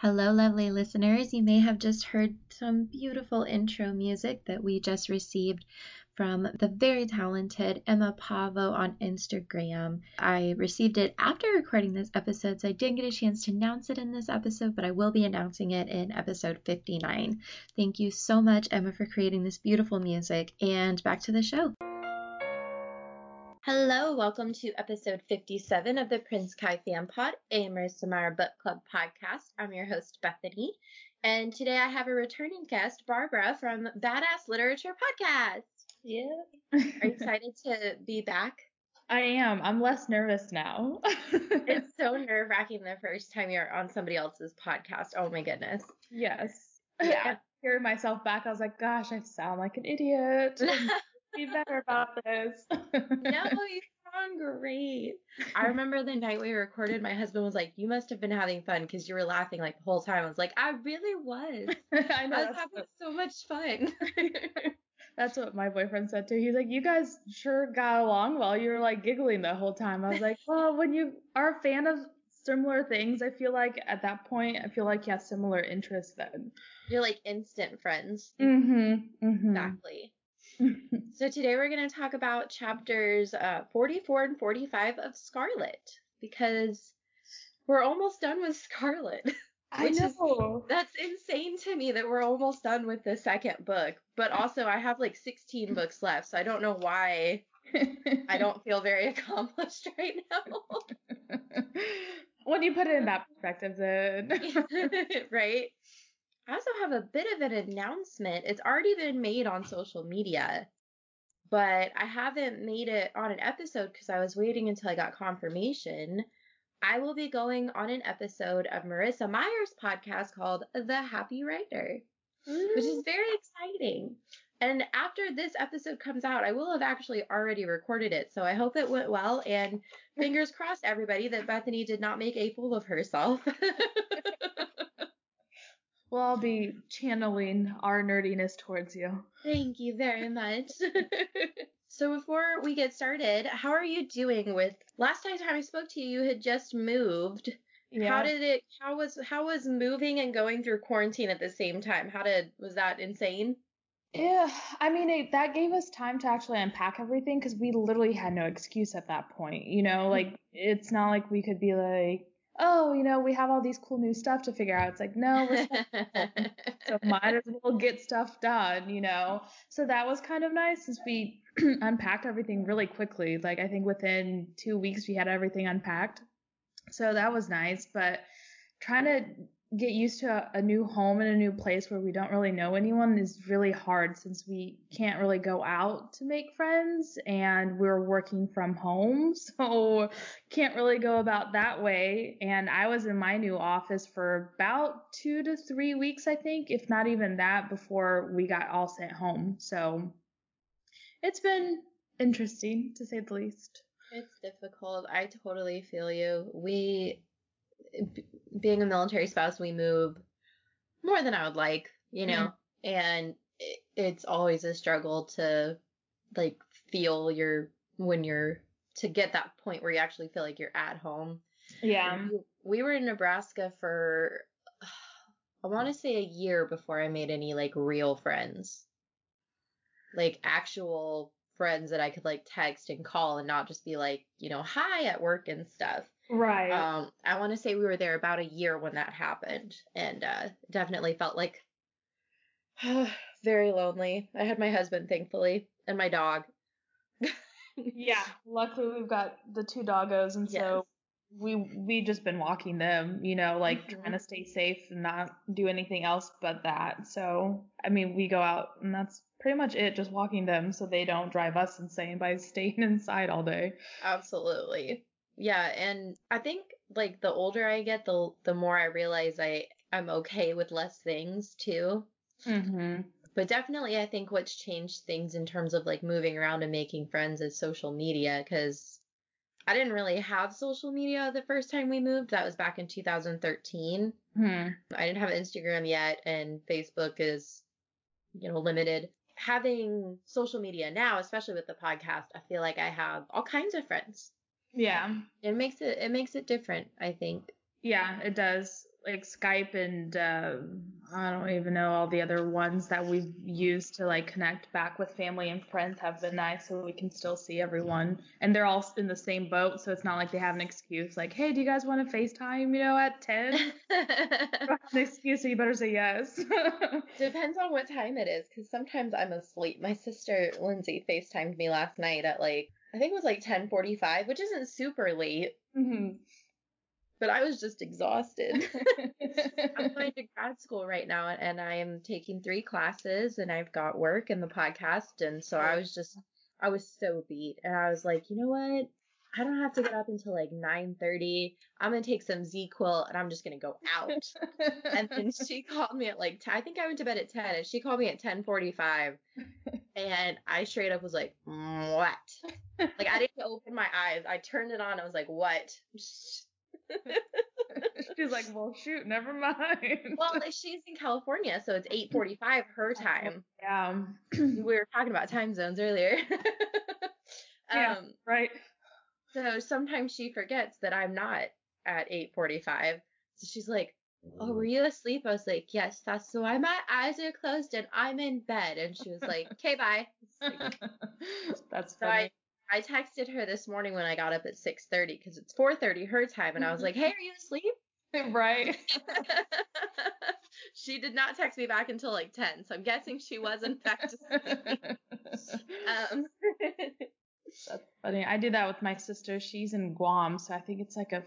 Hello, lovely listeners. You may have just heard some beautiful intro music that we just received from the very talented Emma Pavvo on Instagram. I received it after recording this episode, so I didn't get a chance to announce it in this episode, but I will be announcing it in episode 59. Thank you so much, Emma, for creating this beautiful music, and back to the show. Hello, welcome to episode 57 of the Prince Kai Fan Pod, a Meyer Book Club podcast. I'm your host, Bethanie, and today I have a returning guest, Barbara from Badass Literature Podcast. Yeah. Are you excited to be back? I am. I'm less nervous now. it's so nerve wracking the first time you're on somebody else's podcast. Oh my goodness. Yes. Yeah. Hearing myself back, I was like, gosh, I sound like an idiot. Be better about this. no, you sound great. I remember the night we recorded, my husband was like, You must have been having fun because you were laughing like the whole time. I was like, I really was. I know. I was having so much fun. that's what my boyfriend said too. He's like, You guys sure got along well. You were like giggling the whole time. I was like, Well, when you are a fan of similar things, I feel like at that point, I feel like you have similar interests then. You're like instant friends. Mm-hmm. mm-hmm. Exactly. so today we're going to talk about chapters uh, 44 and 45 of Scarlet because we're almost done with Scarlet. I know. Is, that's insane to me that we're almost done with the second book. But also I have like 16 books left, so I don't know why I don't feel very accomplished right now. when you put it in that perspective then. right? I also have a bit of an announcement. It's already been made on social media, but I haven't made it on an episode because I was waiting until I got confirmation. I will be going on an episode of Marissa Meyer's podcast called The Happy Writer, mm-hmm. which is very exciting. And after this episode comes out, I will have actually already recorded it. So I hope it went well. And fingers crossed, everybody, that Bethanie did not make a fool of herself. Well, I'll be channeling our nerdiness towards you. Thank you very much. so before we get started, how are you doing with last time I spoke to you, you had just moved. Yeah. How did it how was how was moving and going through quarantine at the same time? How did was that insane? Yeah, I mean it, that gave us time to actually unpack everything because we literally had no excuse at that point. You know, like mm-hmm. it's not like we could be like, oh, you know, we have all these cool new stuff to figure out. It's like, no, we're so might as well get stuff done, you know. So that was kind of nice since we unpacked everything really quickly. Like I think within two weeks we had everything unpacked. So that was nice. But trying to get used to a, a, new home and a new place where we don't really know anyone is really hard since we can't really go out to make friends and we're working from home. So can't really go about that way. And i was in my new office for about two to three weeks i think if not even that before we got all sent home. So it's been interesting to say the least. It's difficult. I totally feel you. We being a military spouse, we move more than I would like, you know, mm-hmm. and it, it's always a struggle to like feel your when you're to get that point where you actually feel like you're at home. Yeah. We, we were in Nebraska for I want to say a year before I made any like real friends. Like actual friends that I could like text and call and not just be like, you know, hi at work and stuff. Right. Um, I want to say we were there about a year when that happened, and uh, definitely felt like very lonely. I had my husband, thankfully, and my dog. yeah, luckily we've got the two doggos, and yes. so we we just been walking them, you know, like mm-hmm. trying to stay safe and not do anything else but that. So I mean, we go out, and that's pretty much it, just walking them so they don't drive us insane by staying inside all day. Absolutely. Yeah, and I think like the older I get, the the more I realize I I'm okay with less things too. hmm But definitely, I think what's changed things in terms of like moving around and making friends is social media because I didn't really have social media the first time we moved. That was back in 2013. Hmm. I didn't have Instagram yet, and Facebook is, you know, limited. Having social media now, especially with the podcast, I feel like I have all kinds of friends. Yeah. It makes it it makes it different, I think. Yeah, it does. Like Skype and uh, I don't even know all the other ones that we've used to like connect back with family and friends have been nice, so we can still see everyone. And they're all in the same boat, so it's not like they have an excuse like, "Hey, do you guys want to FaceTime? You know, at 10? an excuse, so you better say yes. Depends on what time it is, because sometimes I'm asleep. My sister Lindsay FaceTimed me last night at like I think it was like 10:45, which isn't super late. hmm but I was just exhausted. I'm going to grad school right now and I am taking three classes and I've got work and the podcast and so I was just I was so beat and I was like, you know what? I don't have to get up until like 9:30. I'm gonna take some ZzzQuil and I'm just gonna go out. and then she called me at like 10, I think I went to bed at 10 and she called me at 10:45 and I straight up was like, what? Like I didn't open my eyes. I turned it on. I was like, what? She's like, well, shoot, never mind. well, she's in California, so it's 8:45 her time. Yeah. we were talking about time zones earlier. yeah. um, Right. so sometimes she forgets that I'm not at 8:45. So she's like, "Oh, were you asleep?" I was like, "Yes, that's so why my eyes are closed and I'm in bed." And she was like, "Okay, bye." Like, That's so funny. I texted her this morning when I got up at 6:30 because it's 4:30 her time, and I was like, "Hey, are you asleep?" right. she did not text me back until like 10, so I'm guessing she was in fact asleep. Um, That's funny. I do that with my sister. She's in Guam, so I think it's like a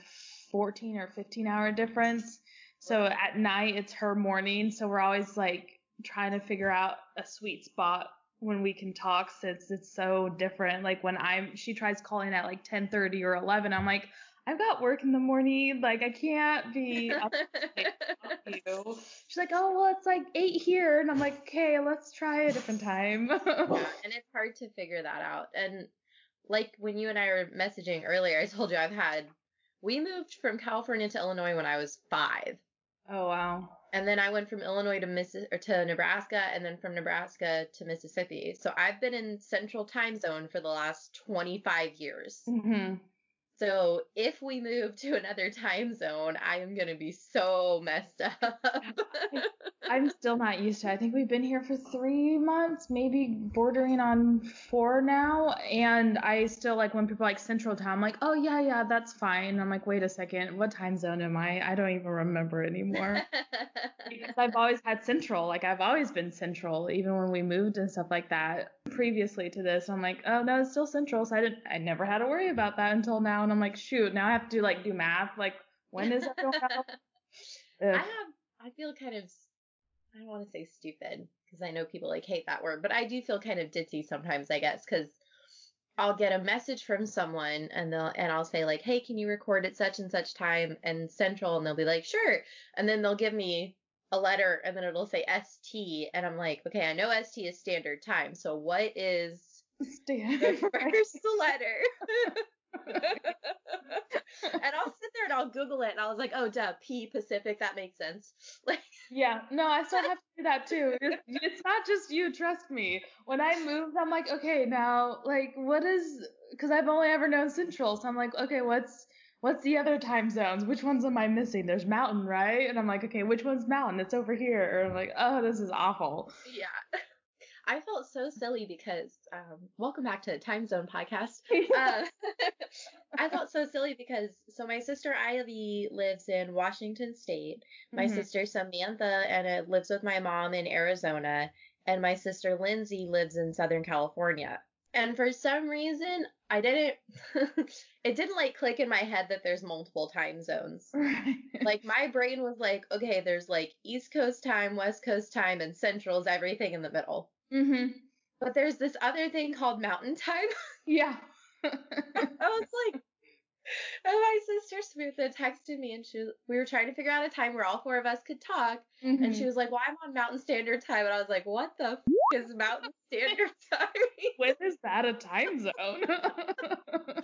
14 or 15 hour difference. So at night it's her morning, so we're always like trying to figure out a sweet spot when we can talk since it's so different. Like when I'm she tries calling at like 10:30 or 11, I'm like I've got work in the morning, like I can't be up you. She's like, "Oh, well, it's like 8 here." And I'm like, "Okay, let's try a different time." yeah, and it's hard to figure that out. And like when you and I were messaging earlier, I told you I've had we moved from California to Illinois when I was five. oh, wow. And then I went from Illinois to Missi- or to Nebraska and then from Nebraska to Mississippi. So I've been in central time zone for the last 25 years. Mhm. So if we move to another time zone, I am going to be so messed up. I'm still not used to it. I think we've been here for three months, maybe bordering on four now. And I still like when people like Central Time, I'm like, oh, yeah, yeah, that's fine. I'm like, wait a second, what time zone am I? I don't even remember anymore. because I've always had Central. Like, I've always been Central, even when we moved and stuff like that. Previously to this, I'm like, oh, no, it's still Central. So I didn't, I never had to worry about that until now. And I'm like, shoot, now I have to like do math. Like, when is else? I have, I feel kind of, I don't want to say stupid because I know people like hate that word, but I do feel kind of ditzy sometimes, I guess, because I'll get a message from someone and they'll, and I'll say like, hey, can you record at such and such time and central? And they'll be like, sure. And then they'll give me a letter and then it'll say ST. And I'm like, okay, I know ST is standard time. So what is Stand- the first letter? and I'll sit there and I'll Google it and I was like, oh, duh, P Pacific, that makes sense. Like, Yeah, no, I still have to do that too. It's, it's not just you, trust me. When I moved, I'm like, okay, now, like, what is? Because I've only ever known Central, so I'm like, okay, what's what's the other time zones? Which ones am I missing? There's Mountain, right? And I'm like, okay, which one's Mountain? It's over here. Or I'm like, oh, this is awful. yeah. I felt so silly because, um, welcome back to the Time Zone podcast. Uh, I felt so silly because, so my sister Ivy lives in Washington State. My Mhm. sister Samantha and it lives with my mom in Arizona, and my sister Lindsay lives in Southern California. And for some reason, I didn't. it didn't like click in my head that there's multiple time zones. Right. Like my brain was like, okay, there's like East Coast time, West Coast time, and Central's everything in the middle. mhm. But there's this other thing called Mountain Time. Yeah. I was like, and my sister Samantha texted me, and she was, we were trying to figure out a time where all four of us could talk, and Mhm. she was like, "Well, I'm on Mountain Standard Time," and I was like, "What the f- is Mountain Standard Time?" when is that a time zone? oh,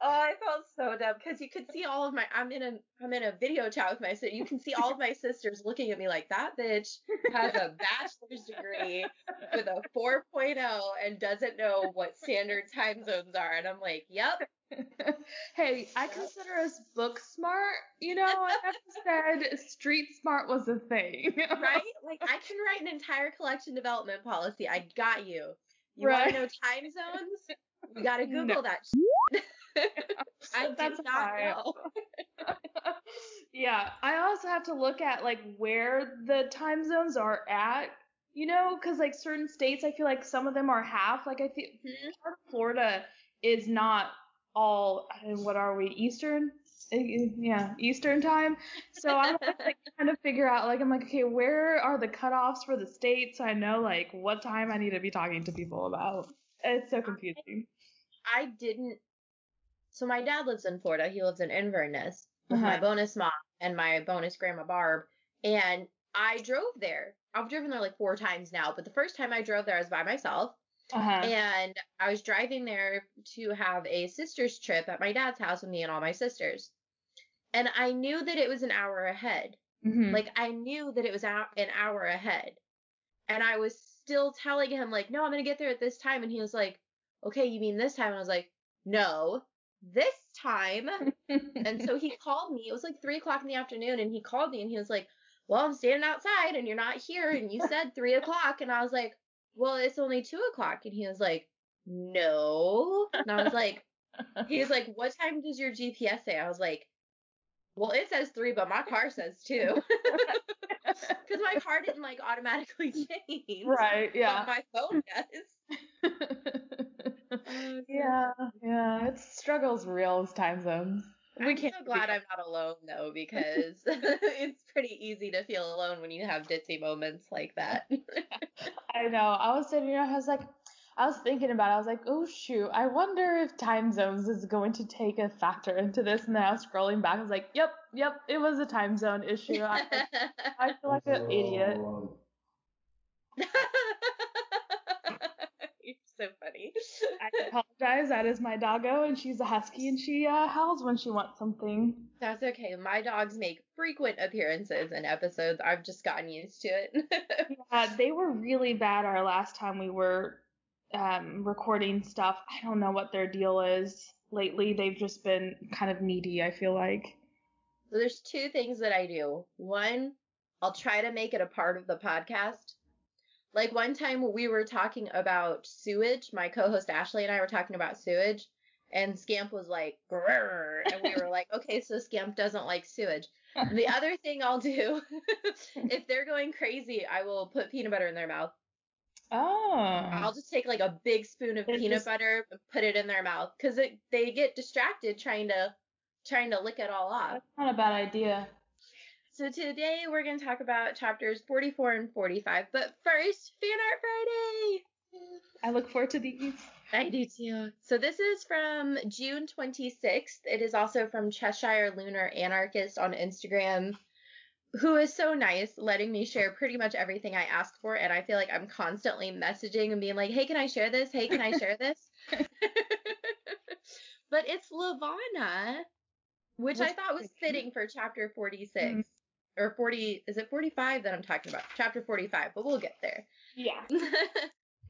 I felt so dumb because you could see all of my. I'm in a I'm in a video chat with my sister. You can see all of my sisters looking at me like that bitch has a bachelor's degree with a 4.0 and doesn't know what standard time zones are. And I'm like, yep. hey, I consider us book smart. You know, I never said street smart was a thing. right? Like I can write an entire collection development policy. I got you. You right. want to know time zones? You got to Google no. that. I That's did not know. yeah, I also have to look at like where the time zones are at. You know, because like certain states, I feel like some of them are half. Like I feel mm-hmm. Florida is not all. What are we? Eastern? Yeah, Eastern time. So I'm like trying to figure out like I'm like, okay, where are the cutoffs for the states? So I know like what time I need to be talking to people about. It's so confusing. I, I didn't. So my dad lives in Florida. He lives in Inverness with uh-huh. my bonus mom and my bonus grandma Barb, and I drove there. I've driven there like four times now, but the first time I drove there, I was by myself. Uh-huh. And I was driving there to have a sister's trip at my dad's house with me and all my sisters and I knew that it was an hour ahead. Mm-hmm. Like I knew that it was an hour ahead. And I was still telling him like, "No, I'm going to get there at this time." And he was like, "Okay, you mean this time?" And I was like, "No, this time." and so he called me. It was like three o'clock in the afternoon, and he called me and he was like, "Well, I'm standing outside, and you're not here, and you said three o'clock." And I was like, "Well, it's only two o'clock." And he was like, "No." And I was like, "He was like, what time does your GPS say?" I was like, well, it says three, but my car says two. Because my car didn't like automatically change. Right, yeah. my phone does. Mm-hmm. yeah, yeah. It struggles real as time zones. We I'm so glad I'm not alone though, because it's pretty easy to feel alone when you have ditzy moments like that. I know. I was sitting here, I was like, I was thinking about it. I was like, oh shoot, I wonder if time zones is going to take a factor into this. And then I was scrolling back. I was like, yep, yep, it was a time zone issue. I, I feel like an idiot. You're so funny. I apologize. That is my doggo, and she's a husky, and she uh, howls when she wants something. That's okay. My dogs make frequent appearances in episodes. I've just gotten used to it. yeah, they were really bad our last time we were um, recording stuff. I don't know what their deal is lately. They've just been kind of needy, I feel like. So there's two things that I do. One, I'll try to make it a part of the podcast. Like one time we were talking about sewage, my co-host Ashley and I were talking about sewage, and Scamp was like, Grrr, and we were like, okay, so Scamp doesn't like sewage. the other thing I'll do, if they're going crazy, I will put peanut butter in their mouth. Oh. I'll just take like a big spoon of peanut just... butter and put it in their mouth because they get distracted trying to trying to lick it all off. That's not a bad idea. So today we're going to talk about chapters 44 and 45. But first, Fan Art Friday. I look forward to these. I do too. So this is from June 26th. It is also from Cheshire Lunar Anarchist on Instagram who is so nice, letting me share pretty much everything I ask for. And I feel like I'm constantly messaging and being like, hey, can I share this? Hey, can I share this? but it's Levana, which I thought was fitting for chapter 46. Mm-hmm. Or 40, is it 45 that I'm talking about? Chapter 45, but we'll get there. Yeah.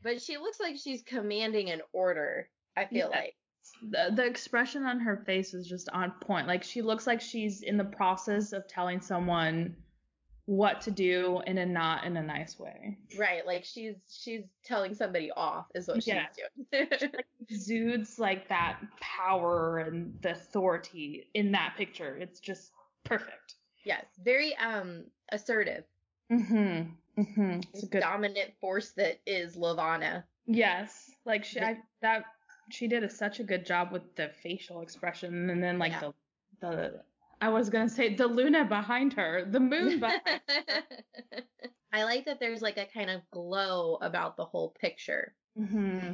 but she looks like she's commanding an order, I feel yeah. like the, the expression on her face is just on point. Like she looks like she's in the process of telling someone what to do in a not in a nice way. Right, like she's she's telling somebody off is what yeah. she's doing. she like exudes like that power and the authority in that picture. It's just perfect. Yes, very um assertive. Mhm. Mhm. It's a good dominant force that is Levana. Yes, like she I, that she did a, such a good job with the facial expression and then like yeah. the the I was gonna say the Luna behind her, the moon behind her. I like that there's like a kind of glow about the whole picture. Mm-hmm.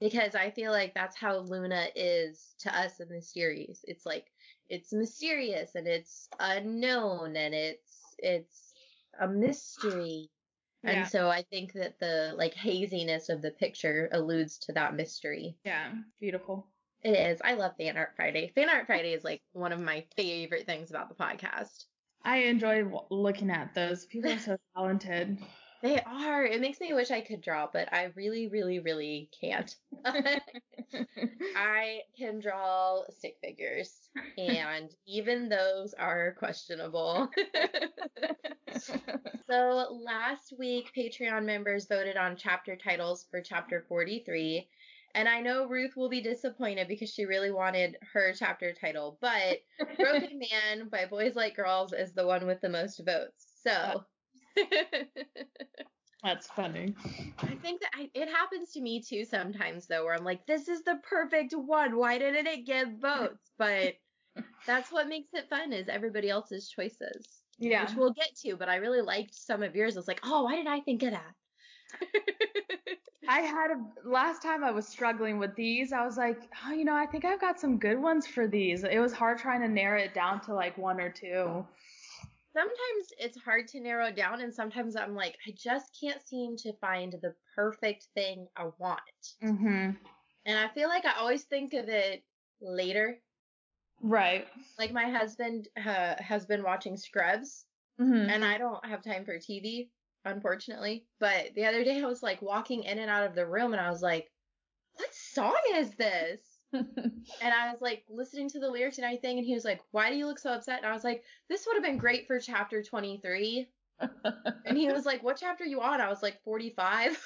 Because I feel like that's how Luna is to us in the series. It's like it's mysterious and it's unknown and it's it's a mystery and yeah. so I think that the like haziness of the picture alludes to that mystery. Yeah, beautiful. It is. I love Fan Art Friday. Fan Art Friday is like one of my favorite things about the podcast. I enjoy w- looking at those. People are so talented. They are. It makes me wish I could draw, but I really, really, really can't. I can draw stick figures, and even those are questionable. so last week, Patreon members voted on chapter titles for chapter 43. And I know Ruth will be disappointed because she really wanted her chapter title, but Broken Man by Boys Like Girls is the one with the most votes. So. That's funny. I think that I, it happens to me too sometimes though, where I'm like, this is the perfect one. Why didn't it get votes? But that's what makes it fun is everybody else's choices. Yeah. Which we'll get to, but I really liked some of yours. I was like, oh, why didn't I think of that? I had a last time I was struggling with these. I was like, oh, you know, I think I've got some good ones for these. It was hard trying to narrow it down to like one or two. Sometimes it's hard to narrow down, and sometimes I'm like, I just can't seem to find the perfect thing I want. Mm-hmm. And I feel like I always think of it later. Right. Like my husband uh, has been watching Scrubs, Mm-hmm. and I don't have time for TV, unfortunately. But the other day I was like walking in and out of the room and I was like, what song is this? And I was like listening to the lyrics and everything, and he was like, why do you look so upset? And I was like, this would have been great for chapter 23. And he was like, what chapter are you on? I was like, 45.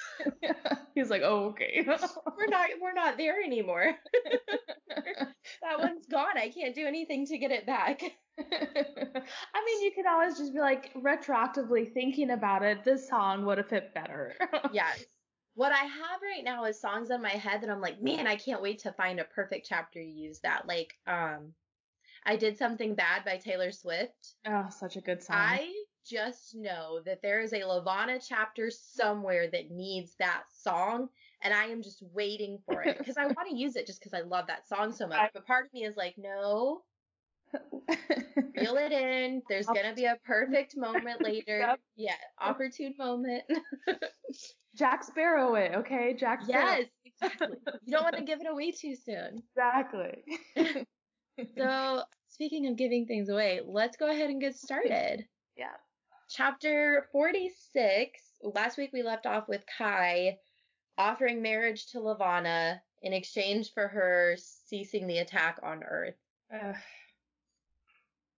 He's like, oh, okay. we're not we're not there anymore. that one's gone. I can't do anything to get it back. I mean, you could always just be like retroactively thinking about it. This song would have fit better. yes. What I have right now is songs in my head that I'm like, man, I can't wait to find a perfect chapter to use that. Like, um, I did something bad by Taylor Swift. Oh, such a good song. I just know that there is a Levana chapter somewhere that needs that song, and I am just waiting for it because I want to use it just because I love that song so much. But part of me is like, no, reel it in. There's gonna be a perfect moment later. Yep. Yeah, opportune moment. Jack Sparrow it, okay? Jack Sparrow. yes, exactly. You don't want to give it away too soon. Exactly. So, speaking of giving things away, let's go ahead and get started. yeah. Chapter 46. Last week we left off with Kai offering marriage to Levana in exchange for her ceasing the attack on Earth. Ugh,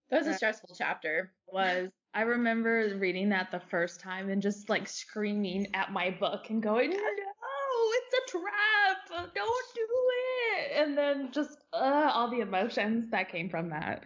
That was a stressful chapter. was. I remember reading that the first time and just like screaming at my book and going, no, it's a trap. Don't do it. And then just uh, all the emotions that came from that.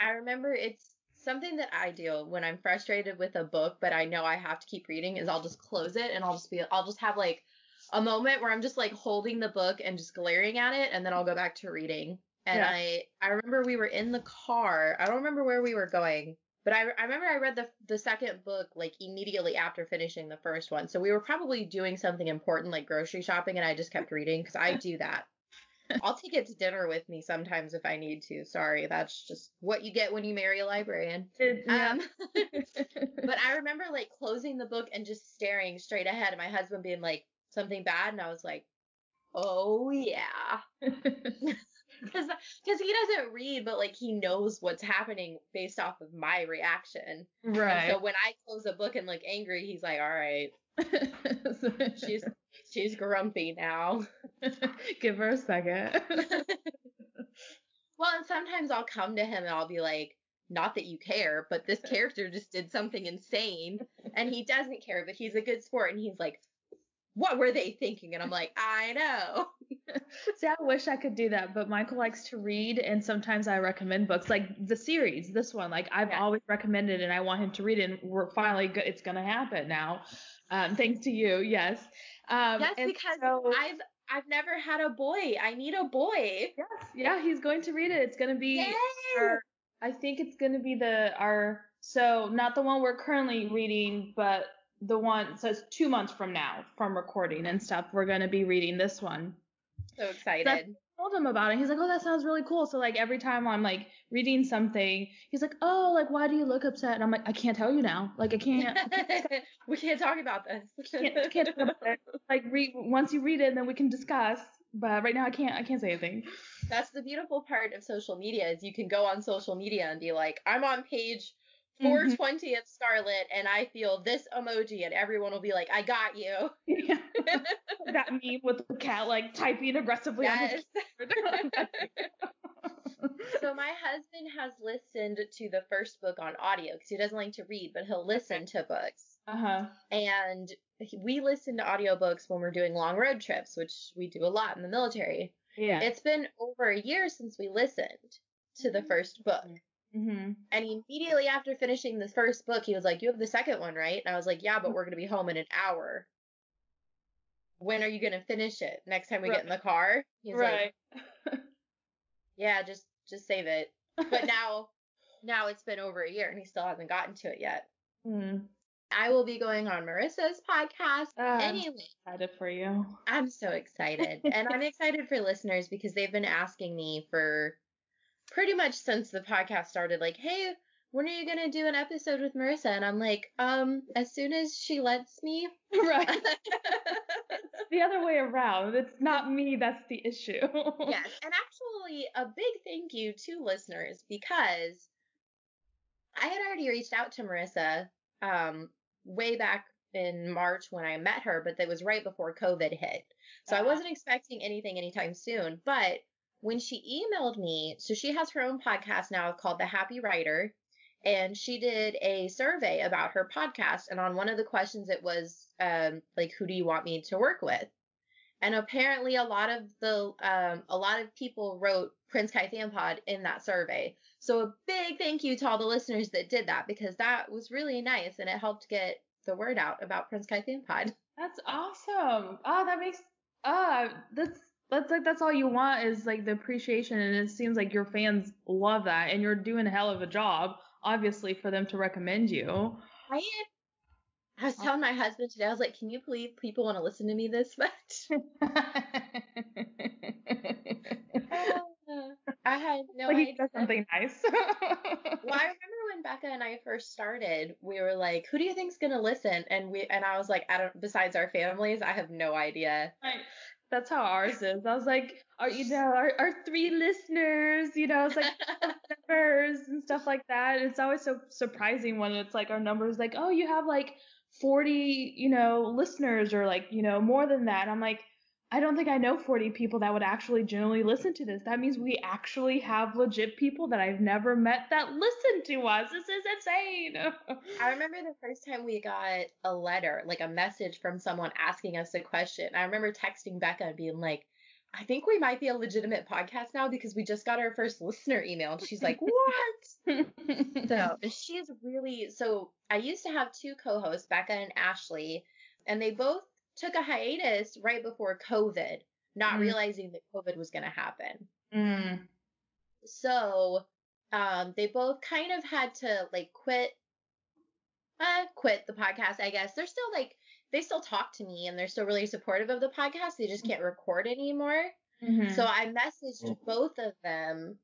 I remember it's something that I do when I'm frustrated with a book, but I know I have to keep reading is I'll just close it and I'll just be I'll just have like a moment where I'm just like holding the book and just glaring at it and then I'll go back to reading. And Yeah. I I remember we were in the car. I don't remember where we were going, but I I remember I read the the second book like immediately after finishing the first one. So we were probably doing something important like grocery shopping and I just kept reading cuz I do that. I'll take it to dinner with me sometimes if I need to. Sorry, that's just what you get when you marry a librarian. Yeah. Um, but I remember like closing the book and just staring straight ahead, and my husband being like something bad, and I was like, "Oh yeah," because because he doesn't read, but like he knows what's happening based off of my reaction. And right. so when I close a book and look angry, he's like, "All right, she's she's grumpy now." Give her a second. Well, and sometimes I'll come to him and I'll be like, not that you care, but this character just did something insane and he doesn't care, but he's a good sport. And he's like, what were they thinking? And I'm like, I know. See, I wish I could do that, but Michael likes to read, and sometimes I recommend books, like the series, this one. Like I've Yeah. always recommended, and I want him to read it. And we're finally, go- it's gonna happen now, um, thanks to you. Yes. Um, yes, because so- I've I've never had a boy. I need a boy. yes, yeah, he's going to read it. It's gonna be. Yay! our- I think it's gonna be the our so not the one we're currently reading, but the one so it's two months from now from recording and stuff. We're gonna be reading this one. So excited. Told him about it. He's like, "Oh, that sounds really cool." So like every time I'm like reading something, he's like, "Oh, like why do you look upset?" And I'm like, "I can't tell you now. Like I can't, we can't talk about this. can't, can't talk about. Like read once you read it, then we can discuss." but right now I can't I can't say anything. That's the beautiful part of social media is you can go on social media and be like, I'm on page 420 mm-hmm. of Scarlet and I feel this emoji and everyone will be like, I got you. Yeah. that meme with the cat like typing aggressively yes. so my husband has listened to the first book on audio because he doesn't like to read, but he'll listen to books. Uh-huh. And we listen to audiobooks when we're doing long road trips, which we do a lot in the military. Yeah. It's been over a year since we listened to the first book. Mm-hmm. And immediately after finishing the first book, he was like, You have the second one, right? And I was like, Yeah, but we're going to be home in an hour. When are you going to finish it? Next time we right. get in the car? He's right. like, Yeah, just just save it. But now now it's been over a year and he still hasn't gotten to it yet. Mm. I will be going on Marissa's podcast uh, anyway. I'm excited for you. I'm so excited. and I'm excited for listeners because they've been asking me for pretty much since the podcast started, like, hey, when are you gonna do an episode with Marissa? And I'm like, um, as soon as she lets me. Right. the other way around. It's not me that's the issue. yes. And actually a big thank you to listeners because I had already reached out to Marissa um way back in March when I met her, but that was right before COVID hit. So uh-huh. I wasn't expecting anything anytime soon. But when she emailed me, so she has her own podcast now called The Happy Writer, and she did a survey about her podcast. And on one of the questions, it was um, like, "Who do you want me to work with?" And apparently, a lot of the um, a lot of people wrote Prince Kai Pod in that survey. So a big thank you to all the listeners that did that because that was really nice and it helped get the word out about Prince Kai Pod. That's awesome. Oh, that makes uh that's that's like that's all you want is like the appreciation and it seems like your fans love that and you're doing a hell of a job obviously for them to recommend you. I I was telling my husband today, I was like, can you believe people want to listen to me this much? I had no like idea. something nice. well, I remember when Becca and I first started, we were like, "Who do you think's gonna listen?" And we and I was like, "I don't." Besides our families, I have no idea. Right. That's how ours is. I was like, "Are you know our, our three listeners?" You know, it's like numbers and stuff like that. It's always so surprising when it's like our numbers, like, "Oh, you have like 40, you know, listeners," or like, you know, more than that. I'm like I don't think I know 40 people that would actually generally listen to this. That means we actually have legit people that I've never met that listen to us. This is insane. I remember the first time we got a letter, like a message from someone asking us a question. I remember texting Becca and being like, I think we might be a legitimate podcast now because we just got our first listener email. And she's like, What? so she's really so I used to have two co-hosts, Becca and Ashley, and they both took a hiatus right before COVID, not mm. realizing that COVID was going to happen. Mm. So um, they both kind of had to like quit, uh, quit the podcast. I guess they're still like they still talk to me and they're still really supportive of the podcast. They just can't record anymore. Mm-hmm. So I messaged mm. both of them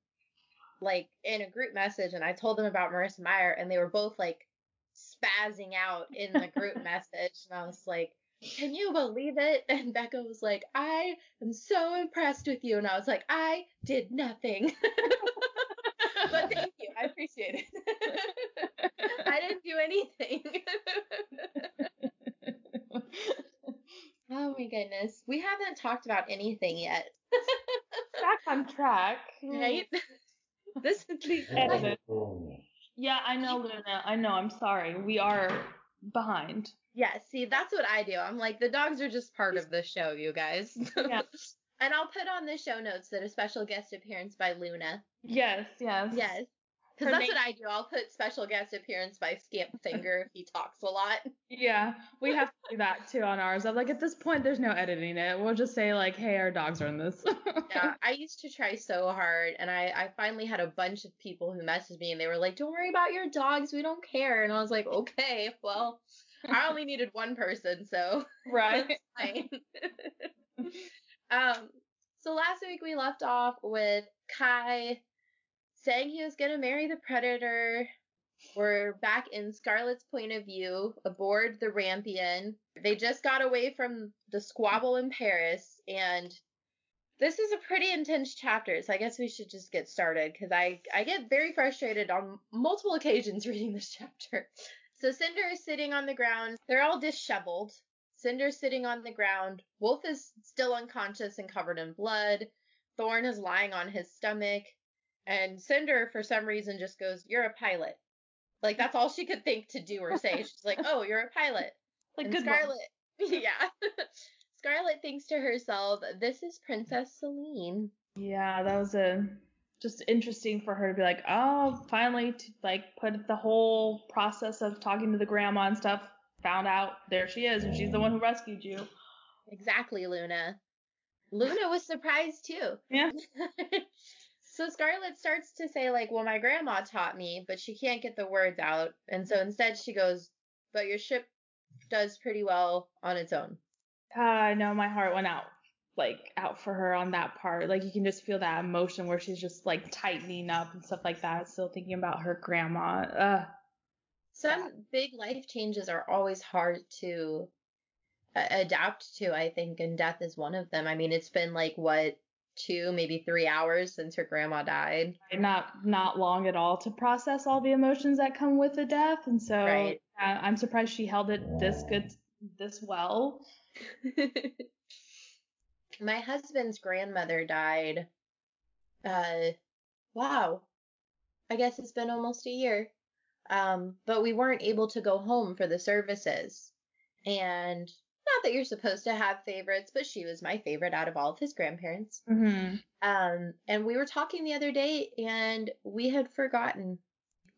like in a group message and I told them about Marissa Meyer and they were both like spazzing out in the group message and I was like can you believe it? And Becca was like, I am so impressed with you. And I was like, I did nothing. but thank you. I appreciate it. I didn't do anything. oh my goodness. We haven't talked about anything yet. Back on track. Right? this is the edited. Oh, yeah, I know, Luna. I know. I'm sorry. We are behind. Yeah, see, that's what I do. I'm like, the dogs are just part of the show, you guys. Yeah. and I'll put on the show notes that a special guest appearance by Luna. Yes, yes. Yes. Because that's name- what I do. I'll put special guest appearance by Scamp Finger if he talks a lot. Yeah, we have to do that too on ours. I'm like, at this point, there's no editing it. We'll just say like, hey, our dogs are in this. yeah, I used to try so hard, and I, I finally had a bunch of people who messaged me, and they were like, don't worry about your dogs. We don't care. And I was like, okay, well, I only needed one person, so right. um, so last week we left off with Kai saying he was gonna marry the Predator. We're back in Scarlet's point of view aboard the Rampion. They just got away from the squabble in Paris, and this is a pretty intense chapter, so I guess we should just get started because I I get very frustrated on multiple occasions reading this chapter. So Cinder is sitting on the ground. They're all disheveled. Cinder's sitting on the ground. Wolf is still unconscious and covered in blood. Thorne is lying on his stomach. And Cinder, for some reason, just goes, You're a pilot. Like, that's all she could think to do or say. She's like, Oh, you're a pilot. Like and good Scarlet, yeah. Scarlet thinks to herself, This is Princess Selene. Yeah, that was a just interesting for her to be like, oh, finally, to like put the whole process of talking to the grandma and stuff, found out there she is, and she's the one who rescued you. Exactly, Luna. Luna was surprised too. Yeah. so Scarlet starts to say like, "Well, my grandma taught me, but she can't get the words out." And so instead she goes, "But your ship does pretty well on its own." I know my heart went out like out for her on that part. Like you can just feel that emotion where she's just like tightening up and stuff like that, still thinking about her grandma. Ugh. Some big life changes are always hard to uh, adapt to, I think, and death is one of them. I mean, it's been like what two, maybe three hours since her grandma died. Not not long at all to process all the emotions that come with a death, and so right. uh, I'm surprised she held it this good, this well. My husband's grandmother died. Uh, wow. I guess it's been almost a year. Um, but we weren't able to go home for the services. And not that you're supposed to have favorites, but she was my favorite out of all of his grandparents. Mm-hmm. Um, and we were talking the other day, and we had forgotten.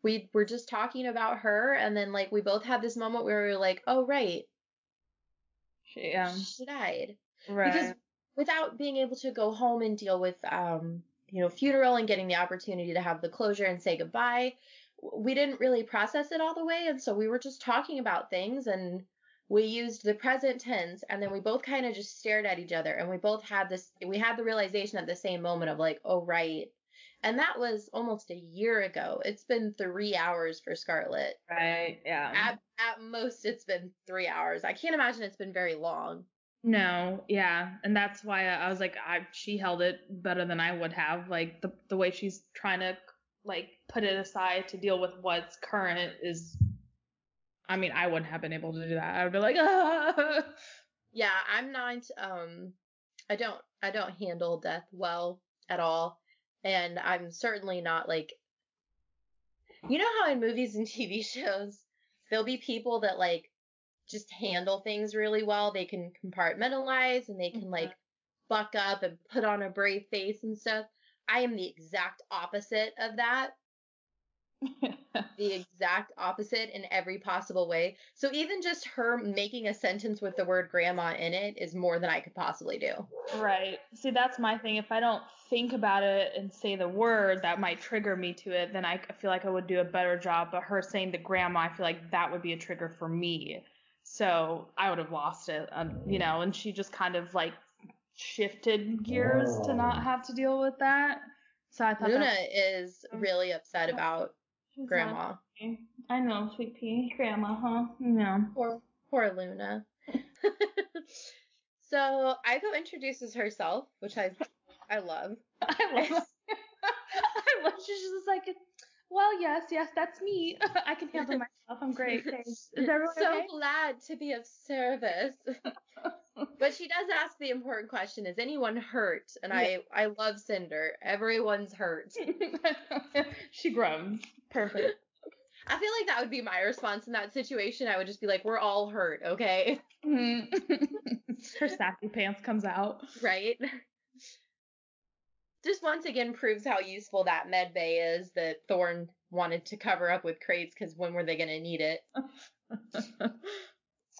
We were just talking about her, and then like we both had this moment where we were like, "Oh right, she um she died." Right. Because without being able to go home and deal with um you know funeral and getting the opportunity to have the closure and say goodbye, we didn't really process it all the way, and so we were just talking about things and we used the present tense and then we both kind of just stared at each other and we both had this we had the realization at the same moment of like oh right. And that was almost a year ago. It's been three hours for Scarlet. Right yeah. At, at most it's been three hours. I can't imagine it's been very long. No yeah and that's why i was like i she held it better than i would have like the, the way she's trying to like put it aside to deal with what's current is I mean, I wouldn't have been able to do that. I would be like, ah. Yeah, I'm not. Um, I don't. I don't handle death well at all, and I'm certainly not like. You know how in movies and TV shows there'll be people that like just handle things really well. They can compartmentalize and they can mm-hmm. like buck up and put on a brave face and stuff. I am the exact opposite of that. the exact opposite in every possible way. So even just her making a sentence with the word grandma in it is more than I could possibly do. Right. See, that's my thing. If I don't think about it and say the word that might trigger me to it, then I feel like I would do a better job. But her saying the grandma, I feel like that would be a trigger for me. So I would have lost it, um, you know, and she just kind of like shifted gears to not have to deal with that. So I thought Luna is really upset about Grandma. I know, sweet pea. Grandma, huh? No. Poor, poor Luna. so Iko introduces herself, which I I love. I love. I love. She's just like, well, yes, yes, that's me. I can handle myself. I'm great. Is everyone so okay? glad to be of service. but she does ask the important question: Is anyone hurt? And yeah. I I love Cinder. Everyone's hurt. she groans. Perfect. I feel like that would be my response in that situation. I would just be like, "We're all hurt, okay?" Mm-hmm. Her sassy pants comes out. Right. Just once again proves how useful that med bay is that Thorne wanted to cover up with crates because when were they going to need it?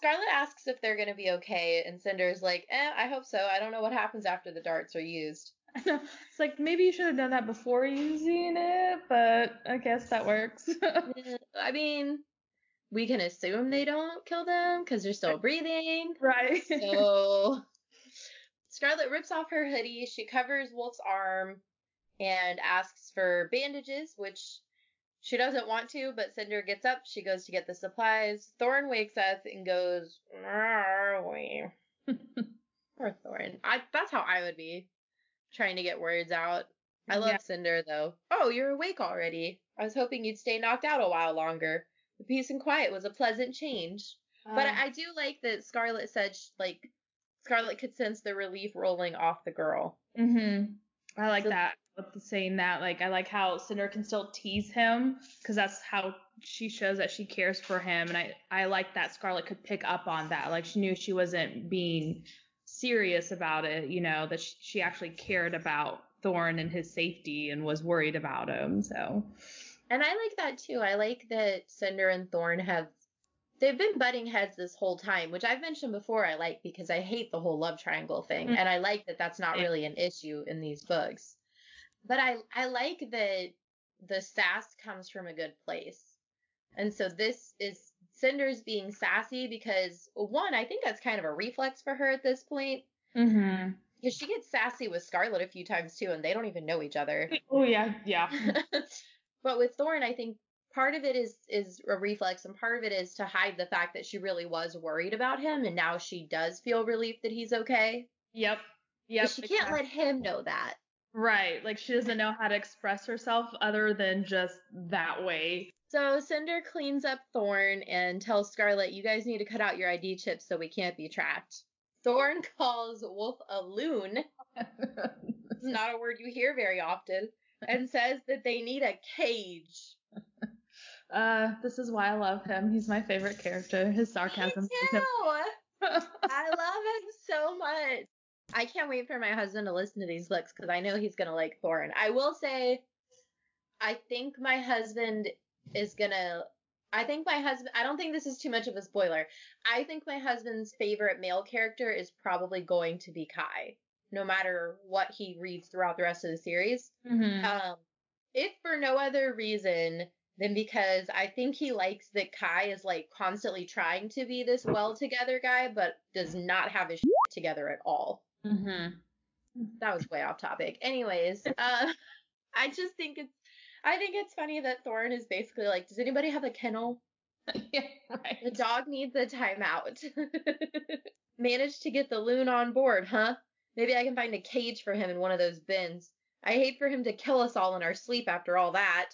Scarlet asks if they're going to be okay, and Cinder's like, eh, I hope so. I don't know what happens after the darts are used. It's like maybe you should have done that before using it, but I guess that works. I mean, we can assume they don't kill them because they're still breathing. Right. So Scarlet rips off her hoodie. She covers Wolf's arm and asks for bandages, which she doesn't want to, but Cinder gets up. She goes to get the supplies. Thorne wakes up and goes, Where are we? Poor Thorne. I, that's how I would be. trying to get words out. I love Yeah. Cinder though. Oh, you're awake already. I was hoping you'd stay knocked out a while longer. The peace and quiet was a pleasant change. But Uh, I, I do like that Scarlet said sh- like Scarlet could sense the relief rolling off the girl. Mm-hmm. I like So- that. Saying that, like, I like how Cinder can still tease him because that's how she shows that she cares for him, and I I like that Scarlet could pick up on that. Like, she knew she wasn't being serious about it, you know, that she, she actually cared about Thorne and his safety and was worried about him. So, And I like that too. I like that Cinder and Thorne have they've been butting heads this whole time, which I've mentioned before I like because I hate the whole love triangle thing Mm. and I like that that's not really an issue in these books. But I I like that the sass comes from a good place. And so this is Cinder's being sassy because one, I think that's kind of a reflex for her at this point. mm-hmm. Because she gets sassy with Scarlet a few times too, and they don't even know each other. oh yeah, yeah, but with Thorne, I think part of it is is a reflex, and part of it is to hide the fact that she really was worried about him, and now she does feel relief that he's okay. yep, But yep. she can't let him know that. Right, like she doesn't know how to express herself other than just that way. So Cinder cleans up Thorne and tells Scarlet, "You guys need to cut out your ID chips so we can't be tracked." Thorne calls Wolf a loon. It's not a word you hear very often, and says that they need a cage. Uh, this is why I love him. He's my favorite character. His sarcasm. Me too. I love him so much. I can't wait for my husband to listen to these books because I know he's gonna like Thorne. I will say, I think my husband is gonna. I think my husband. I don't think this is too much of a spoiler. I think my husband's favorite male character is probably going to be Kai, no matter what he reads throughout the rest of the series. Mhm. Um, if for no other reason than because I think he likes that Kai is like constantly trying to be this well together guy, but does not have his shit together at all. Mhm. That was way off topic. Anyways, uh, I just think it's, I think it's funny that Thorne is basically like, does anybody have a kennel? yeah, right. The dog needs a timeout. Managed to get the loon on board, huh? Maybe I can find a cage for him in one of those bins. I hate for him to kill us all in our sleep after all that.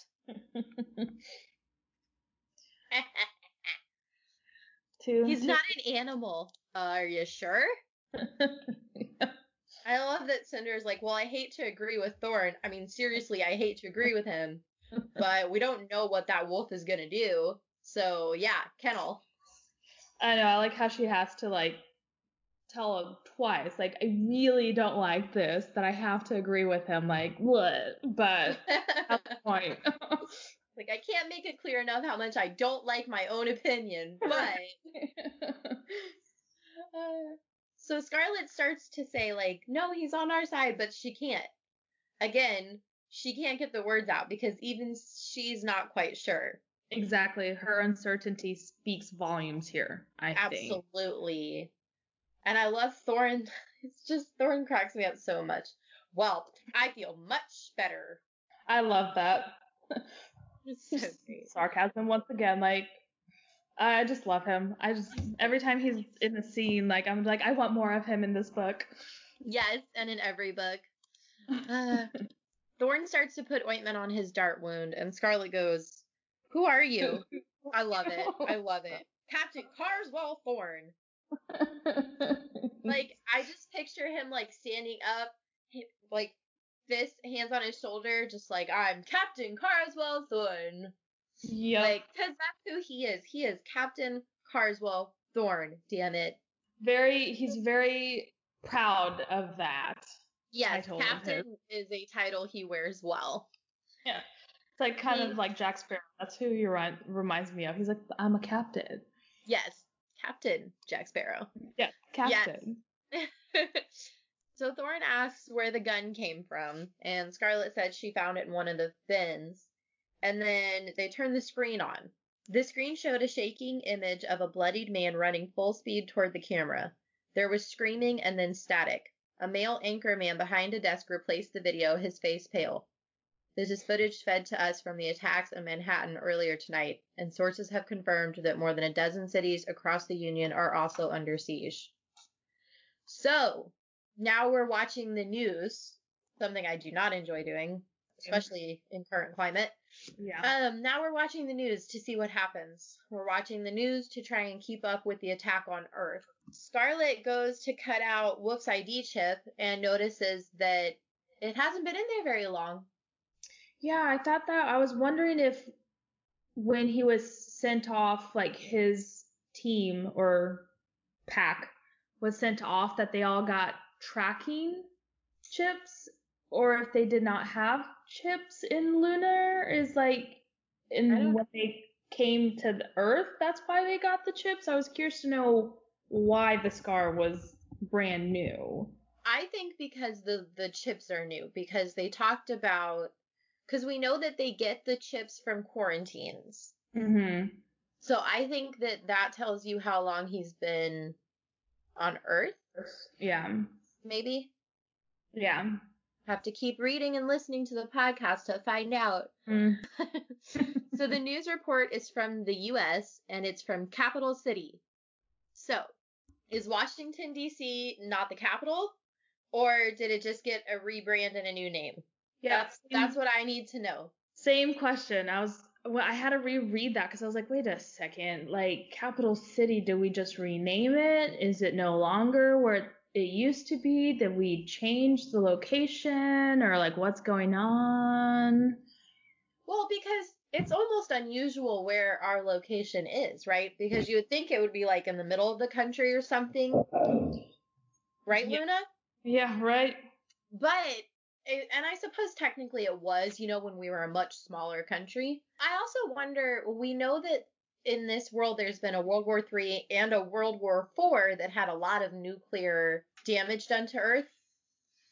Two. He's not an animal. Uh, are you sure? I love that Cinder's like, well, I hate to agree with Thorne. I mean, seriously, I hate to agree with him, but we don't know what that wolf is gonna do. So yeah, kennel. I know. I like how she has to like tell him twice. Like, I really don't like this. That I have to agree with him. Like, what? But at the point. like I can't make it clear enough how much I don't like my own opinion, but Uh, so Scarlet starts to say like, no, he's on our side, but she can't. Again, she can't get the words out because even she's not quite sure. exactly. Her uncertainty speaks volumes here. I think. Absolutely. And I love Thorne. It's just Thorne cracks me up so much. Well, I feel much better. I love that. So sarcasm once again. Like, I just love him. I just every time he's in the scene, like I'm like, I want more of him in this book. Yes, and in every book. Uh, Thorne starts to put ointment on his dart wound, and Scarlet goes, Who are you? I love it. I love it. Captain Carswell Thorne. Like, I just picture him, like, standing up, like, this hands on his shoulder, just like, I'm Captain Carswell Thorne. Yeah. Like, because that's who he is. He is Captain Carswell Thorne, damn it. very, he's very proud of that. Yes, him Captain is a title he wears well. Yeah. It's like kind of like Jack Sparrow. That's who he reminds me of. He's like, I'm a captain. Yes, Captain Jack Sparrow. Yeah, captain. so Thorne asks where the gun came from, and Scarlet said she found it in one of the bins. And then they turned the screen on. The screen showed a shaking image of a bloodied man running full speed toward the camera. There was screaming and then static. A male anchor man behind a desk replaced the video, his face pale. This is footage fed to us from the attacks in Manhattan earlier tonight, and sources have confirmed that more than a dozen cities across the Union are also under siege. So, now we're watching the news something I do not enjoy doing, especially in current climate. Yeah. Um, now we're watching the news to see what happens. We're watching the news to try and keep up with the attack on Earth. Scarlet goes to cut out Wolf's ID chip and notices that it hasn't been in there very long. Yeah, I thought that I was wondering if when he was sent off, like his team or pack was sent off, that they all got tracking chips, or if they did not have chips in Lunar, is like in when they came to the Earth, that's why they got the chips. I was curious to know why the scar was brand new. I think because the the chips are new because they talked about because we know that they get the chips from quarantines. Mm-hmm. So I think that that tells you how long he's been on Earth. Yeah. Maybe Yeah. have to keep reading and listening to the podcast to find out. Mm. so the news report is from the U.S. and it's from Capital City. So is Washington D.C. not the capital, or did it just get a rebrand and a new name? Yeah. That's that's what I need to know. Same question. I was well, I had to reread that because I was like, wait a second, like capital city, did we just rename it? Is it no longer where it used to be? Did we change the location or like what's going on? Well, because it's almost unusual where our location is, right? Because you would think it would be like in the middle of the country or something, right, Yeah. Luna? Yeah, right. But and I suppose technically it was, you know, when we were a much smaller country. I also wonder. We know that in this world there's been a World War Three and a World War Four that had a lot of nuclear damage done to Earth.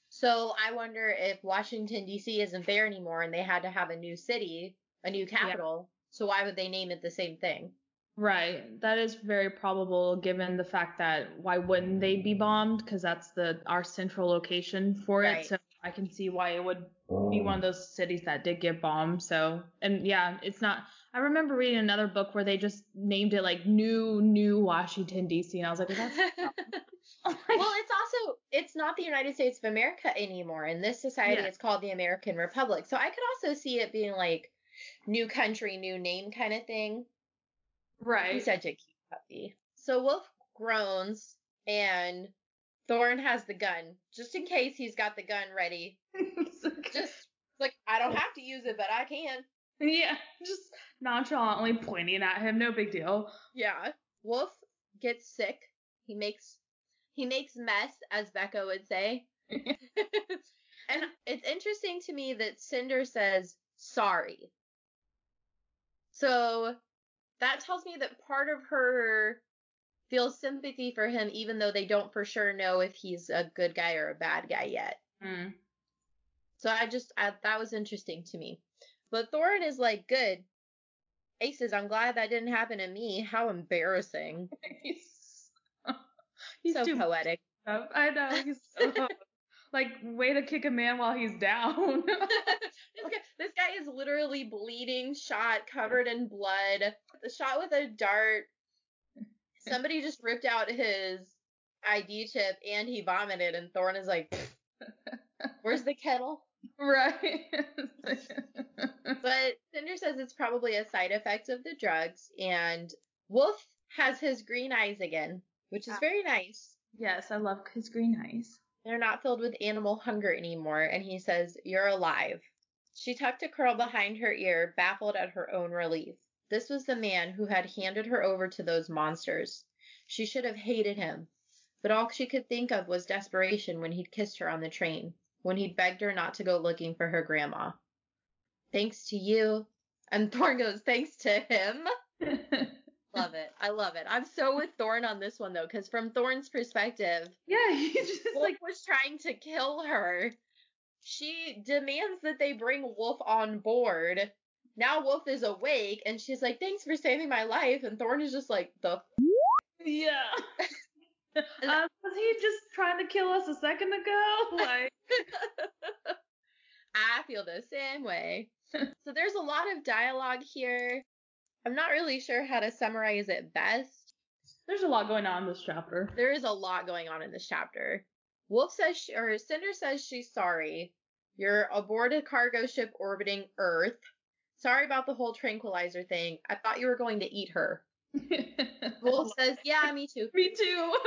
So I wonder if Washington D.C. isn't there anymore and they had to have a new city, a new capital. So why would they name it the same thing? Right. That is very probable given the fact that why wouldn't they be bombed? Because that's the our central location for Right. it. So I can see why it would be oh. one of those cities that did get bombed. So and yeah, it's not. I remember reading another book where they just named it like New New Washington D.C. and I was like, well, oh that's well, it's also it's not the United States of America anymore. In this society, Yeah. it's called the American Republic. So I could also see it being like new country, new name kind of thing. He's right. such a cute puppy. So Wolf groans and Thorne has the gun, just in case he's got the gun ready. Just like I don't have to use it, but I can. yeah, just nonchalantly pointing at him. No big deal. Yeah. Wolf gets sick. He makes he makes mess, as Becca would say. and it's interesting to me that Cinder says sorry. So that tells me that part of her feels sympathy for him, even though they don't for sure know if he's a good guy or a bad guy yet. Mm. So I just I, that was interesting to me. But Thorne is like, good. Aces, I'm glad that didn't happen to me. How embarrassing. He's, he's so poetic. I know. He's so, like way to kick a man while he's down. this, guy, this guy is literally bleeding, shot, covered in blood, The shot with a dart. Somebody just ripped out his ID chip and he vomited, and Thorne is like, "Where's the kettle?" right. But Cinder says it's probably a side effect of the drugs, and Wolf has his green eyes again, which is Ah. very nice. yes, I love his green eyes. They're not filled with animal hunger anymore, and he says, You're alive. She tucked a curl behind her ear, baffled at her own relief. This was the man who had handed her over to those monsters. She should have hated him, but all she could think of was desperation when he'd kissed her on the train, when he'd begged her not to go looking for her grandma. Thanks to you. And Thorne goes, Thanks to him. Love it. I love it. I'm so with Thorne on this one, though, because from Thorne's perspective, yeah, he's just Wolf like was trying to kill her. She demands that they bring Wolf on board. Now Wolf is awake, and she's like, "Thanks for saving my life." And Thorne is just like, "The f-? yeah. uh, was he just trying to kill us a second ago? Like, I feel the same way." so there's a lot of dialogue here. I'm not really sure how to summarize it best. there's a lot going on in this chapter. There is a lot going on in this chapter. Wolf says, she, or Cinder says she's sorry. You're aboard a cargo ship orbiting Earth. Sorry about the whole tranquilizer thing. I thought you were going to eat her. Wolf says, Yeah, me too. Me too.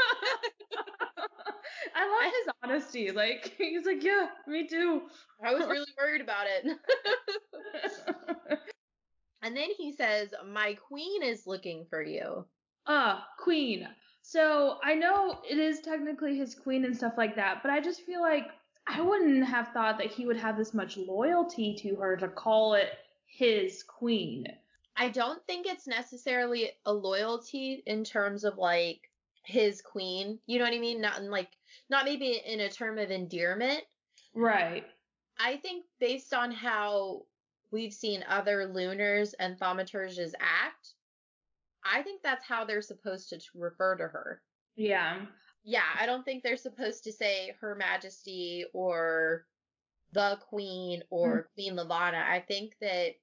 I love his honesty. Like he's like, yeah, me too. I was really worried about it. and then he says, My queen is looking for you. Ah, uh, queen. So I know it is technically his queen and stuff like that, but I just feel like I wouldn't have thought that he would have this much loyalty to her to call it his queen. I don't think it's necessarily a loyalty in terms of like his queen. You know what I mean? Not in like not maybe in a term of endearment. Right. I think based on how we've seen other lunars and thaumaturges act, I think that's how they're supposed to refer to her. Yeah. Yeah, I don't think they're supposed to say Her Majesty or the Queen or mm. Queen Levana. I think that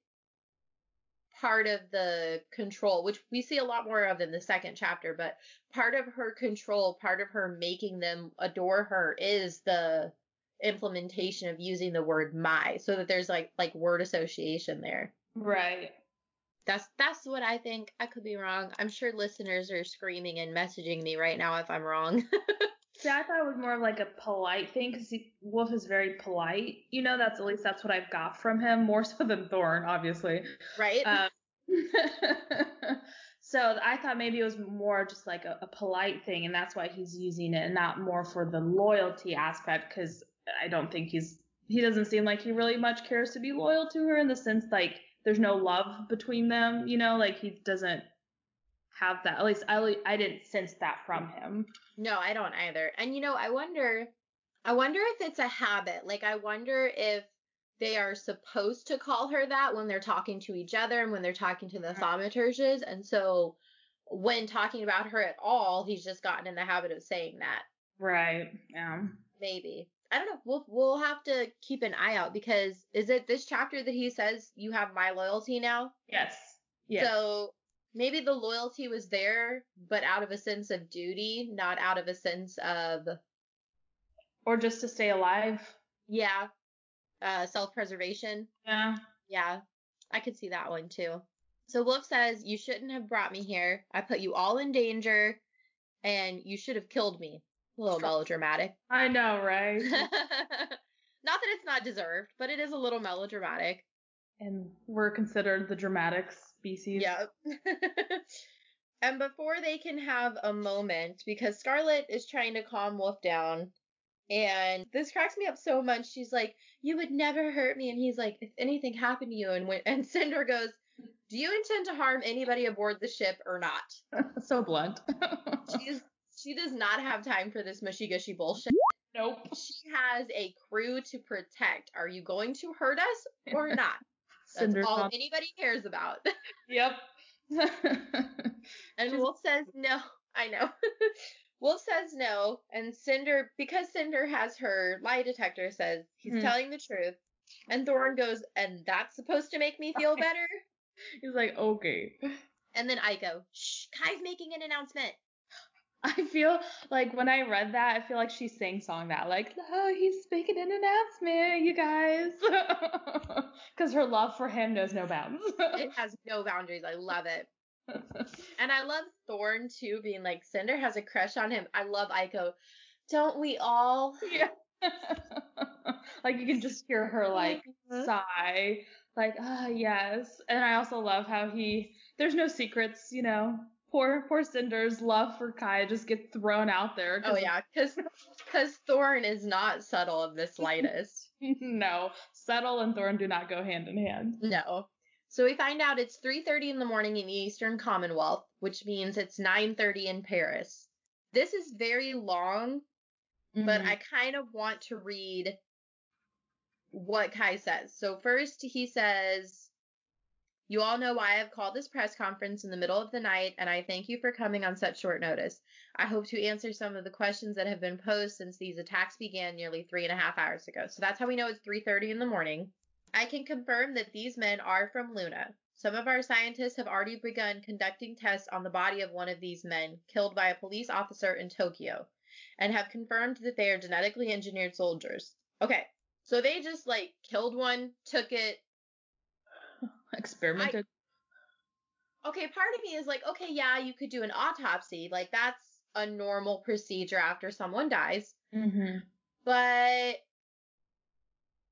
part of the control, which we see a lot more of in the second chapter, but part of her control, part of her making them adore her is the implementation of using the word my so that there's like like word association there. Right. That's that's what I think. I could be wrong. I'm sure listeners are screaming and messaging me right now if I'm wrong. See, I thought it was more of like a polite thing because Wolf is very polite. You know, that's at least that's what I've got from him, more so than Thorne, obviously. Right. Um, so I thought maybe it was more just like a, a, polite thing, and that's why he's using it, and not more for the loyalty aspect. Because I don't think he's he doesn't seem like he really much cares to be loyal to her in the sense like there's no love between them, you know, like he doesn't have that. At least I I didn't sense that from him. No, I don't either. And you know, I wonder I wonder if it's a habit. Like I wonder if they are supposed to call her that when they're talking to each other and when they're talking to the thaumaturges. And so when talking about her at all, he's just gotten in the habit of saying that. Right. Yeah. Maybe. I don't know. We'll we'll have to keep an eye out because is it this chapter that he says you have my loyalty now? Yes. Yes. So maybe the loyalty was there, but out of a sense of duty, not out of a sense of or just to stay alive. Yeah. Uh self-preservation. Yeah. Yeah. I could see that one too. So Wolf says, You shouldn't have brought me here. I put you all in danger and you should have killed me. A little melodramatic. I know, right? not that it's not deserved, but it is a little melodramatic. And we're considered the dramatic species. Yep. and before they can have a moment, because Scarlet is trying to calm Wolf down, and this cracks me up so much. She's like, "You would never hurt me," and he's like, "If anything happened to you," and when and Cinder goes, "Do you intend to harm anybody aboard the ship or not?" so blunt. She's she does not have time for this mushy gushy bullshit. Nope. She has a crew to protect. Are you going to hurt us or not? That's all not- anybody cares about. Yep. and Wolf says no. I know. Wolf says no, and Cinder, because Cinder has her lie detector, says he's mm. telling the truth. And Thorne goes, and that's supposed to make me feel better? he's like, okay. And then I go, shh, Kai's making an announcement. I feel like when I read that, I feel like she sang song that, like, oh, he's making an announcement, you guys. Because her love for him knows no bounds. it has no boundaries. I love it. and I love Thorne too, being like, Cinder has a crush on him. I love Iko. Don't we all? Yeah. like you can just hear her like sigh, like, ah, oh, yes. And I also love how he, there's no secrets, you know poor poor Cinder's love for Kai just get thrown out there. Oh yeah, because because Thorne is not subtle in the slightest. no, subtle and Thorne do not go hand in hand. No. So we find out it's 3:30 in the morning in the Eastern Commonwealth, which means it's 9:30 in Paris. This is very long, mm-hmm. but I kind of want to read what Kai says. So first he says you all know why I've called this press conference in the middle of the night, and I thank you for coming on such short notice. I hope to answer some of the questions that have been posed since these attacks began nearly three and a half hours ago. So that's how we know it's 3:30 in the morning. I can confirm that these men are from Luna. Some of our scientists have already begun conducting tests on the body of one of these men killed by a police officer in Tokyo, and have confirmed that they are genetically engineered soldiers. Okay, So they just like killed one, took it. Experimented. Okay, part of me is like, okay, yeah, you could do an autopsy. Like that's a normal procedure after someone dies. mm-hmm. But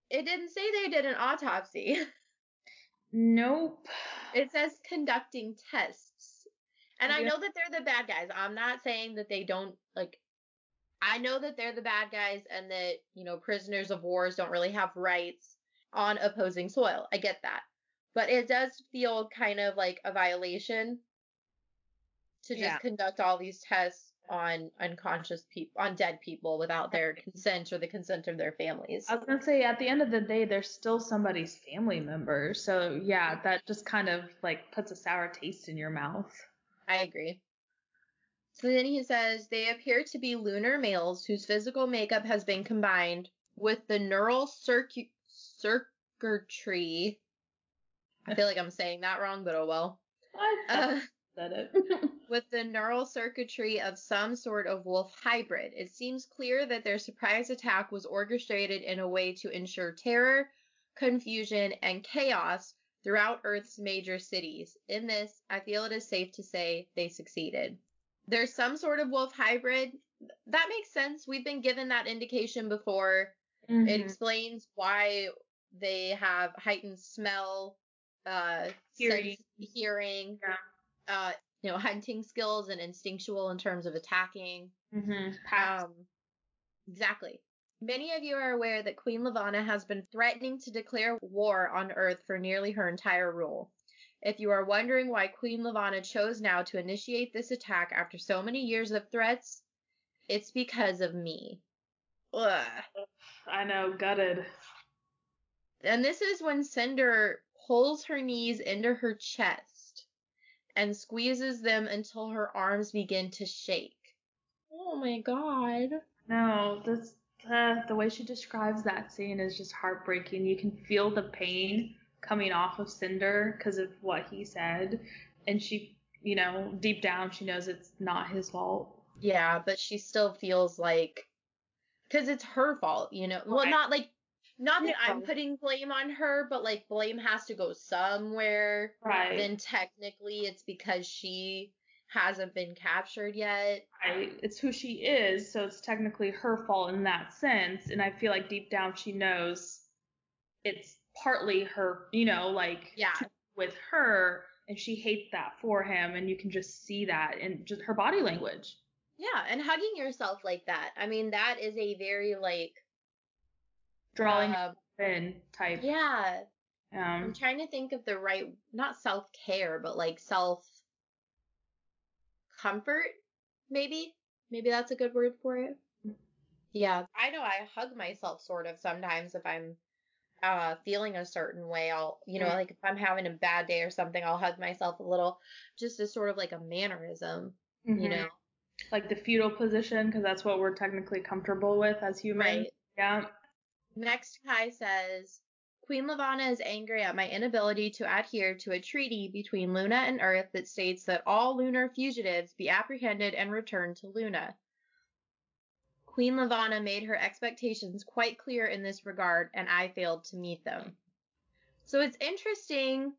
it didn't say they did an autopsy. Nope. It says conducting tests. And I know that they're the bad guys. I'm not saying that they don't like I know that they're the bad guys and that, you know, prisoners of wars don't really have rights on opposing soil. I get that. But it does feel kind of like a violation to just Yeah. conduct all these tests on unconscious people on dead people without their consent or the consent of their families. I was gonna say at the end of the day, they're still somebody's family member. So yeah, mm-hmm. that just kind of like puts a sour taste in your mouth. I agree. So then he says they appear to be lunar males whose physical makeup has been combined with the neural circu- circuitry. I feel like I'm saying that wrong, but oh well. Uh, said it. with the neural circuitry of some sort of wolf hybrid. It seems clear that their surprise attack was orchestrated in a way to ensure terror, confusion, and chaos throughout Earth's major cities. In this, I feel it is safe to say they succeeded. There's some sort of wolf hybrid. That makes sense. We've been given that indication before. It Mhm. explains why they have heightened smell, uh, Hearing. sense- hearing, Yeah. uh, you know, hunting skills and instinctual in terms of attacking. Mhm. Um, exactly. Many of you are aware that Queen Levana has been threatening to declare war on Earth for nearly her entire rule. If you are wondering why Queen Levana chose now to initiate this attack after so many years of threats, it's because of me. Ugh. I know, gutted. And this is when Cinder pulls her knees into her chest and squeezes them until her arms begin to shake. Oh my god. No, this uh, the way she describes that scene is just heartbreaking. You can feel the pain coming off of Cinder because of what he said, and she, you know, deep down she knows it's not his fault. Yeah, but she still feels like because it's her fault, you know. Well, Right. not like not that I'm putting blame on her, but like blame has to go somewhere. Right. Then technically it's because she hasn't been captured yet. right. It's who she is, so it's technically her fault in that sense. And I feel like deep down she knows it's partly her, you know, like Yeah. with her, and she hates that for him, and you can just see that in just her body language. Yeah, and hugging yourself like that. I mean, that is a very like Drawing uh, in type. yeah. I'm Um, trying to think of the right not self-care, but like self comfort maybe. Maybe that's a good word for it. Yeah, I know I hug myself sort of sometimes if I'm uh feeling a certain way. I'll, you know, like if I'm having a bad day or something, I'll hug myself a little just as sort of like a mannerism, you mhm. know. like the fetal position, because that's what we're technically comfortable with as humans. Right. Yeah. Next, Kai says, Queen Levana is angry at my inability to adhere to a treaty between Luna and Earth that states that all lunar fugitives be apprehended and returned to Luna. Queen Levana made her expectations quite clear in this regard, and I failed to meet them. So it's interesting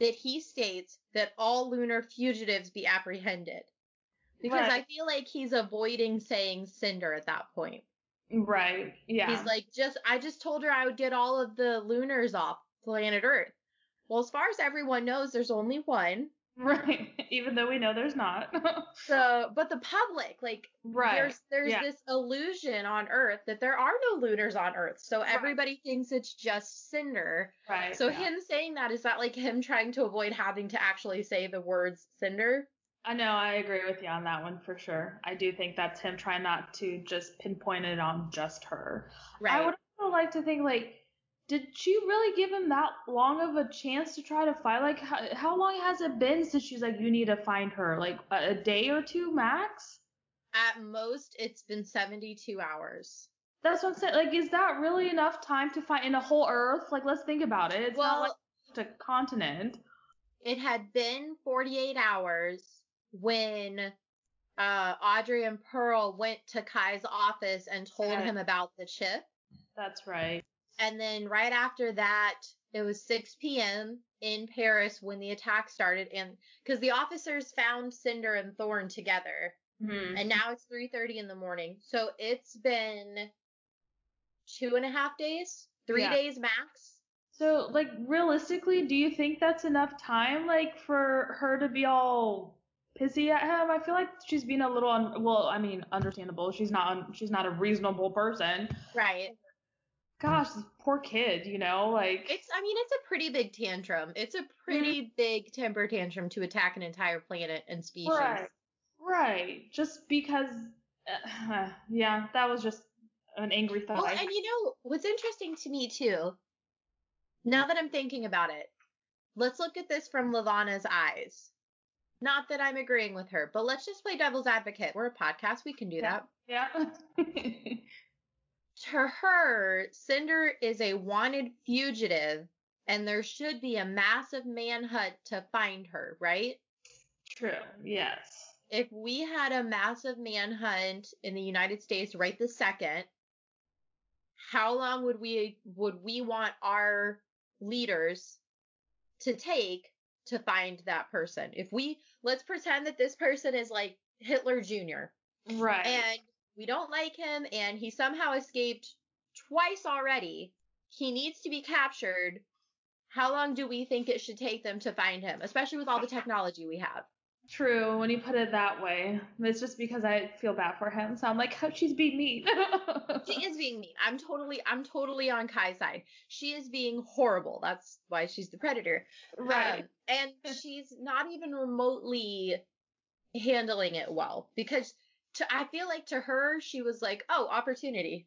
that he states that all lunar fugitives be apprehended. Because I feel like he's avoiding saying Cinder at that point. Right. Yeah. He's like, just I just told her I would get all of the lunars off planet Earth. Well, as far as everyone knows, there's only one. right. Even though we know there's not. So, but the public, like, right. there's there's yeah. this illusion on Earth that there are no lunars on Earth. So everybody thinks it's just Cinder. right. So yeah. him saying that is that like him trying to avoid having to actually say the words Cinder? I know. I agree with you on that one for sure. I do think that's him trying not to just pinpoint it on just her. Right. I would also like to think like. Did she really give him that long of a chance to try to fight? Like, how, how long has it been since she's like, you need to find her? Like, a, a day or two max? At most, it's been 72 hours. That's what I'm saying. Like, is that really enough time to find in a whole Earth? Like, let's think about it. It's well, not like a continent. it had been 48 hours when uh, Adri and Pearl went to Kai's office and told Yeah. him about the chip. That's right. And then right after that, it was 6 p.m. in Paris when the attack started, and because the officers found Cinder and Thorne together, Mhm. and now it's 3:30 in the morning. So it's been two and a half days, three Yeah. days max. So, like, realistically, do you think that's enough time, like, for her to be all pissy at him? I feel like she's being a little, un- well, I mean, understandable. She's not, un- she's not a reasonable person. Right. Gosh, this poor kid, you know, like, It's, I mean, it's a pretty big tantrum. It's a pretty big temper tantrum to attack an entire planet and species. right, right, just because, uh, yeah, that was just an angry thought. Well, and you know what's interesting to me too. Now that I'm thinking about it, let's look at this from Levana's eyes. Not that I'm agreeing with her, but let's just play devil's advocate. We're a podcast, we can do that. yeah. To her, Cinder is a wanted fugitive, and there should be a massive manhunt to find her, right? True, yes. if we had a massive manhunt in the United States right this second, how long would we would we want our leaders to take to find that person? If we let's pretend that this person is like Hitler Jr. Right. and we don't like him and he somehow escaped twice already. He needs to be captured. How long do we think it should take them to find him, especially with all the technology we have? True, when you put it that way. It's just because I feel bad for him, so I'm like, oh, she's being mean. She is being mean. I'm totally I'm totally on Kai's side. She is being horrible. That's why she's the predator. right. Um, and she's not even remotely handling it well because to I feel like to her she was like, "Oh, opportunity."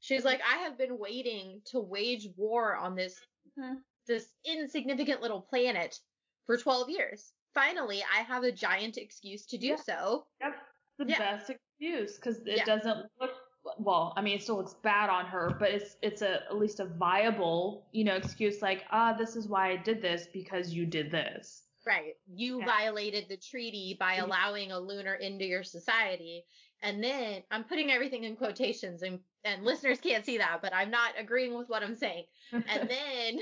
She's like, "I have been waiting to wage war on this Mhm. this insignificant little planet for 12 years. Finally, I have a giant excuse to do Yeah. so." Yep. The Yeah. best excuse because it Yeah. doesn't look well. I mean, it still looks bad on her, but it's it's a at least a viable you know excuse like ah this is why I did this because you did this. Right. You Yeah. violated the treaty by Mhm. allowing a lunar into your society. And then I'm putting everything in quotations and, and listeners can't see that, but I'm not agreeing with what I'm saying. And then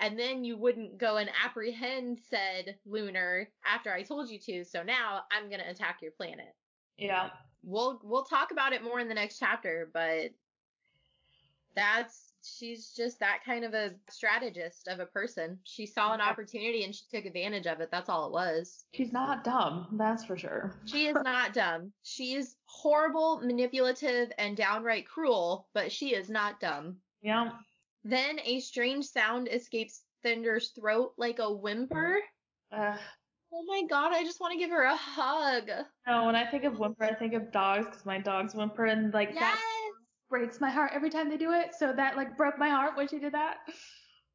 and then you wouldn't go and apprehend said lunar after I told you to. So now I'm gonna attack your planet. yeah. We'll we'll talk about it more in the next chapter, but that's she's just that kind of a strategist of a person. She saw an opportunity and she took advantage of it. That's all it was. She's not dumb, that's for sure. She is not dumb. She is horrible, manipulative, and downright cruel, but she is not dumb. Yeah. Then a strange sound escapes Cinder's throat like a whimper. Uh, Oh my god, I just want to give her a hug. no, when I think of whimper, I think of dogs because my dogs whimper and like Yes! that breaks my heart every time they do it. So that like broke my heart when she did that.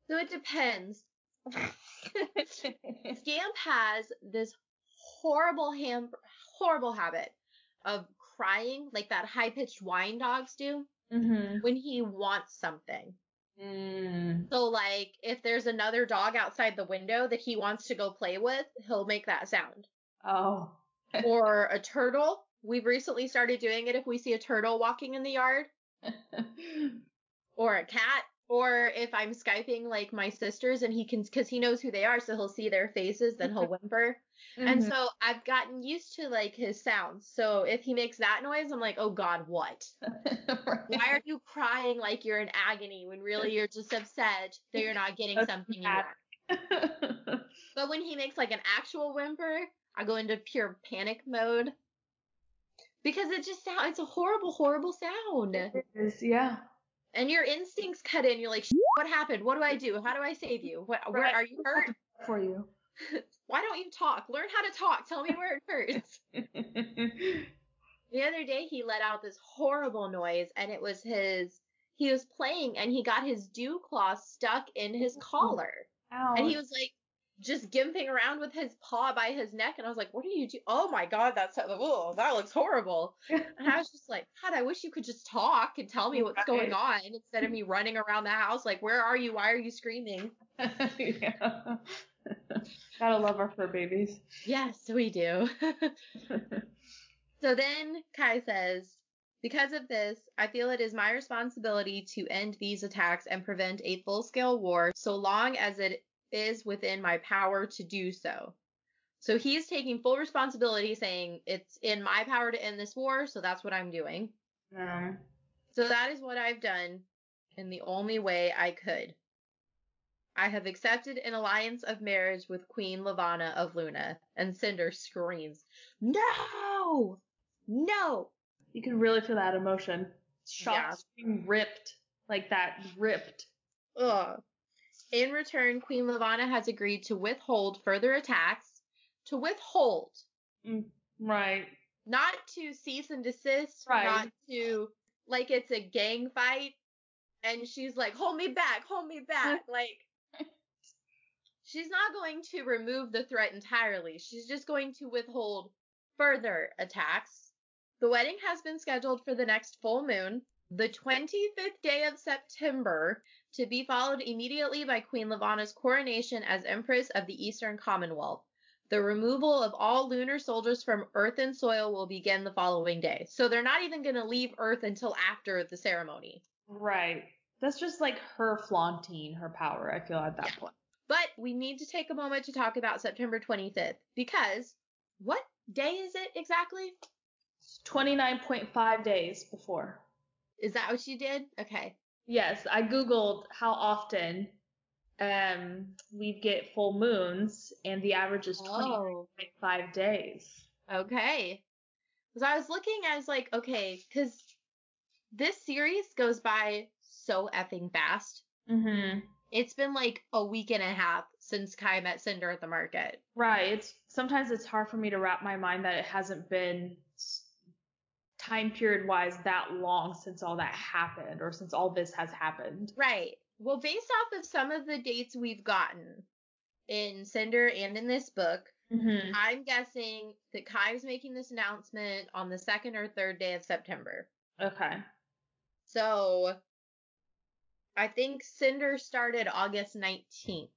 So it depends. Scamp has this horrible ham horrible habit of crying like that high pitched whine dogs do mm-hmm. when he wants something. Mm. So like if there's another dog outside the window that he wants to go play with, he'll make that sound. Oh. or a turtle. We've recently started doing it if we see a turtle walking in the yard or a cat or if I'm skyping like my sisters and he can cuz he knows who they are so he'll see their faces then he'll whimper. And Mhm. so I've gotten used to like his sounds. So if he makes that noise, I'm like, "Oh god, what?" Why are you crying like you're in agony when really you're just upset that you're not getting That's something you want? But when he makes like an actual whimper, I go into pure panic mode. Because it just sounds it's a horrible, horrible sound. It is, yeah. And your instincts cut in. You're like, what happened? What do I do? How do I save you? What, where are you hurt? For you. Why don't you talk? Learn how to talk. Tell me where it hurts. The other day he let out this horrible noise and it was his he was playing and he got his dew claw stuck in his collar. Ow. And he was like just gimping around with his paw by his neck and I was like, What are you doing? Oh my god, that's oh, that looks horrible. And I was just like, God, I wish you could just talk and tell me what's going on instead of me running around the house like, Where are you? Why are you screaming? yeah. Gotta love our fur babies. Yes, we do. so then Kai says, Because of this, I feel it is my responsibility to end these attacks and prevent a full scale war so long as it is within my power to do so. So he's taking full responsibility, saying it's in my power to end this war, so that's what I'm doing. So that is what I've done in the only way I could. I have accepted an alliance of marriage with Queen Levana of Luna. And Cinder screams, No! No! you can really feel that emotion. Yeah. Shots being ripped like that, ripped. Ugh. In return, Queen Levana has agreed to withhold further attacks. To withhold. Mm, right. Not to cease and desist. Right. Not to, like it's a gang fight. And she's like, hold me back, hold me back. like, she's not going to remove the threat entirely. She's just going to withhold further attacks. The wedding has been scheduled for the next full moon, the 25th day of September, to be followed immediately by Queen Levana's coronation as Empress of the Eastern Commonwealth. The removal of all lunar soldiers from Earth and soil will begin the following day. So they're not even going to leave Earth until after the ceremony. Right. That's just like her flaunting her power, I feel, at that point. But we need to take a moment to talk about September 25th because what day is it exactly? 29.5 days before. Is that what you did? Okay. Yes, I googled how often um we get full moons, and the average is 20.5 days. Okay. Because I was looking, I was like, okay, because this series goes by so effing fast. Mm-hmm. It's been like a week and a half since Kai met Cinder at the market. Right. It's sometimes it's hard for me to wrap my mind that it hasn't been time period wise that long since all that happened or since all this has happened. Right. Well, based off of some of the dates we've gotten in Cinder and in this book, Mm-hmm. I'm guessing that Kai was making this announcement on the second or third day of September. Okay. So I think Cinder started August 19th.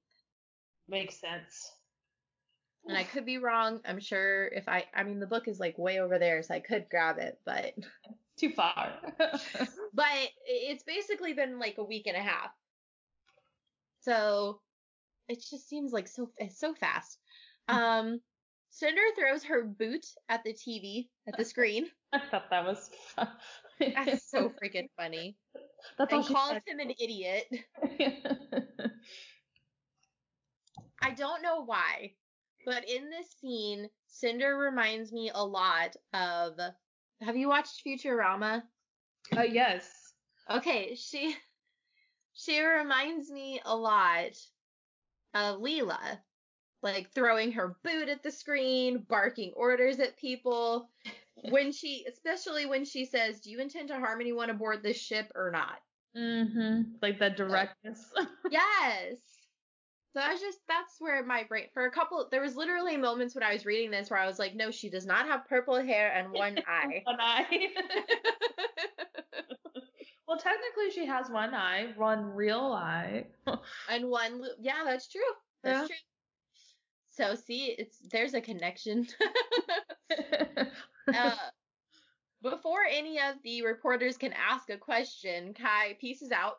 Makes sense. And I could be wrong. I'm sure if I, I mean, the book is like way over there, so I could grab it, but, Too far. but it's basically been like a week and a half. So it just seems like so, it's so fast. Um, Cinder throws her boot at the TV, at the screen. I thought that was fun. That's so freaking funny. That's And calls him an idiot. I don't know why, but in this scene, Cinder reminds me a lot of. Have you watched Futurama? uh, yes. Okay, she she reminds me a lot of Leela, like throwing her boot at the screen, barking orders at people. When she, especially when she says, "Do you intend to harm anyone aboard this ship or not?" Mm-hmm. Like the directness. Yes. So I was just that's where my brain for a couple there was literally moments when I was reading this where I was like, no, she does not have purple hair and one eye. one eye. well, technically, she has one eye, one real eye. and one yeah, that's true. That's Yeah. true. So see, it's there's a connection. uh, before any of the reporters can ask a question, Kai pieces out.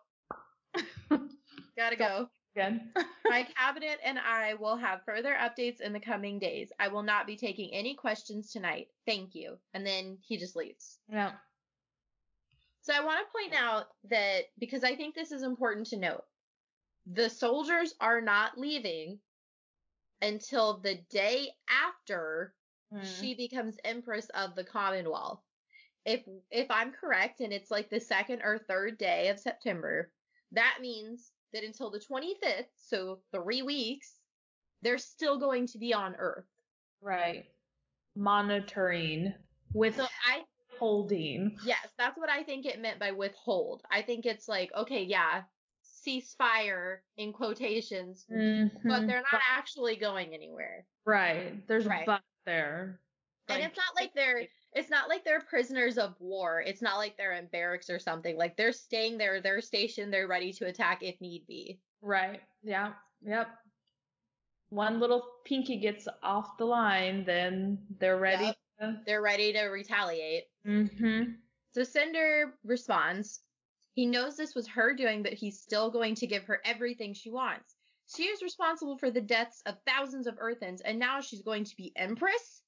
Gotta go. Again. My cabinet and I will have further updates in the coming days. I will not be taking any questions tonight. Thank you. And then he just leaves. yeah. So I want to point out that because I think this is important to note, the soldiers are not leaving until the day after Mm. she becomes empress of the Commonwealth. If if I'm correct and it's like the second or third day of September, that means that until the 25th, so 3 weeks, they're still going to be on Earth. Right. Monitoring with So I holding. yes, that's what I think it meant by withhold. I think it's like, okay, yeah, ceasefire in quotations, but Mhm. they're not actually going anywhere. right. There's Right. but there. And it's not like they're it's not like they're prisoners of war. It's not like they're in barracks or something. Like they're staying there, they're stationed, they're ready to attack if need be. Right. Yeah. Yep. One little pinky gets off the line, then they're ready. Yep. They're ready to retaliate. Mm-hmm. So Cinder responds, he knows this was her doing, but he's still going to give her everything she wants. She is responsible for the deaths of thousands of Earthens, and now she's going to be Empress?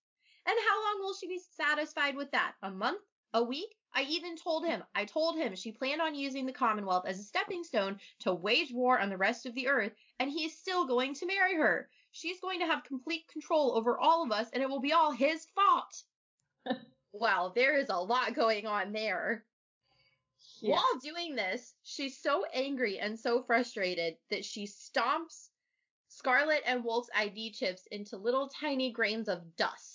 And how long will she be satisfied with that? A month? A week? I even told him, I told him she planned on using the Commonwealth as a stepping stone to wage war on the rest of the Earth, and he is still going to marry her. She's going to have complete control over all of us, and it will be all his fault. well, there is a lot going on there. Yeah. While doing this, she's so angry and so frustrated that she stomps Scarlet and Wolf's ID chips into little tiny grains of dust.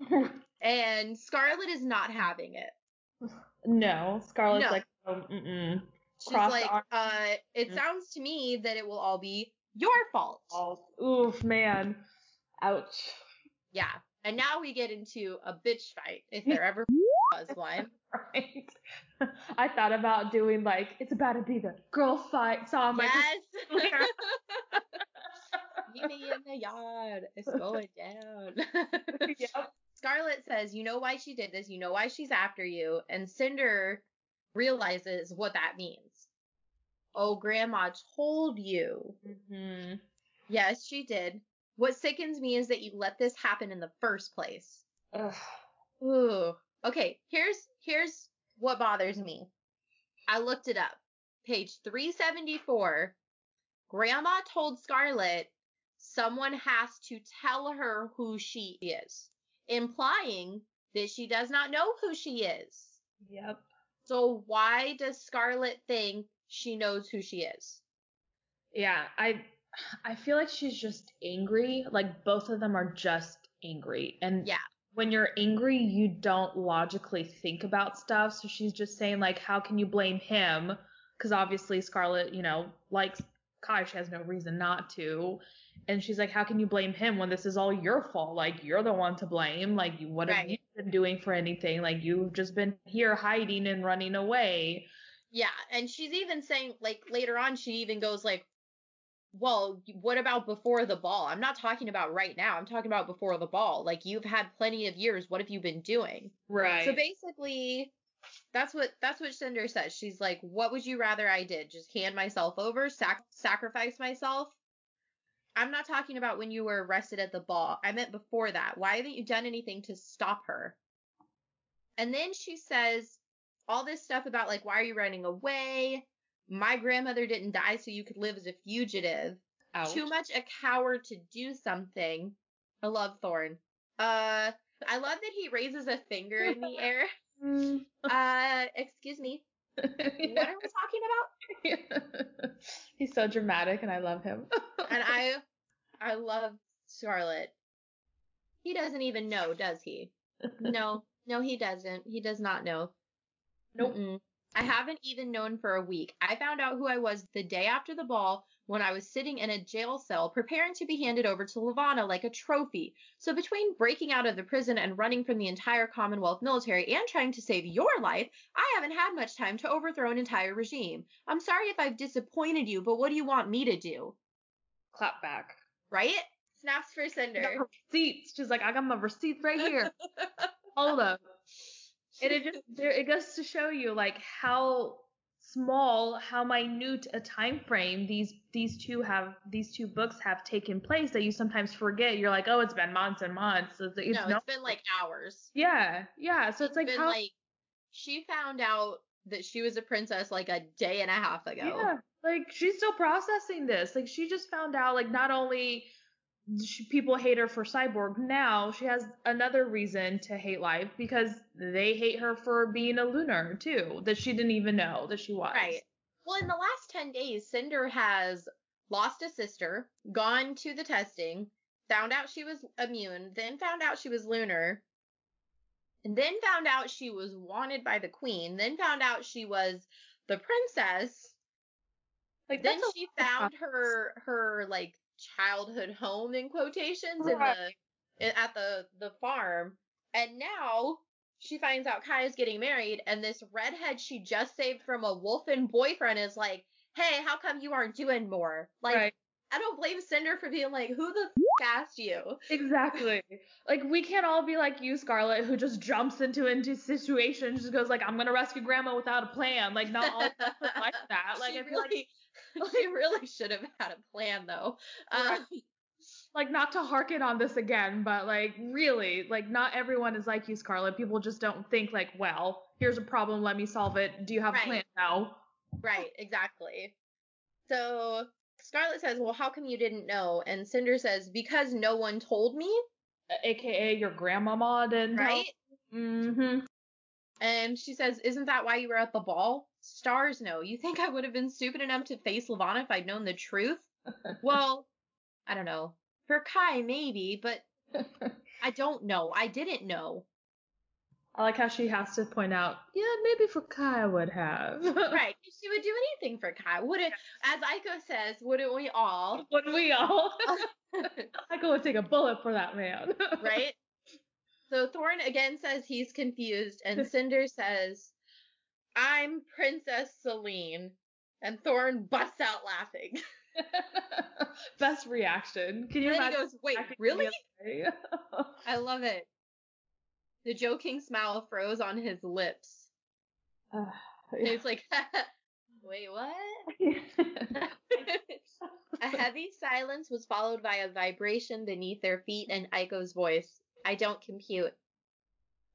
and Scarlet is not having it. No, Scarlet's no. like, oh, mm-mm. She's Cross like, uh, it mm. sounds to me that it will all be your fault. Oof, man. Ouch. Yeah. And now we get into a bitch fight, if there ever was one. right. I thought about doing like it's about to be the girl fight song. Yes. Meet me in the yard. It's going down. yep. Scarlet says, "You know why she did this. You know why she's after you." And Cinder realizes what that means. Oh, Grandma told you. Mm-hmm. Yes, she did. What sickens me is that you let this happen in the first place. Ugh. Ooh. Okay, here's here's what bothers me. I looked it up. Page 374. Grandma told Scarlet someone has to tell her who she is, implying that she does not know who she is. Yep. So why does Scarlet think she knows who she is? Yeah, I I feel like she's just angry. Like both of them are just angry. And yeah when you're angry, you don't logically think about stuff. So she's just saying, like, how can you blame him? Because obviously Scarlet, you know, likes Kai. She has no reason not to. And she's like, how can you blame him when this is all your fault? Like, you're the one to blame. Like, what right. have you been doing for anything? Like, you've just been here hiding and running away. Yeah. And she's even saying, like, later on, she even goes, like, well, what about before the ball? I'm not talking about right now. I'm talking about before the ball. Like you've had plenty of years. What have you been doing? Right. So basically, that's what that's what Cinder says. She's like, "What would you rather I did? Just hand myself over, sac- sacrifice myself?" I'm not talking about when you were arrested at the ball. I meant before that. Why haven't you done anything to stop her? And then she says all this stuff about like, why are you running away? My grandmother didn't die so you could live as a fugitive. Ouch. Too much a coward to do something. I love Thorne. Uh, I love that he raises a finger in the air. Mm. uh, excuse me. What are we talking about? He's so dramatic and I love him. and I I love Scarlet. He doesn't even know, does he? No. No, he doesn't. He does not know. Nope. Mm-mm. I haven't even known for a week. I found out who I was the day after the ball when I was sitting in a jail cell preparing to be handed over to Levana like a trophy. So between breaking out of the prison and running from the entire Commonwealth military and trying to save your life, I haven't had much time to overthrow an entire regime. I'm sorry if I've disappointed you, but what do you want me to do? Clap back. Right? Snaps for Cinder. Receipts. She's like, I got my receipts right here. Hold up and it just it goes to show you like how small how minute a time frame these these two have these two books have taken place that you sometimes forget. You're like oh it's been months and months. It's, it's no, no it's been like hours. Yeah yeah. So it's, it's like been how like she found out that she was a princess like a day and a half ago. Yeah like she's still processing this. Like she just found out like not only she, people hate her for Cyborg. Now she has another reason to hate life because they hate her for being a lunar too, that she didn't even know that she was. Right. Well, in the last 10 days, Cinder has lost a sister, gone to the testing, found out she was immune, then found out she was lunar, and then found out she was wanted by the queen, then found out she was the princess. Like then she found her her like childhood home in quotations right. in the at the the farm and now she finds out Kai is getting married and this redhead she just saved from a wolfen boyfriend is like, "Hey, how come you aren't doing more?" Like right. I don't blame Cinder for being like, who the f- asked you? Exactly. Like we can't all be like you, Scarlet, who just jumps into into situations, just goes like, "I'm gonna rescue Grandma without a plan." Like not all like that. Like she I feel like she really should have had a plan though. Right. Um, like not to harken on this again, but like really, like not everyone is like you, Scarlet. People just don't think like, well, here's a problem, let me solve it. Do you have Right. a plan now? right, exactly. So Scarlet says, "Well, how come you didn't know?" And Cinder says, "Because no one told me." AKA your grandmama didn't Right? Mm-hmm. And she says, Isn't that why you were at the ball? Stars know. You think I would have been stupid enough to face Levana if I'd known the truth? Well, I don't know. For Kai, maybe, but I don't know. I didn't know. I like how she has to point out, yeah, maybe for Kai I would have. right. She would do anything for Kai. Wouldn't, as Iko says, wouldn't we all? Wouldn't we all? I go and take a bullet for that man. right? So Thorne again says he's confused, and Cinder says, I'm Princess Selene. And Thorne busts out laughing. Best reaction. Can you And imagine? goes, Wait, really? the other way? I love it. The joking smile froze on his lips. Uh, And It's like, wait, what? a heavy silence was followed by a vibration beneath their feet and Iko's voice. I don't compute.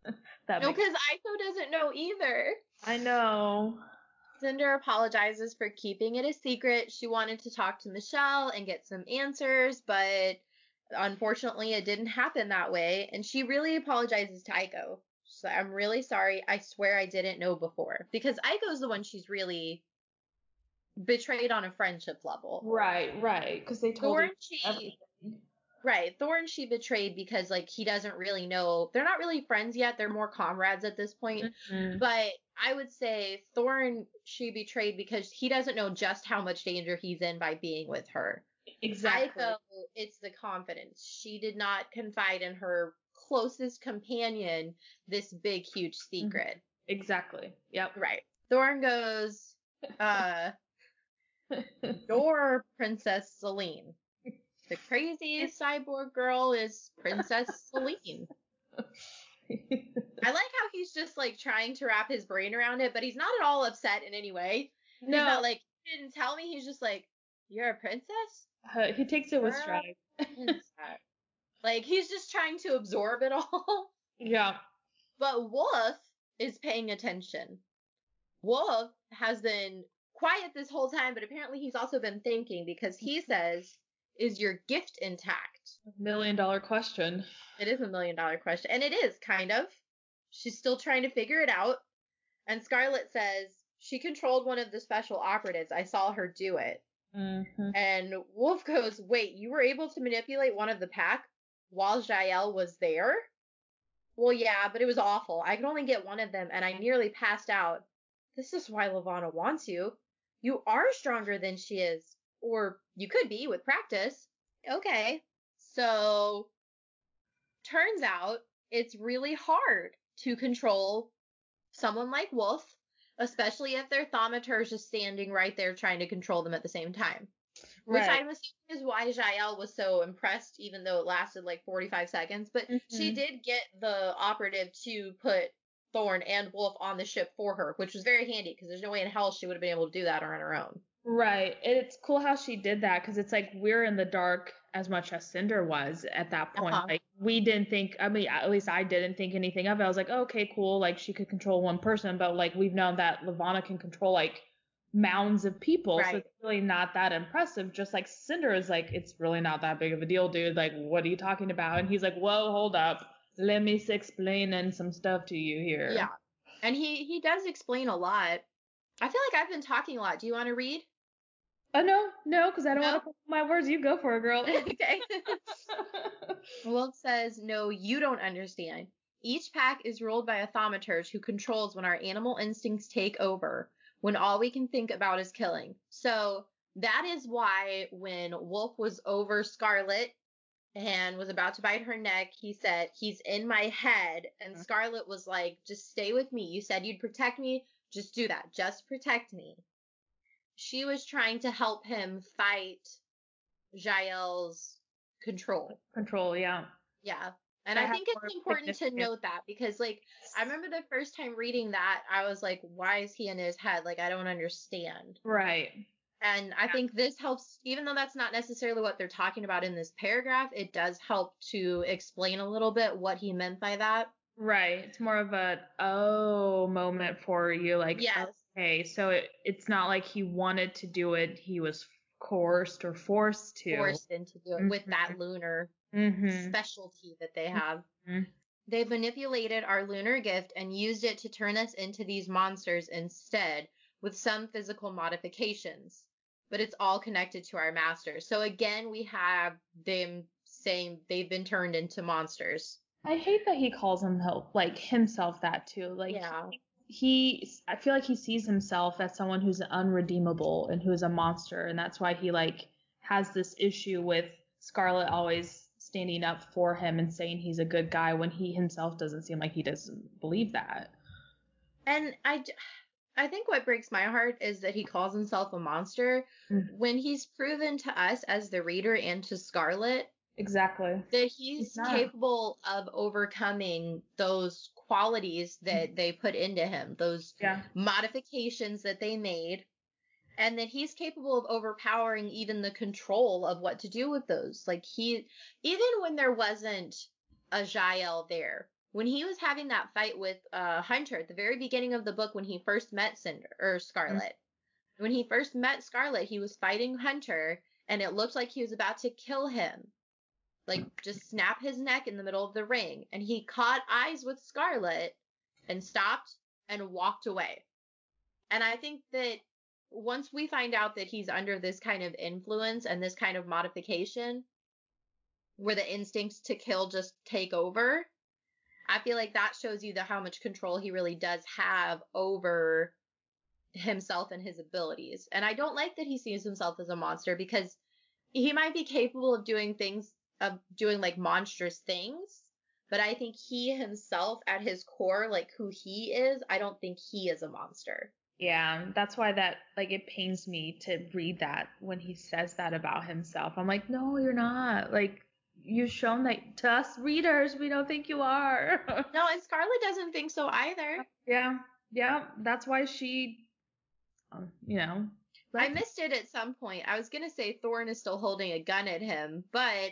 that No, because Iko doesn't know either. I know. Cinder apologizes for keeping it a secret. She wanted to talk to Michelle and get some answers, but unfortunately it didn't happen that way. And she really apologizes to Iko. She's like, I'm really sorry. I swear I didn't know before. Because Iko's the one she's really betrayed on a friendship level. Right, right. Because they told everything. Right. Thorne she betrayed because like he doesn't really know they're not really friends yet. They're more comrades at this point. Mhm. But I would say Thorne she betrayed because he doesn't know just how much danger he's in by being with her. Exactly. Iko, it's the confidence. She did not confide in her closest companion this big, huge secret. Exactly. Yep. Right. Thorne goes, uh, your Princess Selene. The craziest cyborg girl is Princess Selene. I like how he's just like trying to wrap his brain around it, but he's not at all upset in any way. He's no, not like, he didn't tell me. He's just like, you're a princess? uh, he takes it with stride. Like, he's just trying to absorb it all. Yeah. But Wolf is paying attention. Wolf has been quiet this whole time, but apparently he's also been thinking because he says, Is your gift intact? Million dollar question. It is a million dollar question. And it is, kind of. She's still trying to figure it out. And Scarlet says, She controlled one of the special operatives. I saw her do it. Mm-hmm. And Wolf goes, Wait, you were able to manipulate one of the pack while Jael was there? Well, yeah, but it was awful. I could only get one of them, and I nearly passed out. This is why Levana wants you. You are stronger than she is. Or you could be with practice. Okay. So, turns out it's really hard to control someone like Wolf, especially if their thaumaturge is standing right there trying to control them at the same time. Right. Which I'm assuming is why Jael was so impressed, even though it lasted like 45 seconds. But she Mhm. did get the operative to put Thorne and Wolf on the ship for her, which was very handy because there's no way in hell she would have been able to do that on her own. Right. And it's cool how she did that because it's like we're in the dark as much as Cinder was at that point. Uh-huh. Like we didn't think, I mean, at least I didn't think anything of it. I was like, okay, cool. Like she could control one person, but like we've known that Levana can control like mounds of people. So it's really not that impressive. Just like Cinder is like, it's really not that big of a deal, dude. Like, what are you talking about? And he's like, whoa, hold up. Let me explain and some stuff to you here. Yeah. And he he does explain a lot. I feel like I've been talking a lot. Do you want to read? Oh, no, no, because I don't No? want to put my words. You go for it, girl. okay. Wolf says, No, you don't understand. Each pack is ruled by a thaumaturge who controls when our animal instincts take over, when all we can think about is killing. So that is why when Wolf was over Scarlet and was about to bite her neck, he said, He's in my head. And Mhm. Scarlet was like, Just stay with me. You said you'd protect me. Just do that. Just protect me. She was trying to help him fight Jael's control. Control, yeah. Yeah. And That I think it's important to note that because, like, I remember the first time reading that, I was like, why is he in his head? Like, I don't understand. Right. And I Yeah. think this helps, even though that's not necessarily what they're talking about in this paragraph, it does help to explain a little bit what he meant by that. Right. It's more of a oh moment for you, like Yes. Okay, so it, it's not like he wanted to do it, he was coerced or forced to. Forced into do it with that lunar Mm-hmm. specialty that they have. Mhm. They've manipulated our lunar gift and used it to turn us into these monsters instead, with some physical modifications. But it's all connected to our master. So again, we have them saying they've been turned into monsters. I hate that he calls him help like himself that too. Like Yeah. He I feel like he sees himself as someone who's unredeemable and who's a monster and that's why he like has this issue with Scarlet always standing up for him and saying he's a good guy when he himself doesn't seem like he doesn't believe that. And I I think what breaks my heart is that he calls himself a monster Mhm. when he's proven to us as the reader and to Scarlet Exactly. that he's He's capable of overcoming those qualities that they put into him, those Yeah. modifications that they made, and that he's capable of overpowering even the control of what to do with those. Like he, even when there wasn't a Jael there, when he was having that fight with uh, Hunter at the very beginning of the book, when he first met Cinder or Scarlet, when he first met Scarlet, he was fighting Hunter, and it looked like he was about to kill him like just snap his neck in the middle of the ring and he caught eyes with Scarlet and stopped and walked away. And I think that once we find out that he's under this kind of influence and this kind of modification where the instincts to kill just take over, I feel like that shows you the how much control he really does have over himself and his abilities. And I don't like that he sees himself as a monster because he might be capable of doing things of doing like monstrous things but i think he himself at his core like who he is i don't think he is a monster Yeah, that's why that like it pains me to read that when he says that about himself. I'm like, no, you're not. Like you've shown that to us readers, we don't think you are. no and scarlet doesn't think so either yeah, yeah, that's why she, um, you know. i missed it at some point i was going to say thorne is still holding a gun at him but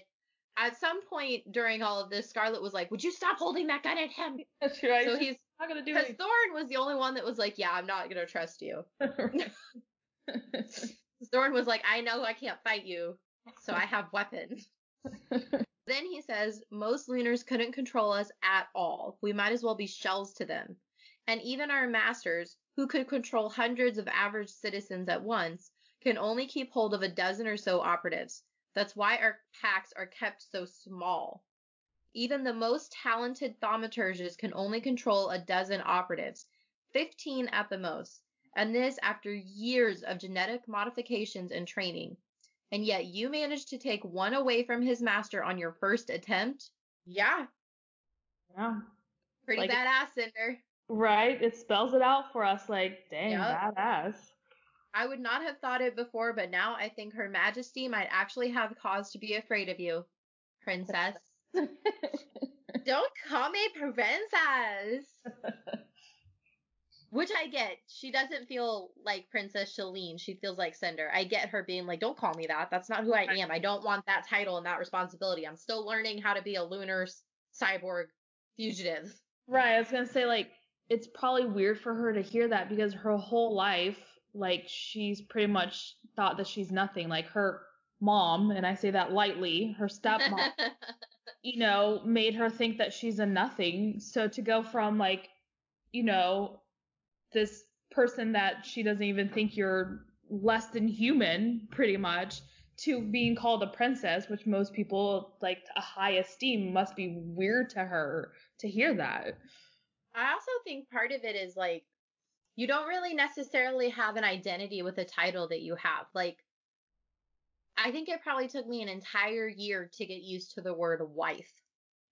at some point during all of this scarlet was like would you stop holding that gun at him That's right. so he's not gonna do it. because thorne was the only one that was like yeah i'm not going to trust you thorne was like i know i can't fight you so i have weapons Then he says, most lunars couldn't control us at all. We might as well be shells to them. And even our masters, who could control hundreds of average citizens at once, can only keep hold of a dozen or so operatives. That's why our packs are kept so small. Even the most talented thaumaturges can only control a dozen operatives, 15 at the most, and this after years of genetic modifications and training and yet you managed to take one away from his master on your first attempt? Yeah, yeah. pretty Like- badass, Cinder. Right? It spells it out for us like, dang, Yep. badass. I would not have thought it before, but now I think Her Majesty might actually have cause to be afraid of you, Princess. Don't call me Princess. Which I get. She doesn't feel like Princess Selene. She feels like Cinder. I get her being like, don't call me that. That's not who I am. I don't want that title and that responsibility. I'm still learning how to be a lunar cyborg fugitive. Right, I was gonna say like it's probably weird for her to hear that because her whole life, like she's pretty much thought that she's nothing. Like her mom, and I say that lightly, her stepmom, you know, made her think that she's a nothing. So to go from like, you know, this person that she doesn't even think you're less than human, pretty much, to being called a princess, which most people like a high esteem, must be weird to her to hear that. I also think part of it is like you don't really necessarily have an identity with a title that you have. Like I think it probably took me an entire year to get used to the word wife.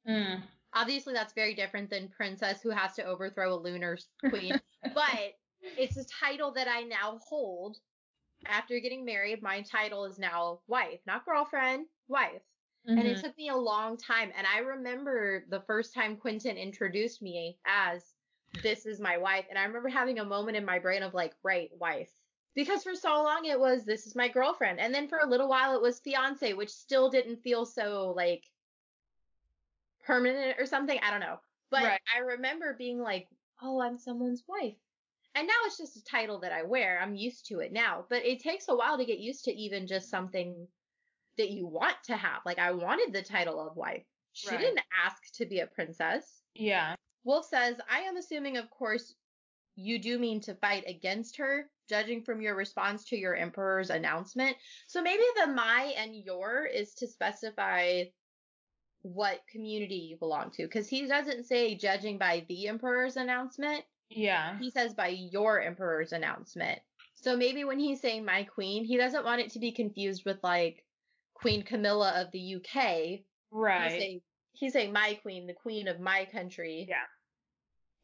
Mm. Obviously that's very different than princess who has to overthrow a lunar queen, but it's a title that I now hold after getting married, my title is now wife, not girlfriend, wife. Mm-hmm. And it took me a long time. And I remember the first time Quentin introduced me as this is my wife. And I remember having a moment in my brain of like, right, wife. Because for so long it was this is my girlfriend. And then for a little while it was fiance, which still didn't feel so like permanent or something. I don't know. But Right. I remember being like, oh, I'm someone's wife. And now it's just a title that I wear. I'm used to it now. But it takes a while to get used to even just something that you want to have. Like I wanted the title of wife. She Right. didn't ask to be a princess. Yeah. Wolf says, I am assuming, of course, you do mean to fight against her, judging from your response to your emperor's announcement. So maybe the my and your is to specify what community you belong to. Because he doesn't say judging by the emperor's announcement, Yeah. he says by your emperor's announcement. So maybe when he's saying my queen, he doesn't want it to be confused with like Queen Camilla of the UK. Right. He's saying, he's saying my queen, the queen of my country. Yeah.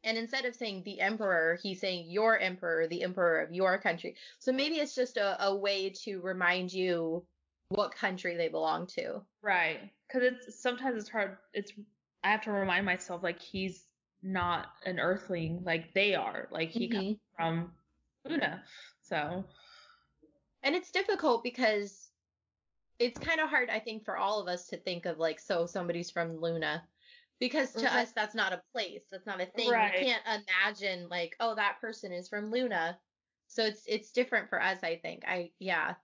And instead of saying the emperor, he's saying your emperor, the emperor of your country. So maybe it's just a, a way to remind you what country they belong to. Right. Because it's sometimes it's hard. It's I have to remind myself like he's not an Earthling like they are. Like he mm-hmm. comes from Luna. So And it's difficult because it's kind of hard, I think, for all of us to think of like, so somebody's from Luna. Because to Right. us, that's not a place. That's not a thing. Right. We can't imagine like, oh, that person is from Luna. So it's it's different for us, I think. I yeah.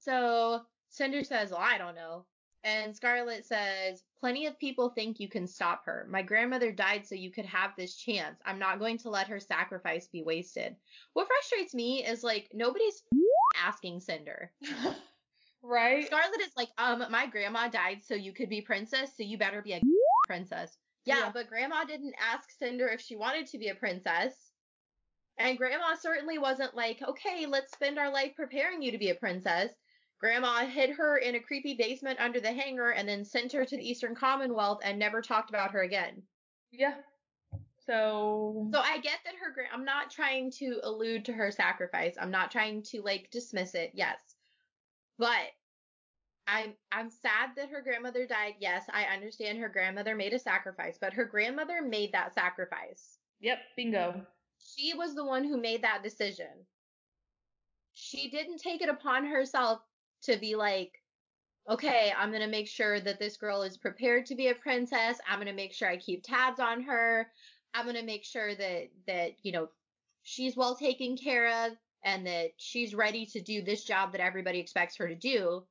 So Cinder says, well, I don't know. And Scarlet says, plenty of people think you can stop her. My grandmother died so you could have this chance. I'm not going to let her sacrifice be wasted. What frustrates me is like nobody's asking Cinder. right. Scarlet is like, um, my grandma died so you could be princess, so you better be a princess. Yeah, Yeah. but grandma didn't ask Cinder if she wanted to be a princess. And grandma certainly wasn't like, okay, let's spend our life preparing you to be a princess. Grandma hid her in a creepy basement under the hangar and then sent her to the Eastern Commonwealth and never talked about her again. Yeah. So. So I get that her, gra- I'm not trying to allude to her sacrifice. I'm not trying to like dismiss it. Yes. But I'm, I'm sad that her grandmother died. Yes, I understand her grandmother made a sacrifice, but her grandmother made that sacrifice. Yep. Bingo. She was the one who made that decision. She didn't take it upon herself to be like, okay, I'm going to make sure that this girl is prepared to be a princess. I'm going to make sure I keep tabs on her. I'm going to make sure that, that, you know, she's well taken care of and that she's ready to do this job that everybody expects her to do.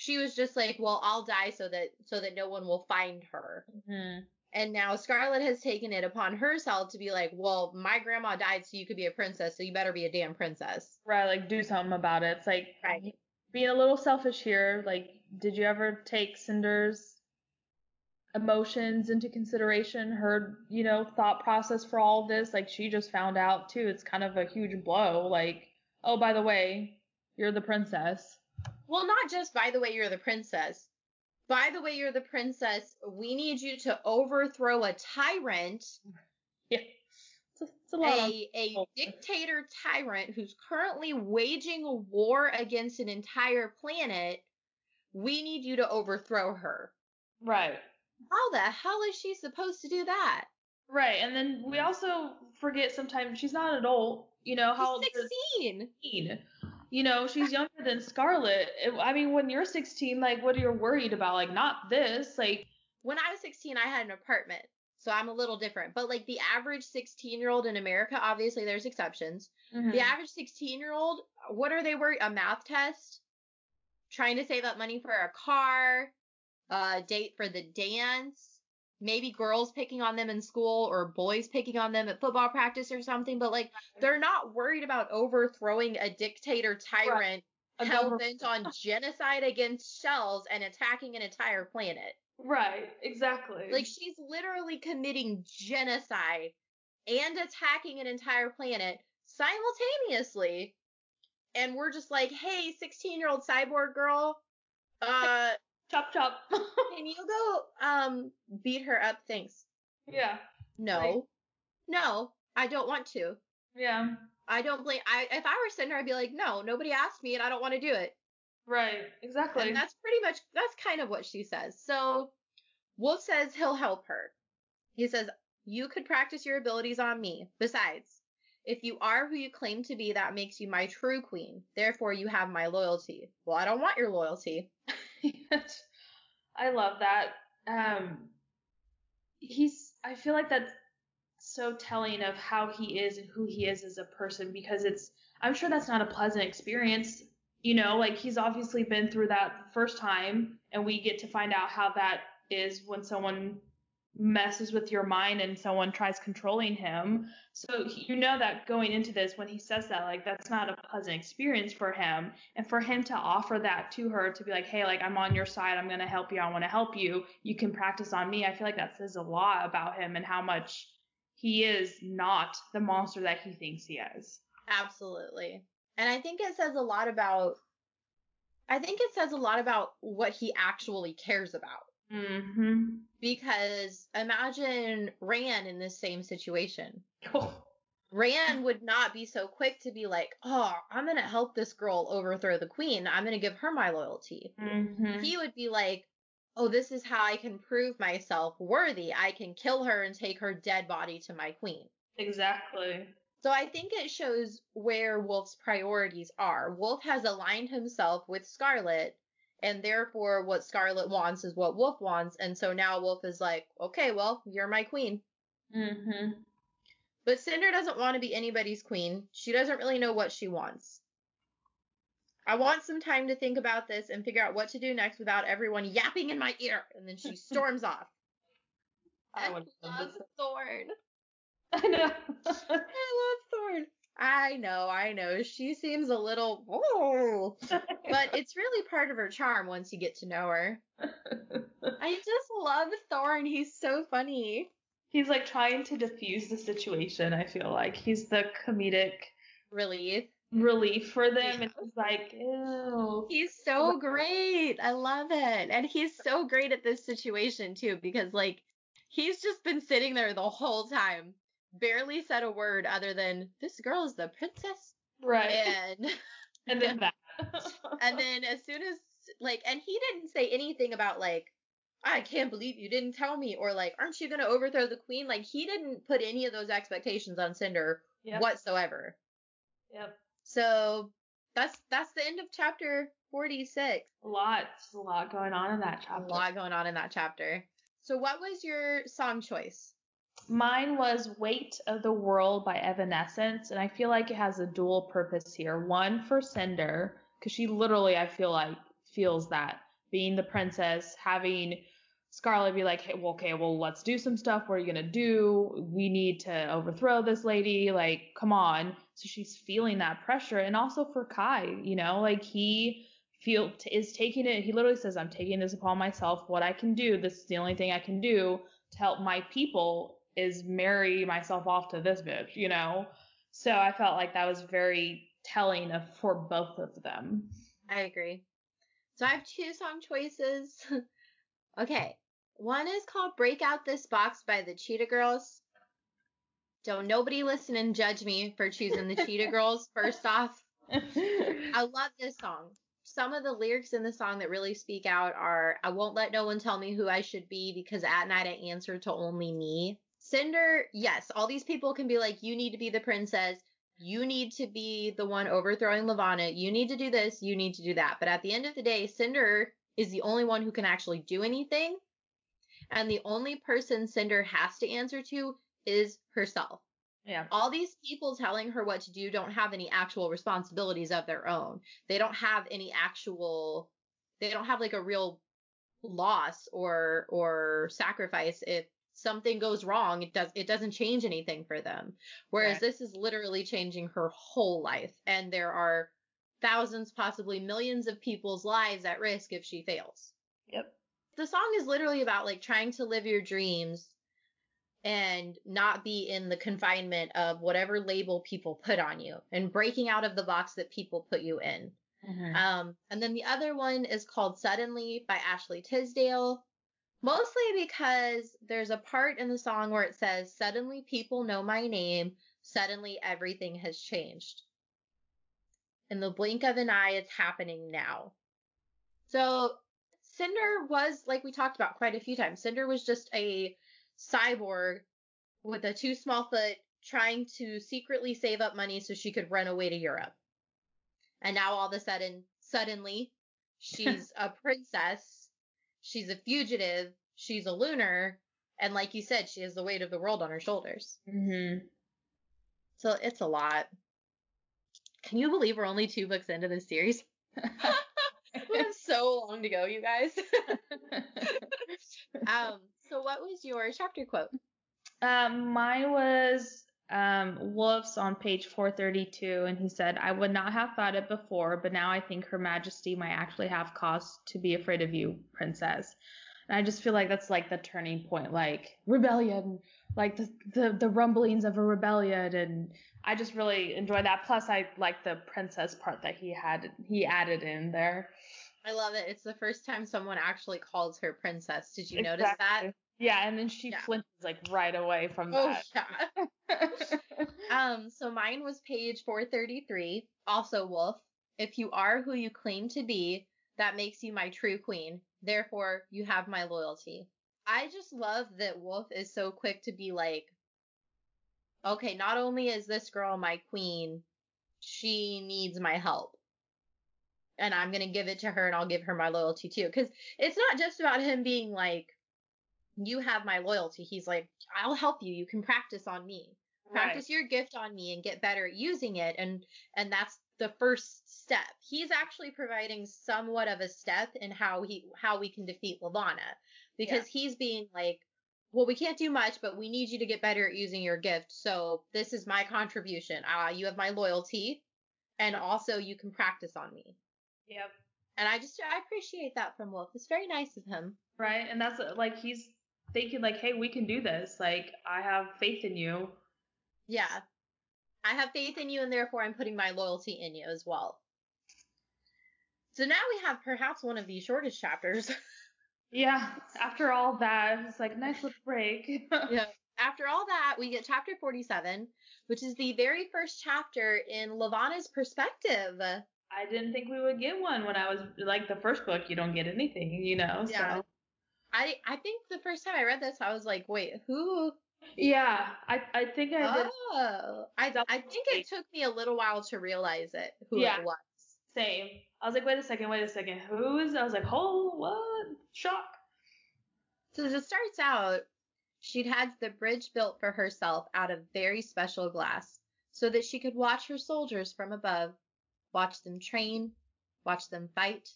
She was just like, well, I'll die so that, so that no one will find her. hmm And now Scarlet has taken it upon herself to be like, well, my grandma died so you could be a princess, so you better be a damn princess. Right. Like do something about it. It's like Right. being a little selfish here. Like, did you ever take Cinder's emotions into consideration? Her, you know, thought process for all of this. Like, she just found out too. It's kind of a huge blow. Like, oh, by the way, you're the princess. Well, not just by the way you're the princess. By the way you're the princess, we need you to overthrow a tyrant, Yeah. It's a, it's a a, a dictator tyrant who's currently waging a war against an entire planet. We need you to overthrow her. right. How the hell is she supposed to do that? Right. And then we also forget sometimes she's not an adult. You know, how old She's is 16. 16? You know, she's younger than Scarlet. I mean, when you're 16, like, what are you worried about? Like, not this. Like, when I was 16, I had an apartment. So I'm a little different. But like the average 16 year old in America, obviously there's exceptions. Mm-hmm. The average 16 year old, what are they worried? A math test? Trying to save up money for a car? A date for the dance? Maybe girls picking on them in school or boys picking on them at football practice or something. But like they're not worried about overthrowing a dictator tyrant A hell bent on genocide against shells and attacking an entire planet. Right, exactly. Like she's literally committing genocide and attacking an entire planet simultaneously. And we're just like, hey, 16 year old cyborg girl, uh, chop chop. can you go um beat her up? Thanks. yeah, No. Right. No, I don't want to. yeah. I don't blame. I if I were Cinder, I'd be like, no, nobody asked me, and I don't want to do it. Right. Exactly. And that's pretty much that's kind of what she says. So Wolf says he'll help her. He says you could practice your abilities on me. Besides, if you are who you claim to be, that makes you my true queen. Therefore, you have my loyalty. Well, I don't want your loyalty. I love that. Um, he's. I feel like that's so telling of how he is and who he is as a person because it's. I'm sure that's not a pleasant experience. You know, like he's obviously been through that the first time, and we get to find out how that is when someone messes with your mind and someone tries controlling him. So you know that going into this, when he says that, like that's not a pleasant experience for him. And for him to offer that to her to be like, hey, like I'm on your side, I'm gonna help you, I want to help you. You can practice on me. I feel like that says a lot about him and how much he is not the monster that he thinks he is. Absolutely. And I think it says a lot about I think it says a lot about what he actually cares about. Mm-hmm. Because imagine Ran in this same situation. Oh. Ran would not be so quick to be like, oh, I'm going to help this girl overthrow the queen. I'm going to give her my loyalty. Mm-hmm. He would be like, oh, this is how I can prove myself worthy. I can kill her and take her dead body to my queen. Exactly. So I think it shows where Wolf's priorities are. Wolf has aligned himself with Scarlet and therefore what Scarlet wants is what Wolf wants, and so now Wolf is like, okay, well, you're my queen. Mm-hmm. But Cinder doesn't want to be anybody's queen. She doesn't really know what she wants. I want some time to think about this and figure out what to do next without everyone yapping in my ear. And then she storms off. I I love Thorne. I know. I love Thorne. I know, I know. She seems a little, oh, but it's really part of her charm once you get to know her. I just love Thorne. He's so funny. He's like trying to diffuse the situation, I feel like. He's the comedic Relief. relief for them Yeah. he's like, ew. He's so great. I love it. And he's so great at this situation too, because like he's just been sitting there the whole time, barely said a word other than this girl is the princess. Right. And And then that. and then as soon as like and he didn't say anything about like I can't believe you didn't tell me or like aren't you going to overthrow the queen? Like he didn't put any of those expectations on Cinder yep. whatsoever. Yep. So that's that's the end of chapter 46. A lot. A lot going on in that chapter. A lot going on in that chapter. So what was your song choice? Mine was Weight of the World by Evanescence, and I feel like it has a dual purpose here. One for Cinder, because she literally, I feel like, feels that being the princess, having Scarlet be like, hey, well, okay, well, let's do some stuff. What are you gonna do? We need to overthrow this lady. Like, come on. So she's feeling that pressure, and also for Kai, you know, like he feel is taking it. He literally says, "I'm taking this upon myself. What I can do. This is the only thing I can do to help my people." Is marry myself off to this bitch, you know? So I felt like that was very telling of for both of them. I agree. So I have two song choices. okay. One is called Break Out This Box by the Cheetah Girls. Don't nobody listen and judge me for choosing the Cheetah Girls first off. I love this song. Some of the lyrics in the song that really speak out are I won't let no one tell me who I should be because at night I answer to only me. Cinder, yes, all these people can be like, you need to be the princess. You need to be the one overthrowing Levana. You need to do this. You need to do that. But at the end of the day, Cinder is the only one who can actually do anything. And the only person Cinder has to answer to is herself yeah. all these people telling her what to do don't have any actual responsibilities of their own. They don't have any actual they don't have like a real loss or or sacrifice if something goes wrong it does it doesn't change anything for them whereas Right. this is literally changing her whole life and there are thousands possibly millions of people's lives at risk if she fails Yep. the song is literally about like trying to live your dreams and not be in the confinement of whatever label people put on you and breaking out of the box that people put you in. Mhm. Um, and then the other one is called Suddenly by Ashley Tisdale. Mostly because there's a part in the song where it says, Suddenly people know my name, Suddenly, everything has changed. In the blink of an eye, it's happening now. So, Cinder was, like we talked about quite a few times, Cinder was just a cyborg with a too small foot trying to secretly save up money so she could run away to Europe. And now all of a sudden, suddenly, she's a princess, she's a fugitive, she's a lunar, and like you said, she has the weight of the world on her shoulders. Mm-hmm. So it's a lot. Can you believe we're only two books into this series? we have so long to go, you guys. um, so what was your chapter quote? Um, mine was um, Wolf's on page 432, and he said, I would not have thought it before, but now I think Her Majesty might actually have cause to be afraid of you, Princess. And I just feel like that's like the turning point, like rebellion, like the, the, the rumblings of a rebellion. And I just really enjoy that. Plus, I like the princess part that he had, he added in there. I love it. It's the first time someone actually calls her princess. Did you exactly. notice that? Yeah, and then she yeah. flinches like right away from that. oh, that. Yeah. um, so mine was page 433. Also, Wolf. If you are who you claim to be, that makes you my true queen. Therefore, you have my loyalty. I just love that Wolf is so quick to be like, okay, not only is this girl my queen, she needs my help. And I'm going to give it to her and I'll give her my loyalty too. Cause it's not just about him being like, you have my loyalty. He's like, I'll help you. You can practice on me. Practice right. your gift on me and get better at using it. And, and that's the first step. He's actually providing somewhat of a step in how he, how we can defeat Levana because yeah. he's being like, well, we can't do much, but we need you to get better at using your gift. So this is my contribution. Uh, you have my loyalty and also you can practice on me. Yep. And I just, I appreciate that from Wolf. It's very nice of him. Right. And that's like, he's thinking like, hey, we can do this. Like, I have faith in you. Yeah. I have faith in you, and therefore I'm putting my loyalty in you as well. So now we have perhaps one of the shortest chapters. yeah. After all that, it's like nice little break. yeah. After all that, we get chapter 47, which is the very first chapter in Levana's perspective. I didn't think we would get one when I was like the first book. You don't get anything, you know. Yeah. So. I I think the first time I read this, I was like, wait, who? Yeah, I I think I did. Oh, I I think it took me a little while to realize it who yeah, it was. Same. I was like, wait a second, wait a second, who is? I was like, oh, what? Shock. So as it starts out, she'd had the bridge built for herself out of very special glass, so that she could watch her soldiers from above, watch them train, watch them fight,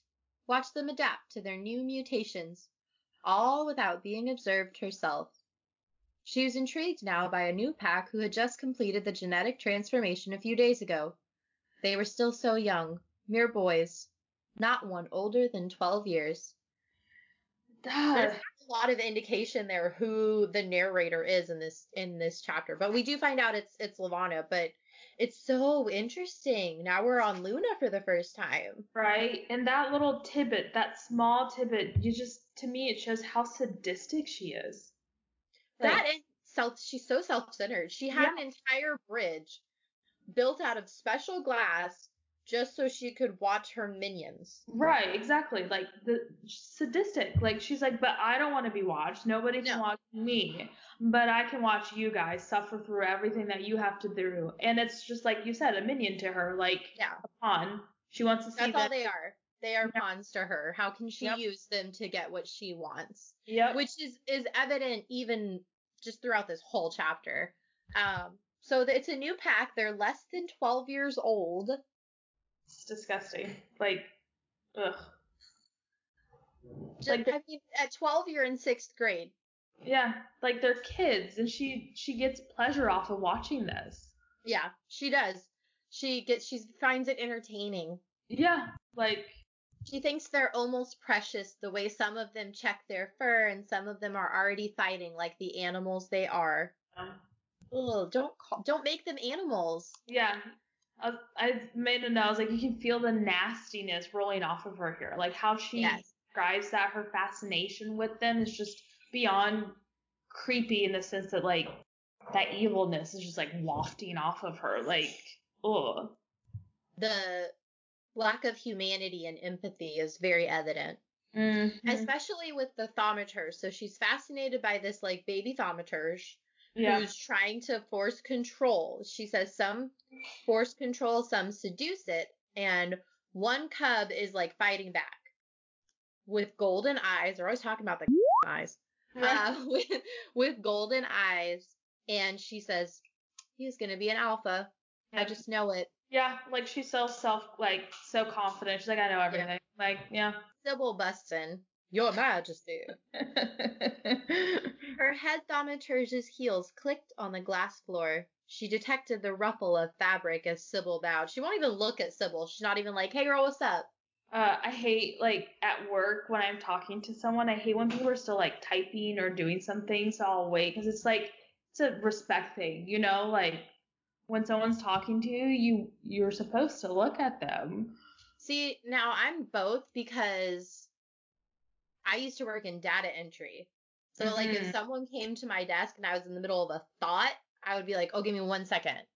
watch them adapt to their new mutations all without being observed herself. She was intrigued now by a new pack who had just completed the genetic transformation a few days ago. They were still so young, mere boys, not one older than 12 years. There's a lot of indication there who the narrator is in this in this chapter, but we do find out it's it's Levana, but it's so interesting. Now we're on Luna for the first time. Right. And that little tidbit, that small tidbit, you just to me it shows how sadistic she is. Like, that is self she's so self-centered. She had yeah. an entire bridge built out of special glass just so she could watch her minions. Right, exactly. Like the sadistic. Like she's like, but I don't want to be watched. Nobody can no. watch me, but I can watch you guys suffer through everything that you have to do. And it's just like you said, a minion to her, like yeah. a pawn. She wants to see That's all they are. They are yeah. pawns to her. How can she yep. use them to get what she wants? Yeah. Which is is evident even just throughout this whole chapter. Um, so it's a new pack. They're less than 12 years old. It's disgusting. Like, ugh. Just, like I mean, at 12, you're in sixth grade. Yeah, like they're kids, and she she gets pleasure off of watching this. Yeah, she does. She gets she finds it entertaining. Yeah, like she thinks they're almost precious the way some of them check their fur and some of them are already fighting like the animals they are. Ugh, don't call, don't make them animals. Yeah, I, I made a note. I was like, you can feel the nastiness rolling off of her here. Like how she yes. describes that her fascination with them is just beyond creepy in the sense that like that evilness is just like wafting off of her. Like, ugh. The lack of humanity and empathy is very evident. Mm-hmm. especially with the thaumaturge. So she's fascinated by this like baby thaumaturge Yeah. who's trying to force control. She says some force control, some seduce it, and one cub is like fighting back with golden eyes. They're always talking about the eyes. Uh, with with golden eyes, and she says he's gonna be an alpha. I just know it. Yeah, like she's so self, like so confident. She's like, I know everything. Like, yeah. Sybil busts in. Your Majesty. Her head thaumaturge's heels clicked on the glass floor. She detected the ruffle of fabric as Sybil bowed. She won't even look at Sybil. She's not even like, hey girl, what's up? uh, I hate like at work when I'm talking to someone. I hate when people are still like typing or doing something. So I'll wait because it's like it's a respect thing, you know. Like when someone's talking to you, you you're supposed to look at them. See, now I'm both because I used to work in data entry. So like if Mhm. someone came to my desk and I was in the middle of a thought, I would be like, oh, give me one second.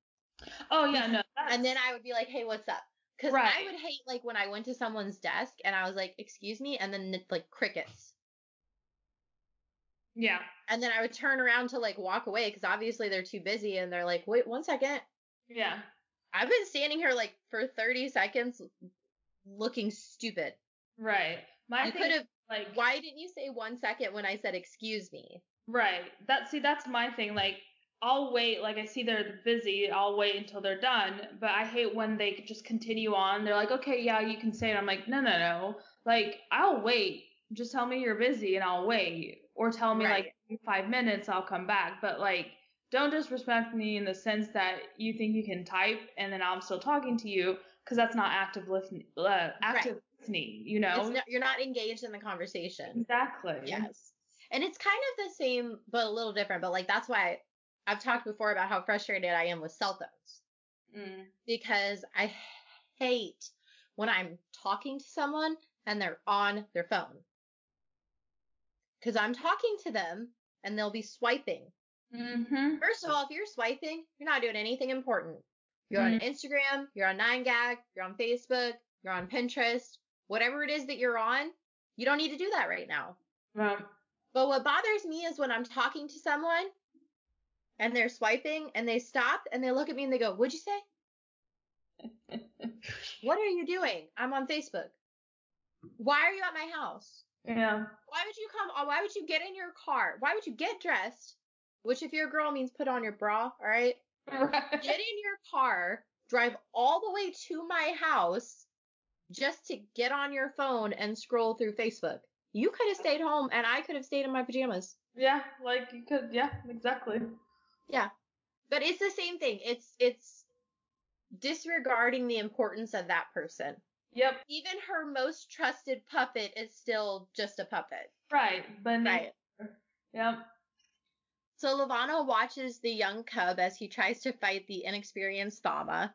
Oh yeah, no. That's, And then I would be like, hey, what's up? Because I would hate like when I went to someone's desk and I was like, excuse me, and then it's like crickets. yeah, And then I would turn around to like walk away because obviously they're too busy and they're like, wait one second. yeah. I've been standing here like for 30 seconds looking stupid. Right. My You thing could have, like why didn't you say one second when I said excuse me? Right. That see that's my thing. Like I'll wait, like I see they're busy, I'll wait until they're done. But I hate when they just continue on. They're like, Okay, yeah, you can say it. I'm like, no no no. Like, I'll wait. Just tell me you're busy and I'll wait. Or tell me Right. like five minutes I'll come back. But like don't disrespect me in the sense that you think you can type and then I'm still talking to you because that's not active listening. Uh, active listening, you know? Not, you're not engaged in the conversation. exactly. Yes. And it's kind of the same, but a little different. But like, that's why I've talked before about how frustrated I am with cell phones Mm. because I hate when I'm talking to someone and they're on their phone. Because I'm talking to them and they'll be swiping. Mm-hmm. First of all, if you're swiping, you're not doing anything important. You're on Instagram, you're on 9gag, you're on Facebook, you're on Pinterest, whatever it is that you're on, you don't need to do that right now. Well, But what bothers me is when I'm talking to someone and they're swiping and they stop and they look at me and they go, What'd you say? What are you doing? I'm on Facebook. Why are you at my house? yeah. Why would you come? Why would you get in your car? Why would you get dressed? Which, if you're a girl, means put on your bra, all right? right. Get in your car, drive all the way to my house just to get on your phone and scroll through Facebook. You could have stayed home and I could have stayed in my pajamas. Yeah, like you could. Yeah, exactly. Yeah. But it's the same thing. It's it's disregarding the importance of that person. Yep. Even her most trusted puppet is still just a puppet. Right. But Right. Yep. So Levana watches the young cub as he tries to fight the inexperienced Thama,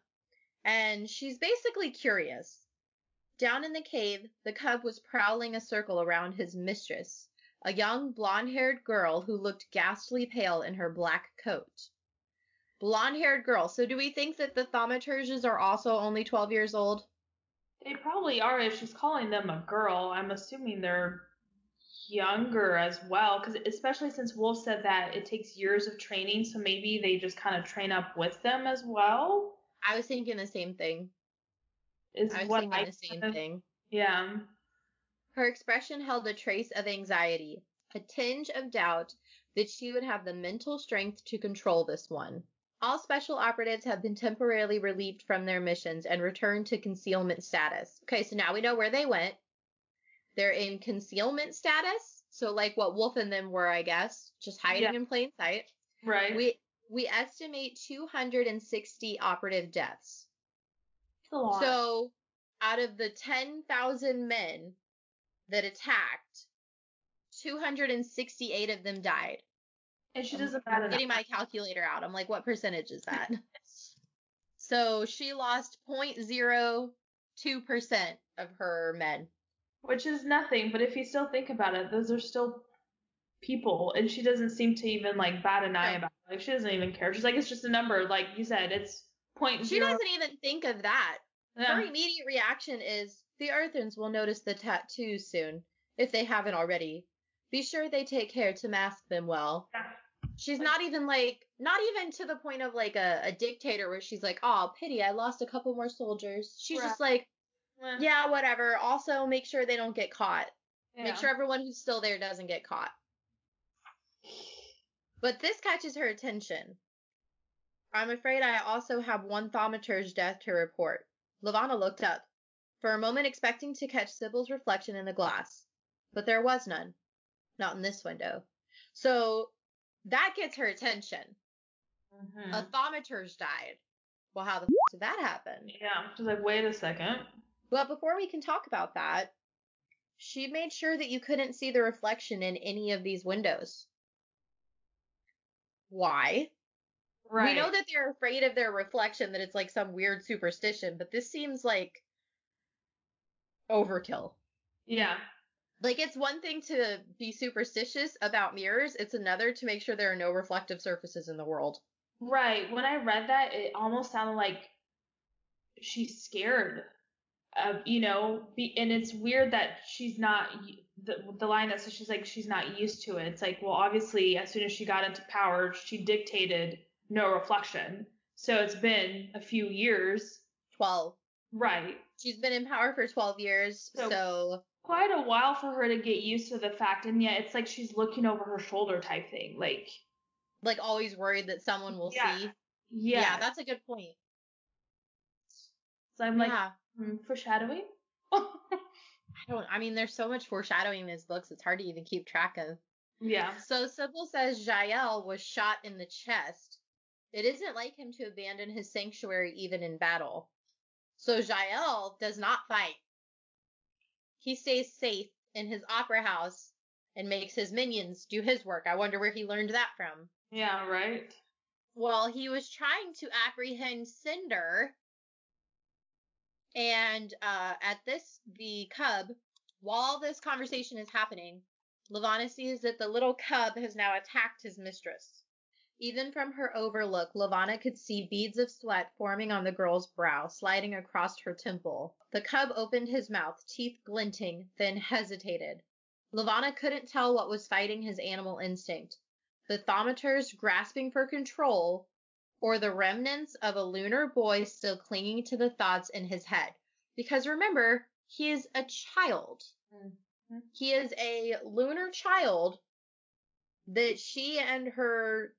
and she's basically curious. Down in the cave, the cub was prowling a circle around his mistress, a young blonde-haired girl who looked ghastly pale in her black coat. Blonde-haired girl. So do we think that the thaumaturges are also only 12 years old? They probably are. If she's calling them a girl, I'm assuming they're younger as well. Because especially since Wolf said that it takes years of training, so maybe they just kind of train up with them as well. I was thinking the same thing. Is I was what I the same of- thing. Yeah. Her expression held a trace of anxiety, a tinge of doubt that she would have the mental strength to control this one. All special operatives have been temporarily relieved from their missions and returned to concealment status. Okay, so now we know where they went. They're in concealment status, so like what Wolf and them were, I guess, just hiding Yeah. in plain sight. Right. We we estimate 260 operative deaths. It's a lot. So, out of the 10,000 men that attacked, 268 of them died. and she oh doesn't I'm matter. getting my calculator out. I'm like, what percentage is that? so, she lost 0.02% of her men. Which is nothing, but if you still think about it, those are still people, and she doesn't seem to even like bat an eye No. about it. Like she doesn't even care. She's like, it's just a number. Like you said, it's point She doesn't even think of that. Yeah. Her immediate reaction is the Earthens will notice the tattoos soon, if they haven't already. Be sure they take care to mask them well. Yeah. She's not even like, not even to the point of like a, a dictator where she's like, oh, pity, I lost a couple more soldiers. She's Right. just like, Eh, yeah, whatever. Also, make sure they don't get caught. yeah. Make sure everyone who's still there doesn't get caught. But this catches her attention. I'm afraid I also have one thaumaturge death to report. Levana looked up, for a moment expecting to catch Sybil's reflection in the glass. But there was none. Not in this window. So that gets her attention. Mhm. A thaumaturge died. Well, how the f did that happen? yeah. She's like, wait a second. But before we can talk about that, she made sure that you couldn't see the reflection in any of these windows. Why? Right. We know that they're afraid of their reflection, that it's like some weird superstition, but this seems like overkill. Yeah. Like, it's one thing to be superstitious about mirrors, it's another to make sure there are no reflective surfaces in the world. Right. When I read that, it almost sounded like she's scared. Of, you know, be, and it's weird that she's not the the line that says she's like she's not used to it. It's like, well, obviously, as soon as she got into power, she dictated no reflection. So it's been a few years, 12. right? She's been in power for 12 years, So- so Quite a while for her to get used to the fact, and yet it's like she's looking over her shoulder type thing. Like, like always worried that someone will Yeah. see. yeah, Yeah. that's a good point. so I'm like yeah. hmm, foreshadowing. I don't I mean there's so much foreshadowing in these books it's hard to even keep track of. yeah. So Sybil says Jael was shot in the chest. It isn't like him to abandon his sanctuary even in battle. So Jael does not fight. He stays safe in his opera house and makes his minions do his work. I wonder where he learned that from. Yeah, right. Well, he was trying to apprehend Cinder. And uh, at this, the cub, while this conversation is happening, Levana sees that the little cub has now attacked his mistress. Even from her overlook, Levana could see beads of sweat forming on the girl's brow, sliding across her temple. The cub opened his mouth, teeth glinting, then hesitated. Levana couldn't tell what was fighting his animal instinct the thaumaturge's grasping for control, or the remnants of a lunar boy still clinging to the thoughts in his head. Because remember, he is a child. Mhm. He is a lunar child that she and her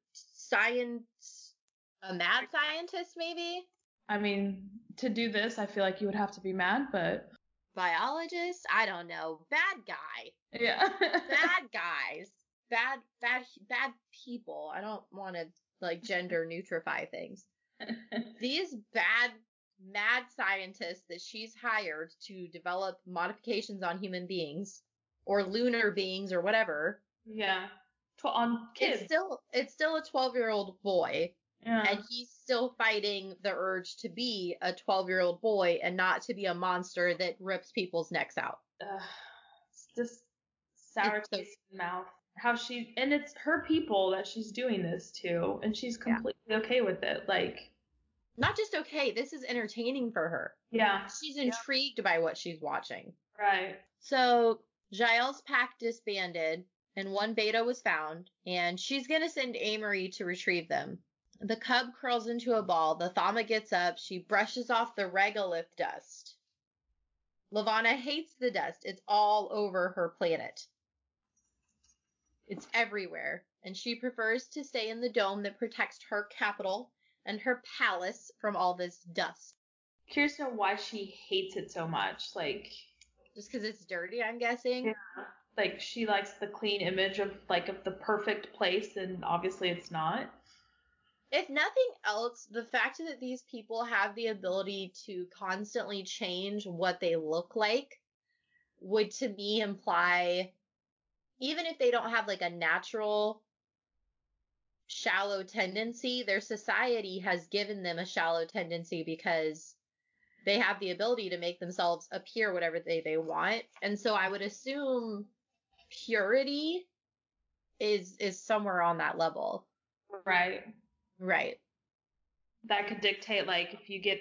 science, a mad scientist maybe, I mean, to do this, I feel like you would have to be mad, but biologist, I don't know, bad guy. yeah. bad guys, bad, bad, bad people. I don't want to like gender neutrify things. These bad, mad scientists that she's hired to develop modifications on human beings or lunar beings or whatever. yeah. Tw- on kids. It's still, it's still a 12 year old boy yeah. and he's still fighting the urge to be a 12 year old boy and not to be a monster that rips people's necks out. Ugh, it's just sour It's so- taste in the mouth. How she and it's her people that she's doing this to, and she's Yeah. completely okay with it. Like, Not just okay, this is entertaining for her. yeah, She's intrigued by what she's watching. right. So Jael's pack disbanded, and one beta was found, and she's gonna send Aimery to retrieve them. The cub curls into a ball. The Thama gets up. She brushes off the regolith dust. Levana hates the dust. It's all over her planet. It's everywhere, and she prefers to stay in the dome that protects her capital and her palace from all this dust. Curious to know why she hates it so much. Like, Just because it's dirty, I'm guessing. Yeah. Like she likes the clean image of like of the perfect place, and obviously it's not. if nothing else, the fact that these people have the ability to constantly change what they look like would to me imply, even if they don't have like a natural shallow tendency, their society has given them a shallow tendency because they have the ability to make themselves appear whatever they, they want. And so I would assume purity is is somewhere on that level. Right. Right. That could dictate like if you get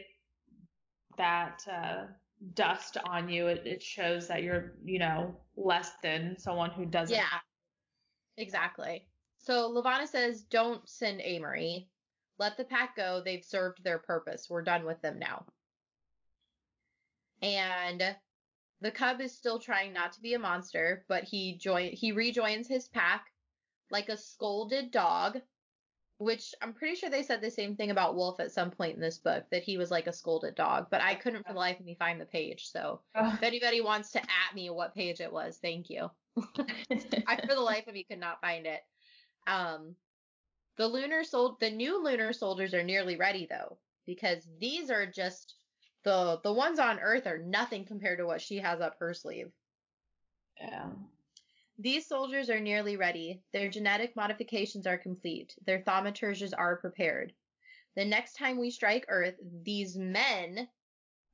that uh, dust on you, it, it shows that you're, you know, less than someone who doesn't. Yeah. Exactly. So Levana says, "Don't send Aimery. Let the pack go. They've served their purpose. We're done with them now." And the cub is still trying not to be a monster, but he join he rejoins his pack like a scolded dog, which I'm pretty sure they said the same thing about Wolf at some point in this book that he was like a scolded dog, but I couldn't for the life of me find the page. So if anybody wants to at me what page it was, thank you. I for the life of me could not find it. Um, the lunar sol- the new lunar soldiers are nearly ready though, because these are just the the ones on Earth are nothing compared to what she has up her sleeve. yeah. These soldiers are nearly ready. Their genetic modifications are complete. Their thaumaturges are prepared. The next time we strike Earth, these men,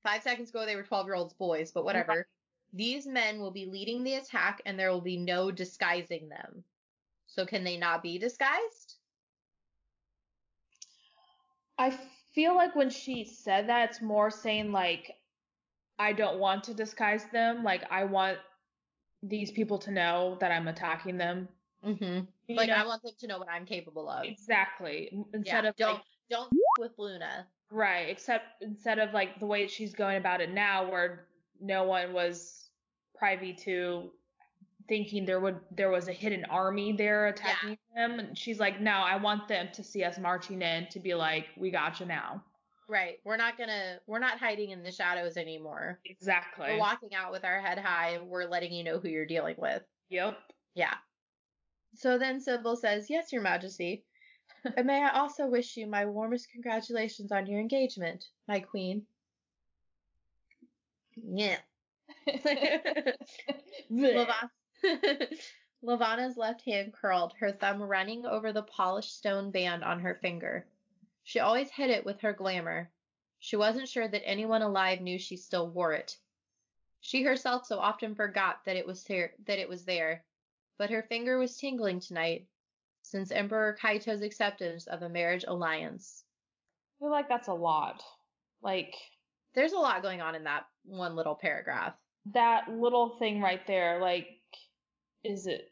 five seconds ago they were 12 year olds boys, but whatever, these men will be leading the attack and there will be no disguising them. So can they not be disguised? I feel like when she said that, it's more saying like, I don't want to disguise them. Like I want these people to know that I'm attacking them. Mm-hmm. Like know? I want them to know what I'm capable of. exactly. Instead Yeah, of don't like, don't with Luna. right, except instead of like the way she's going about it now, where no one was privy to thinking there would there was a hidden army there attacking them, and she's like, no, I want them to see us marching in to be like, we got you now. Right. We're not gonna we're not hiding in the shadows anymore. Exactly. We're walking out with our head high and we're letting you know who you're dealing with. Yep. Yeah. So then Sybil says, Yes, Your Majesty. and may I also wish you my warmest congratulations on your engagement, my queen. Yeah. Lavan- Levana's left hand curled, her thumb running over the polished stone band on her finger. She always hid it with her glamour. She wasn't sure that anyone alive knew she still wore it. She herself so often forgot that it was there, that it was there, but her finger was tingling tonight since Emperor Kaito's acceptance of a marriage alliance. I feel like that's a lot. Like There's a lot going on in that one little paragraph. that little thing right there, like, is it?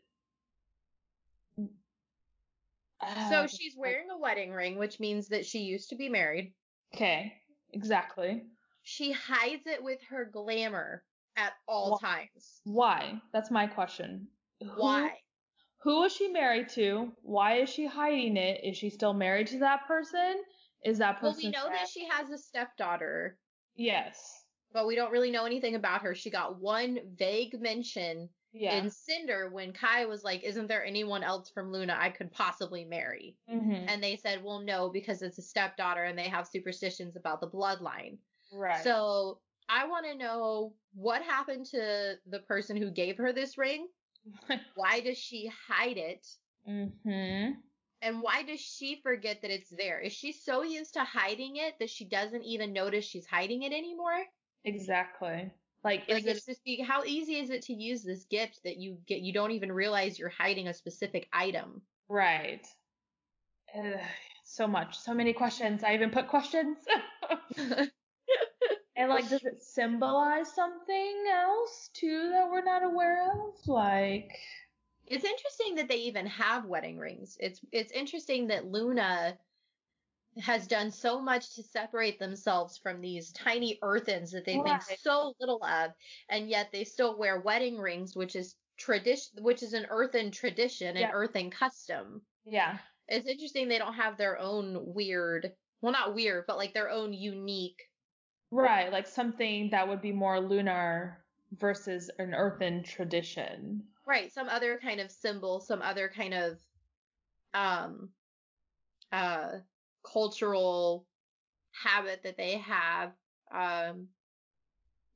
So Uh, she's wearing a wedding ring, which means that she used to be married. Okay, exactly. She hides it with her glamour at all times. Why? That's my question. Who- Why? Who is she married to? Why is she hiding it? Is she still married to that person? Is that person? Well, person? we know that she has a stepdaughter, Yes. but we don't really know anything about her. She got one vague mention Yeah. in Cinder when Kai was like, Isn't there anyone else from Luna I could possibly marry? hmm And they said, Well, no, because it's a stepdaughter and they have superstitions about the bloodline. Right. So I want to know what happened to the person who gave her this ring. Why does she hide it? hmm And why does she forget that it's there? Is she so used to hiding it that she doesn't even notice she's hiding it anymore? Exactly. Like, Like it it's just be, how easy is it to use this gift that you get you don't even realize you're hiding a specific item? right? Ugh, so much, so many questions. I even put questions. and like, does it symbolize something else too that we're not aware of? Like, It's interesting that they even have wedding rings. It's it's interesting that Luna has done so much to separate themselves from these tiny earthens that they Right. think so little of, and yet they still wear wedding rings, which is tradition, which is an earthen tradition, an earthen custom. yeah, It's interesting they don't have their own weird, well, not weird, but like their own unique. right. Like something that would be more lunar versus an earthen tradition. Right, some other kind of symbol, some other kind of um uh cultural habit that they have. Um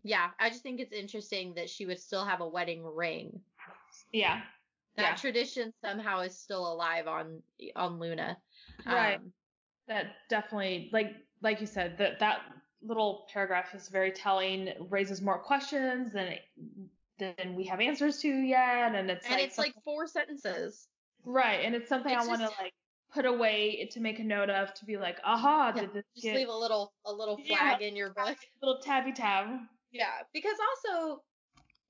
yeah, I just think it's interesting that she would still have a wedding ring. Yeah. That Yeah. tradition somehow is still alive on on Luna. Right. Um, that definitely like like you said that that little paragraph is very telling raises more questions than than we have answers to yet and it's and like it's like four sentences. right and it's something it's i want to like put away to make a note of to be like, aha, Yeah, did this Just get leave a little a little Yeah. flag in your book. little tabby tab? Yeah, because also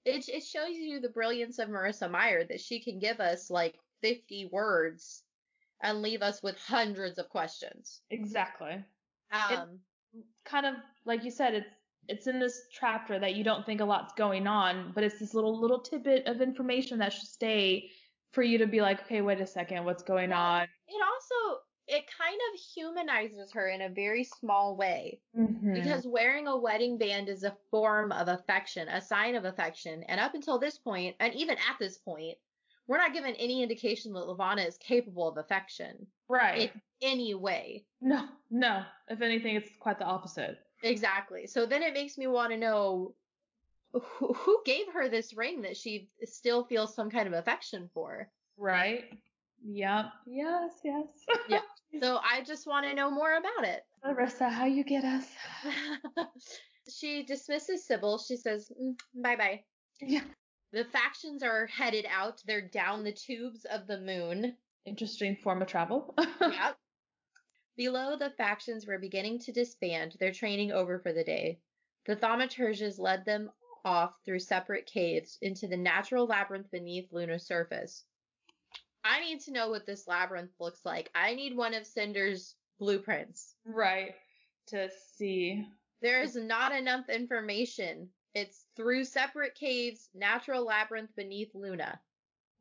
it it shows you the brilliance of Marissa Meyer that she can give us like 50 words and leave us with hundreds of questions. Exactly. Um, Kind of like you said, it's it's in this chapter that you don't think a lot's going on, but it's this little little tidbit of information that should stay for you to be like, okay, wait a second, what's going on? it also it kind of humanizes her in a very small way Mhm. because wearing a wedding band is a form of affection, a sign of affection, and up until this point, and even at this point, we're not given any indication that Levana is capable of affection right. in any way. no, no. If anything, it's quite the opposite. Exactly. So then it makes me want to know who, who gave her this ring that she still feels some kind of affection for. Right. Yep. Yes. Yes. Yeah. So I just want to know more about it. Marissa, how you get us? she dismisses Sybil. She says, mm, bye bye. Yeah. The factions are headed out. They're down the tubes of the moon. Interesting form of travel. yep. Below, the factions were beginning to disband, their training over for the day. The thaumaturges led them off through separate caves into the natural labyrinth beneath Luna's surface. I need to know what this labyrinth looks like. I need one of Cinder's blueprints. right. To see. There's not enough information. It's through separate caves, natural labyrinth beneath Luna.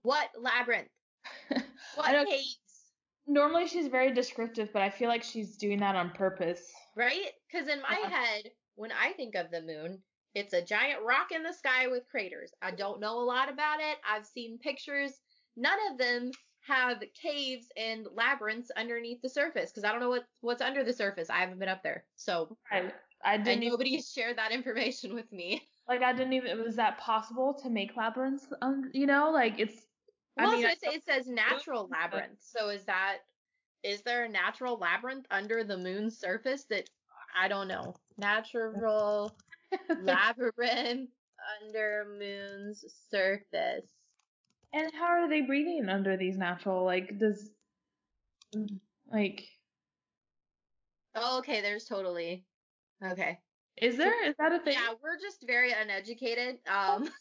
What labyrinth? What caves? Normally she's very descriptive, but I feel like she's doing that on purpose. Right? Because in my Yeah. head, when I think of the moon, it's a giant rock in the sky with craters. I don't know a lot about it. I've seen pictures. None of them have caves and labyrinths underneath the surface because I don't know what what's under the surface. I haven't been up there, so Right. I didn't even, nobody's shared that information with me. like I didn't even was that possible to make labyrinths um, you know, like it's I Well, mean, so I it says natural labyrinth. So is that is there a natural labyrinth under the moon's surface that I don't know? Natural labyrinth under moon's surface. And how are they breathing under these natural like does like Oh, okay, there's totally okay. is there is that a thing? Yeah, we're just very uneducated. Um,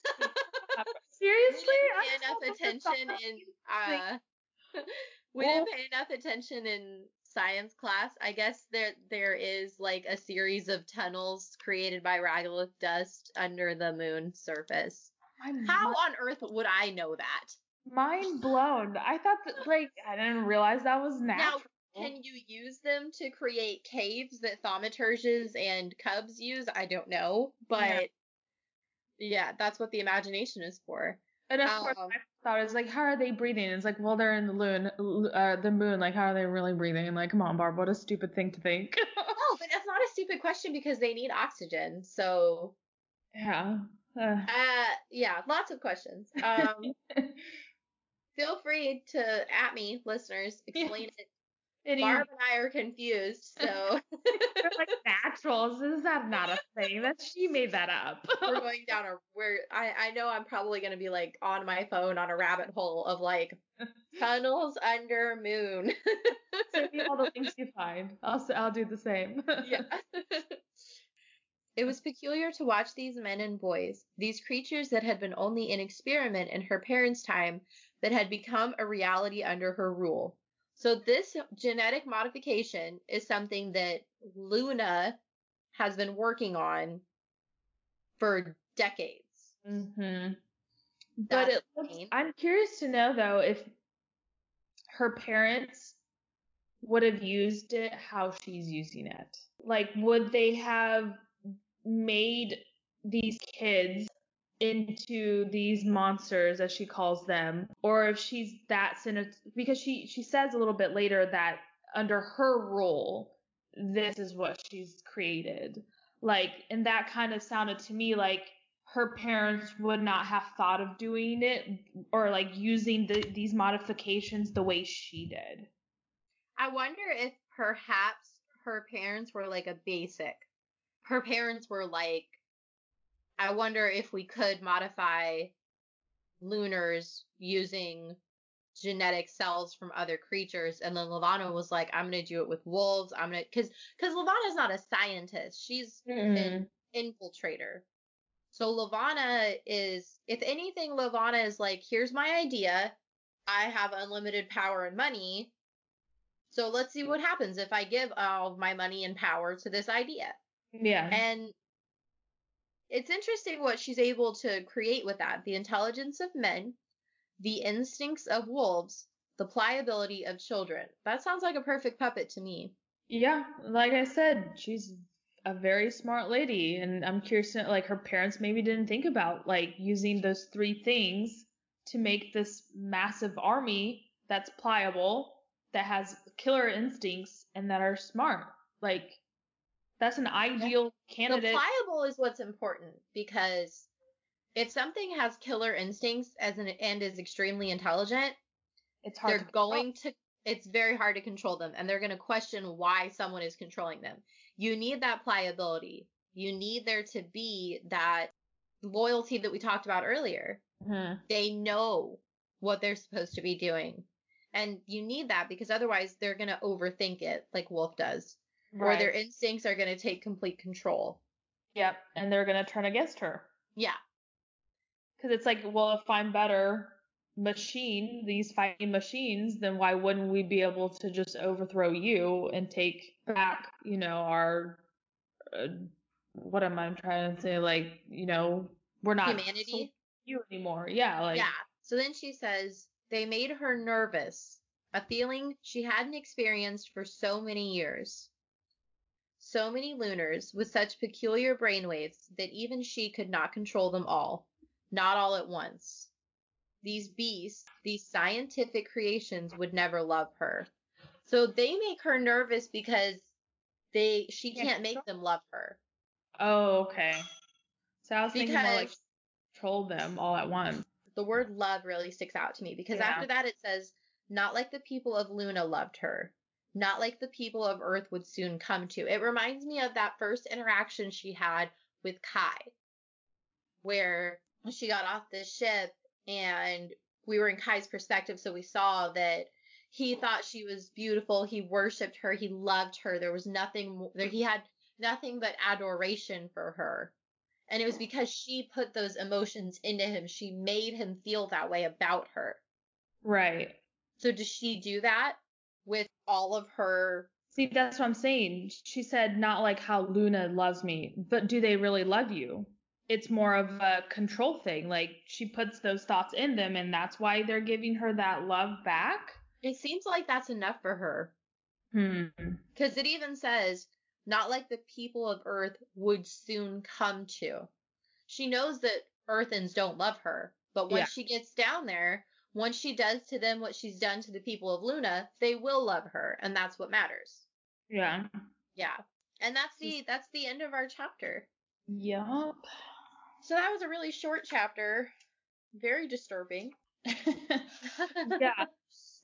Seriously? we didn't pay enough attention in uh, we didn't pay enough attention in science class. I guess there there is like a series of tunnels created by regolith dust under the moon surface. I'm How mi- on earth would I know that? mind blown. I thought that like I didn't realize that was natural. Now, can you use them to create caves that thaumaturges and cubs use? I don't know, but Yeah. yeah, that's what the imagination is for. And of course, Um, I thought it's like, how are they breathing? It's like, well, they're in the moon, uh, the moon. Like, how are they really breathing? And like, come on, Barb, what a stupid thing to think. No, but that's not a stupid question because they need oxygen. So, yeah. Uh, uh, yeah, lots of questions. Um, feel free to at me, listeners, explain it. Any, Barb and I are confused, so they're like naturals. Is that not a thing? That she made that up. we're going down a where I I know I'm probably gonna be like on my phone on a rabbit hole of like tunnels under moon. Send me all the links you find. I'll I'll do the same. yeah. it was peculiar to watch these men and boys, these creatures that had been only an experiment in her parents' time, that had become a reality under her rule. So this genetic modification is something that Luna has been working on for decades. hmm But it looks. I'm curious to know though if her parents would have used it how she's using it. Like, would they have made these kids into these monsters as she calls them or if she's that cynic because she she says a little bit later that under her rule this is what she's created like and that kind of sounded to me like her parents would not have thought of doing it or like using the, these modifications the way she did I wonder if perhaps her parents were like a basic. Her parents were like, I wonder if we could modify lunars using genetic cells from other creatures and then Levana was like I'm going to do it with wolves I'm going to cuz cuz Levana's not a scientist she's Mm-mm. an mm. infiltrator so Levana is if anything Levana is like here's my idea I have unlimited power and money so let's see mm. what happens if I give all of my money and power to this idea Yeah. and it's interesting what she's able to create with that the intelligence of men, the instincts of wolves, the pliability of children. That sounds like a perfect puppet to me. Yeah, like I said, she's a very smart lady, and I'm curious like her parents maybe didn't think about like using those three things to make this massive army that's pliable, that has killer instincts, and that are smart. Like that's an ideal candidate. The pliable is what's important because if something has killer instincts as an and is extremely intelligent, it's hard. they're to control. going to it's very hard to control them and they're going to question why someone is controlling them. You need that pliability. You need there to be that loyalty that we talked about earlier. Mhm. They know what they're supposed to be doing. And you need that because otherwise they're going to overthink it like Wolf does. Or Right. their instincts are going to take complete control. Yep, and they're gonna turn against her. Yeah. Because it's like, well, if I'm better machine, these fighting machines, then why wouldn't we be able to just overthrow you and take back, you know, our, uh, what am I trying to say? Like, you know, we're not Humanity. you anymore. Yeah, like, yeah. So then she says they made her nervous, a feeling she hadn't experienced for so many years. So many lunars with such peculiar brainwaves that even she could not control them all, not all at once. These beasts, these scientific creations would never love her. So they make her nervous because they she Can't make them love her. oh, okay. So I was thinking more like Because- control them all at once. the word love really sticks out to me because Yeah. after that it says, not like the people of Luna loved her, not like the people of Earth would soon come to. It reminds me of that first interaction she had with Kai, where she got off the ship and we were in Kai's perspective, so we saw that he thought she was beautiful, he worshipped her, he loved her. There was nothing, there he had nothing but adoration for her. And it was because she put those emotions into him. She made him feel that way about her. Right. So does she do that with all of her? See, that's what I'm saying. She said not like how Luna loves me, but do they really love you? It's more of a control thing. Like she puts those thoughts in them and that's why they're giving her that love back. It seems like that's enough for her. Hmm. Because it even says, not like the people of Earth would soon come to. She knows that Earthens don't love her, but once Yeah. she gets down there, once she does to them what she's done to the people of Luna, they will love her, and that's what matters. Yeah. Yeah. And that's the that's the end of our chapter. Yup. So that was a really short chapter. Very disturbing. yeah.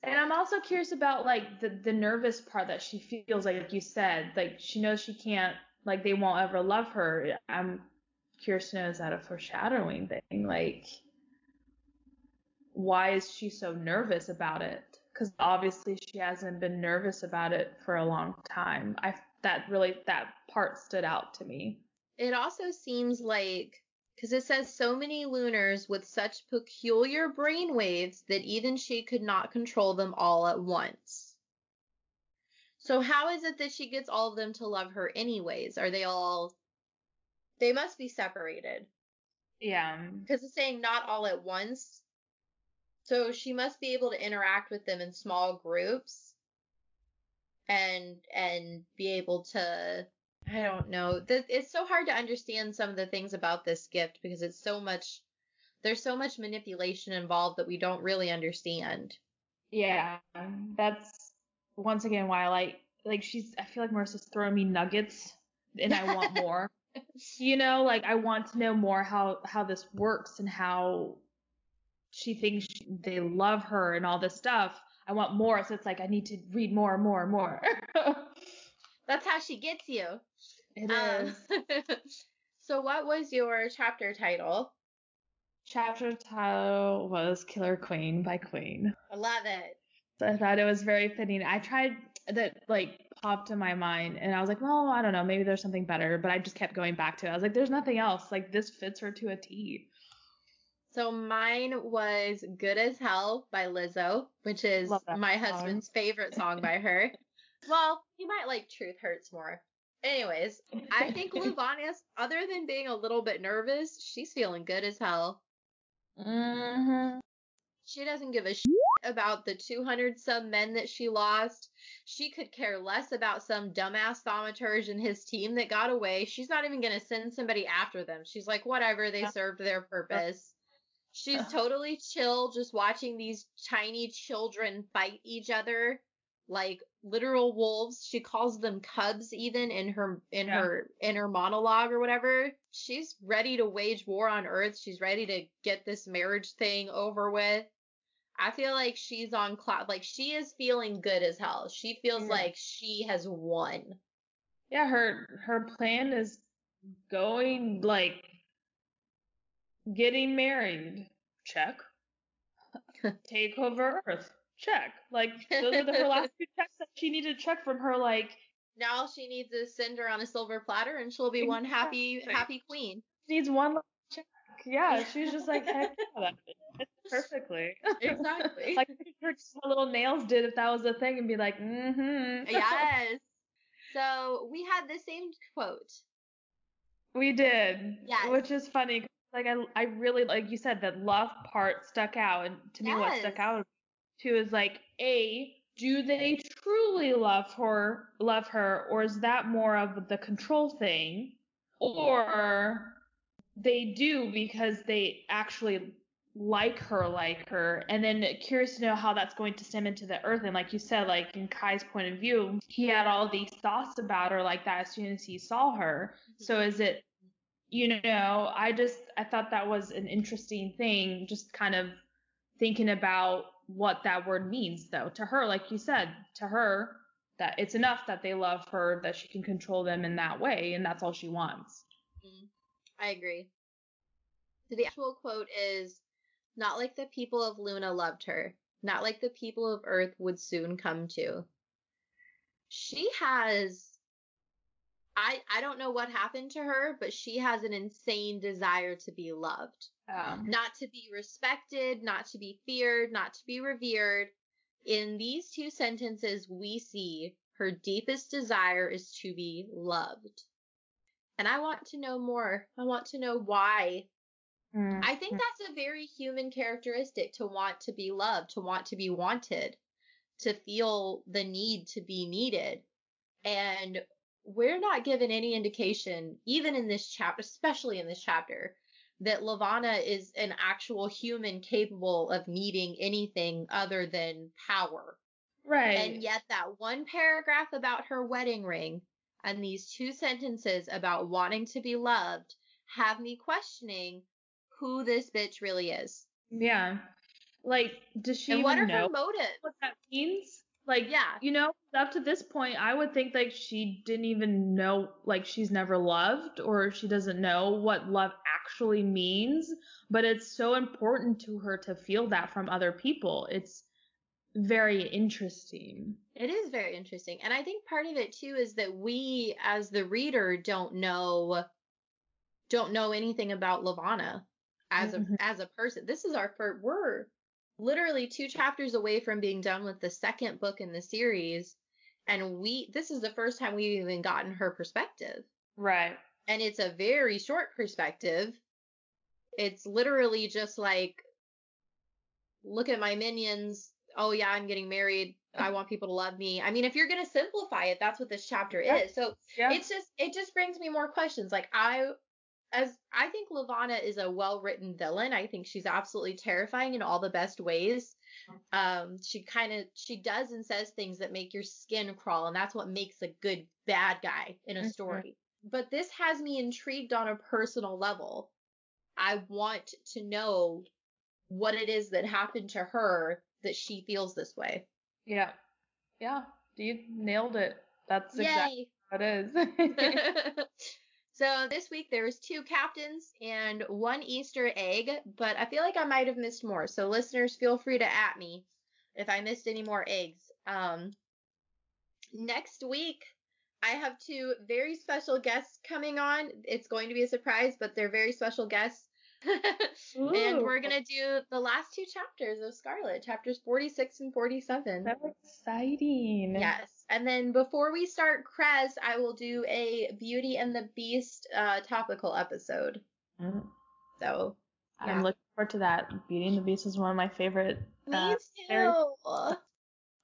And I'm also curious about like the the nervous part that she feels like you said, like she knows she can't like they won't ever love her. I'm curious to know is that a foreshadowing thing? Like why is she so nervous about it? Cuz obviously she hasn't been nervous about it for a long time. I that really that part stood out to me. It also seems like because it says so many lunars with such peculiar brain waves that even she could not control them all at once. So how is it that she gets all of them to love her anyways? Are they all they must be separated Yeah. because it's saying not all at once. So she must be able to interact with them in small groups and and be able to I don't know. It's so hard to understand some of the things about this gift because it's so much there's so much manipulation involved that we don't really understand. Yeah, that's once again why I like like she's I feel like Marissa's throwing me nuggets and I want more. you know, like I want to know more how how this works and how she thinks she, they love her and all this stuff. I want more, so it's like I need to read more, and more, and more. That's how she gets you. It Um, is. so what was your chapter title? chapter title was Killer Queen by Queen. I love it. So I thought it was very fitting. I tried that like popped in my mind and I was like, well, I don't know, maybe there's something better, but I just kept going back to it. I was like, there's nothing else. Like this fits her to a T. So mine was Good as Hell by Lizzo, which is my song. husband's favorite song by her. well, you might like Truth Hurts more. Anyways, I think Levana's, other than being a little bit nervous, she's feeling good as hell. Mm-hmm. She doesn't give a shit about the 200 some men that she lost. She could care less about some dumbass thaumaturge and his team that got away. She's not even going to send somebody after them. She's like, whatever, they served their purpose. She's totally chill just watching these tiny children fight each other like literal wolves. She calls them cubs even in her in yeah. her in her monologue or whatever. She's ready to wage war on Earth. She's ready to get this marriage thing over with. I feel like she's on cloud. Like she is feeling good as hell. She feels like she has won. Yeah, her her plan is going like getting married. Check. Take over Earth check. Like those are the, her last two checks that she needed to check from her like now all she needs is send her on a silver platter and she'll be exactly. one happy happy queen. She needs one check. Yeah, she's just like heck yeah, perfectly. Exactly. like her little nails did if that was a thing and be like, mm-hmm. yes. So we had the same quote. We did. Yeah. Which is funny. Like I, I really like you said that love part stuck out, and to me, what stuck out too is like a do they truly love her love her or is that more of the control thing? Or they do because they actually like her like her and then curious to know how that's going to stem into the earth and like you said like in kai's point of view he had all these thoughts about her like that as soon as he saw her. So mm-hmm. is it you know i just i thought that was an interesting thing just kind of thinking about what that word means though to her like you said to her that it's enough that they love her that she can control them in that way and that's all she wants. Mm-hmm. i agree. So the actual quote is not like the people of luna loved her. Not like the people of earth would soon come to. She has I I don't know what happened to her, but she has an insane desire to be loved. Um, not to be respected, not to be feared, not to be revered. In these two sentences, we see her deepest desire is to be loved. And I want to know more. I want to know why. Mm-hmm. I think that's a very human characteristic to want to be loved, to want to be wanted, to feel the need to be needed. And we're not given any indication, even in this chapter, especially in this chapter, that Levana is an actual human capable of needing anything other than power. Right. And yet that one paragraph about her wedding ring and these two sentences about wanting to be loved have me questioning who this bitch really is. Yeah. Like, does she and what are know her motives? What that means? Like, yeah, you know, up to this point, I would think like she didn't even know, like she's never loved or she doesn't know what love actually means. But it's so important to her to feel that from other people. It's very interesting. It is very interesting. And I think part of it too is that we as the reader don't know don't know anything about Levana as a mm-hmm. as a person. This is our first we're literally two chapters away from being done with the second book in the series. And we this is the first time we've even gotten her perspective. Right. And it's a very short perspective. It's literally just like look at my minions. Oh yeah i'm getting married. I want people to love me. I mean if you're going to simplify it that's what this chapter yeah. is. So yeah. it's just it just brings me more questions. Like i as I think Levana is a well written villain. I think she's absolutely terrifying in all the best ways. Um, she kind of she does and says things that make your skin crawl, and that's what makes a good bad guy in a mm-hmm. story. But this has me intrigued on a personal level. I want to know what it is that happened to her that she feels this way. Yeah. Yeah. You nailed it. That's Yay. exactly what it is. So this week there was two captains and one Easter egg, but I feel like I might have missed more. So listeners, feel free to at me if I missed any more eggs. Um, next week I have two very special guests coming on. It's going to be a surprise, but they're very special guests. and we're gonna do the last two chapters of Scarlet, chapters 46 and 47. That's exciting. Yes. And then before we start Cress, I will do a Beauty and the Beast uh, topical episode. Mm. So yeah. I'm looking forward to that. Beauty and the Beast is one of my favorite. Me uh, too.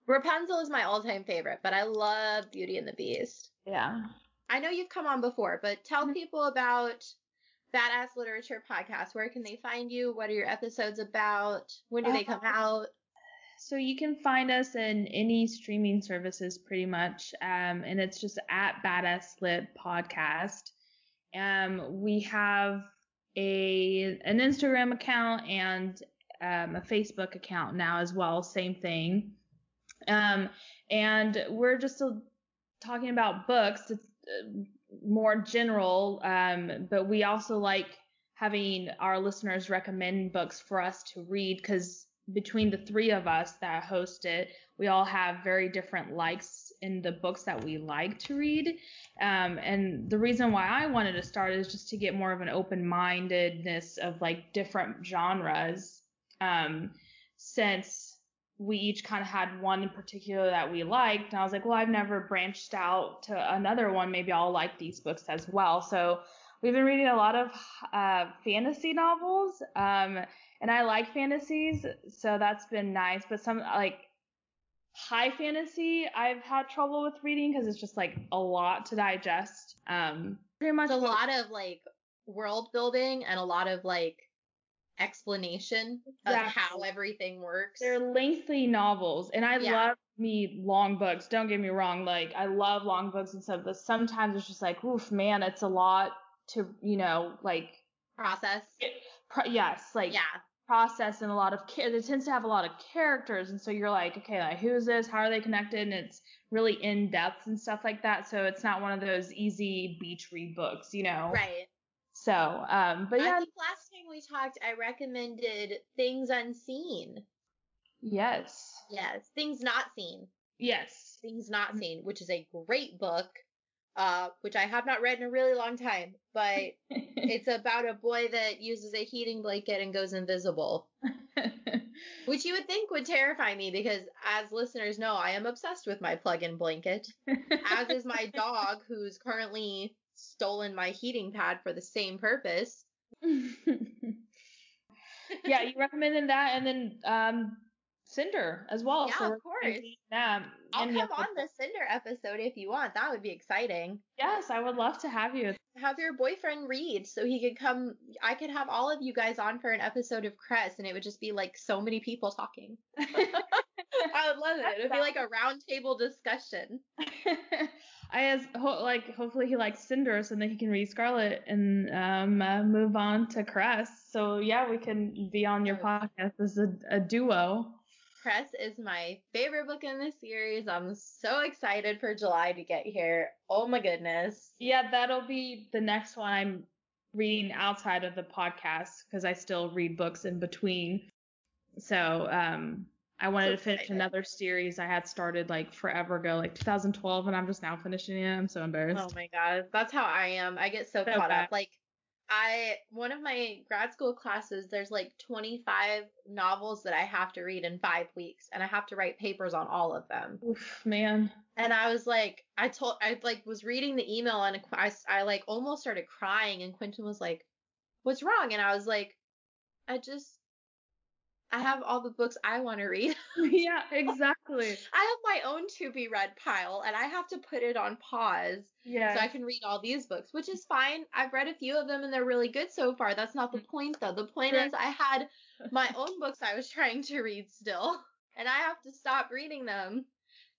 Rapunzel is my all-time favorite, but I love Beauty and the Beast. Yeah. I know you've come on before, but tell Mhm. people about Badass Literature Podcast. Where can they find you? What are your episodes about? When do they come Uh, out? So you can find us in any streaming services pretty much, um, and it's just at Badass Lit Podcast. Um, we have a an Instagram account and um, a Facebook account now as well, same thing. Um, and we're just talking about books. It's uh, more general, um, but we also like having our listeners recommend books for us to read because between the three of us that host it, we all have very different likes in the books that we like to read. Um, and the reason why I wanted to start is just to get more of an open mindedness of like different genres. Um, since we each kind of had one in particular that we liked, and I was like, well, I've never branched out to another one. Maybe I'll like these books as well. So we've been reading a lot of uh, fantasy novels. Um, and I like fantasies, so that's been nice. But some like high fantasy, I've had trouble with reading because it's just like a lot to digest. Um, pretty much It's a lot of like world building and a lot of like explanation Exactly. of how everything works. They're lengthy novels, and I Yeah. love me long books. Don't get me wrong, like I love long books and stuff, but sometimes it's just like, oof, man, it's a lot to, you know, like, process. pro- yes, like Yeah. Process and a lot of. It tends to have a lot of characters, and so you're like, okay, like who's this? How are they connected? And it's really in depth and stuff like that. So it's not one of those easy beach read books, you know. Right. So, um, but I yeah, think last time we talked, I recommended Things Unseen. yes, Yes. Things Not Seen. yes. Things Not Seen, which is a great book, uh, which I have not read in a really long time, but it's about a boy that uses a heating blanket and goes invisible. Which you would think would terrify me because, as listeners know, I am obsessed with my plug in blanket, as is my dog, who's currently stolen my heating pad for the same purpose. yeah, you recommended that, and then um, Cinder as well. Yeah, so of course. That. I'll And come on the Cinder episode if you want. That would be exciting. Yes, I would love to have you. Have your boyfriend read so he could come. I could have all of you guys on for an episode of Cress, and it would just be like so many people talking. I would love it. It would be like a round table discussion. I as ho- like hopefully he likes Cinder so then he can read Scarlet and um uh, move on to Cress. So yeah, we can be on your podcast as a, a duo. Cress is my favorite book in the series. I'm so excited for July to get here. Oh my goodness. Yeah, that'll be the next one I'm reading outside of the podcast because I still read books in between. So um I wanted So to finish excited. another series I had started like forever ago, like 2012, and I'm just now finishing it. I'm so embarrassed. Oh my god, that's how I am. I get so So caught bad. up. Like I one of my grad school classes, there's like 25 novels that I have to read in 5 weeks and I have to write papers on all of them. Oof, man. And I was like I told I like was reading the email and I, I like almost started crying and Quentin was like, "What's wrong?" And I was like, "I just I have all the books I want to read. yeah, exactly. I have my own to be read pile and I have to put it on pause Yeah. so I can read all these books, which is fine. I've read a few of them and they're really good so far. That's not the point though. The point Right. is I had my own books I was trying to read still, and I have to stop reading them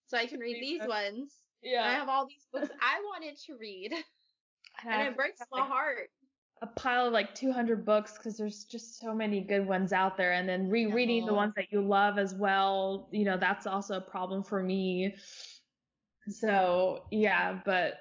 so I can read these ones. yeah. And I have all these books I wanted to read, And and it breaks my heart. A pile of like 200 books because there's just so many good ones out there and then rereading the ones that you love as well you know that's also a problem for me so yeah but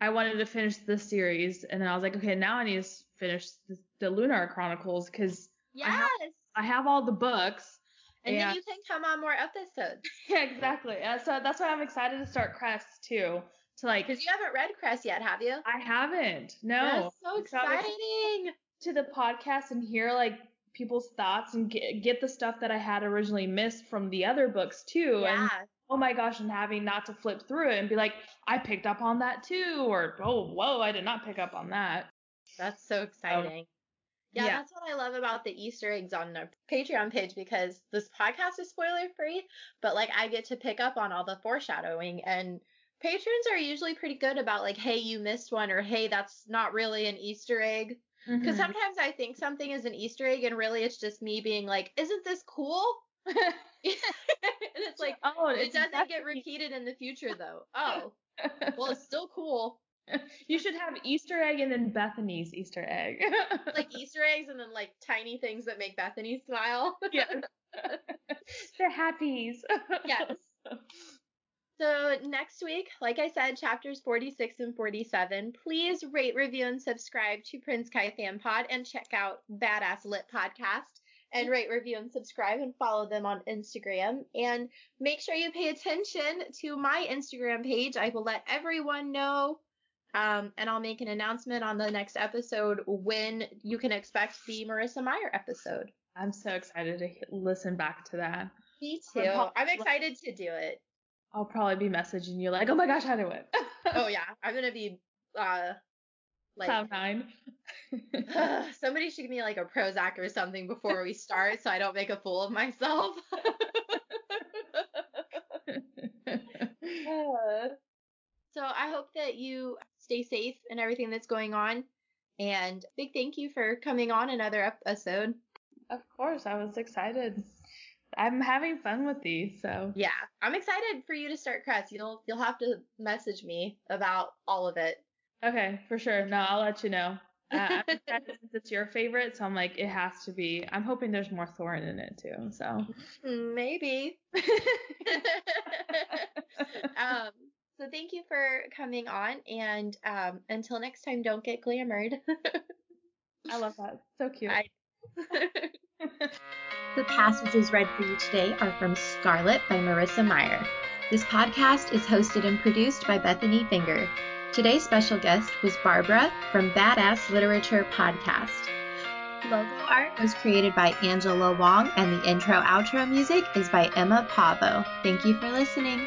I wanted to finish this series, and then I was like, okay, now I need to finish the, the Lunar Chronicles because yes. I have, I have all the books. And, then you can come on more episodes. Yeah, exactly. Uh, so that's why I'm excited to start Cress too. To like, because you haven't read Cress yet, have you? I haven't. No. That's so exciting. To the podcast and hear like people's thoughts and get, get the stuff that I had originally missed from the other books too. Yeah. And oh my gosh, and having not to flip through it and be like, I picked up on that too, or oh whoa, I did not pick up on that. That's so exciting. Yeah, yeah, that's what I love about the Easter eggs on our Patreon page because this podcast is spoiler free, but like I get to pick up on all the foreshadowing and patrons are usually pretty good about like, hey, you missed one or hey, that's not really an Easter egg. Because mm-hmm. sometimes I think something is an Easter egg and really it's just me being like, isn't this cool? and it's like, oh, it doesn't get repeated in the future though. Oh, well, it's still cool. You should have Easter egg and then Bethanie's Easter egg. like Easter eggs and then like tiny things that make Bethany smile. yes. the happies. yes. So next week, like I said, chapters 46 and 47. Please rate, review, and subscribe to Prince Kai Fan Pod and check out Badass Lit Podcast and rate, review, and subscribe and follow them on Instagram. And make sure you pay attention to my Instagram page. I will let everyone know um, and I'll make an announcement on the next episode when you can expect the Marissa Meyer episode. I'm so excited to listen back to that. Me too. I'm excited to do it. I'll probably be messaging you like, oh my gosh, how do it? oh yeah, I'm gonna be uh like Cloud nine. somebody should give me like a Prozac or something before we start, so I don't make a fool of myself. so I hope that you stay safe and everything that's going on. And big thank you for coming on another episode. Of course, I was excited. I'm having fun with these, so yeah, I'm excited for you to start Cress. You'll you'll have to message me about all of it. Okay, for sure. No, I'll let you know. Uh, since it's your favorite, so I'm like, it has to be. I'm hoping there's more Thorne in it too. So maybe. um, so thank you for coming on, and um, until next time, don't get glamored. I love that. So cute. I... the passages read for you today are from Scarlet by Marissa Meyer. This podcast is hosted and produced by Bethanie Finger. Today's special guest was Barbara from Badass Literature Podcast. Logo art was created by Angela Wong, and the intro outro music is by Emma Pavvo. Thank you for listening.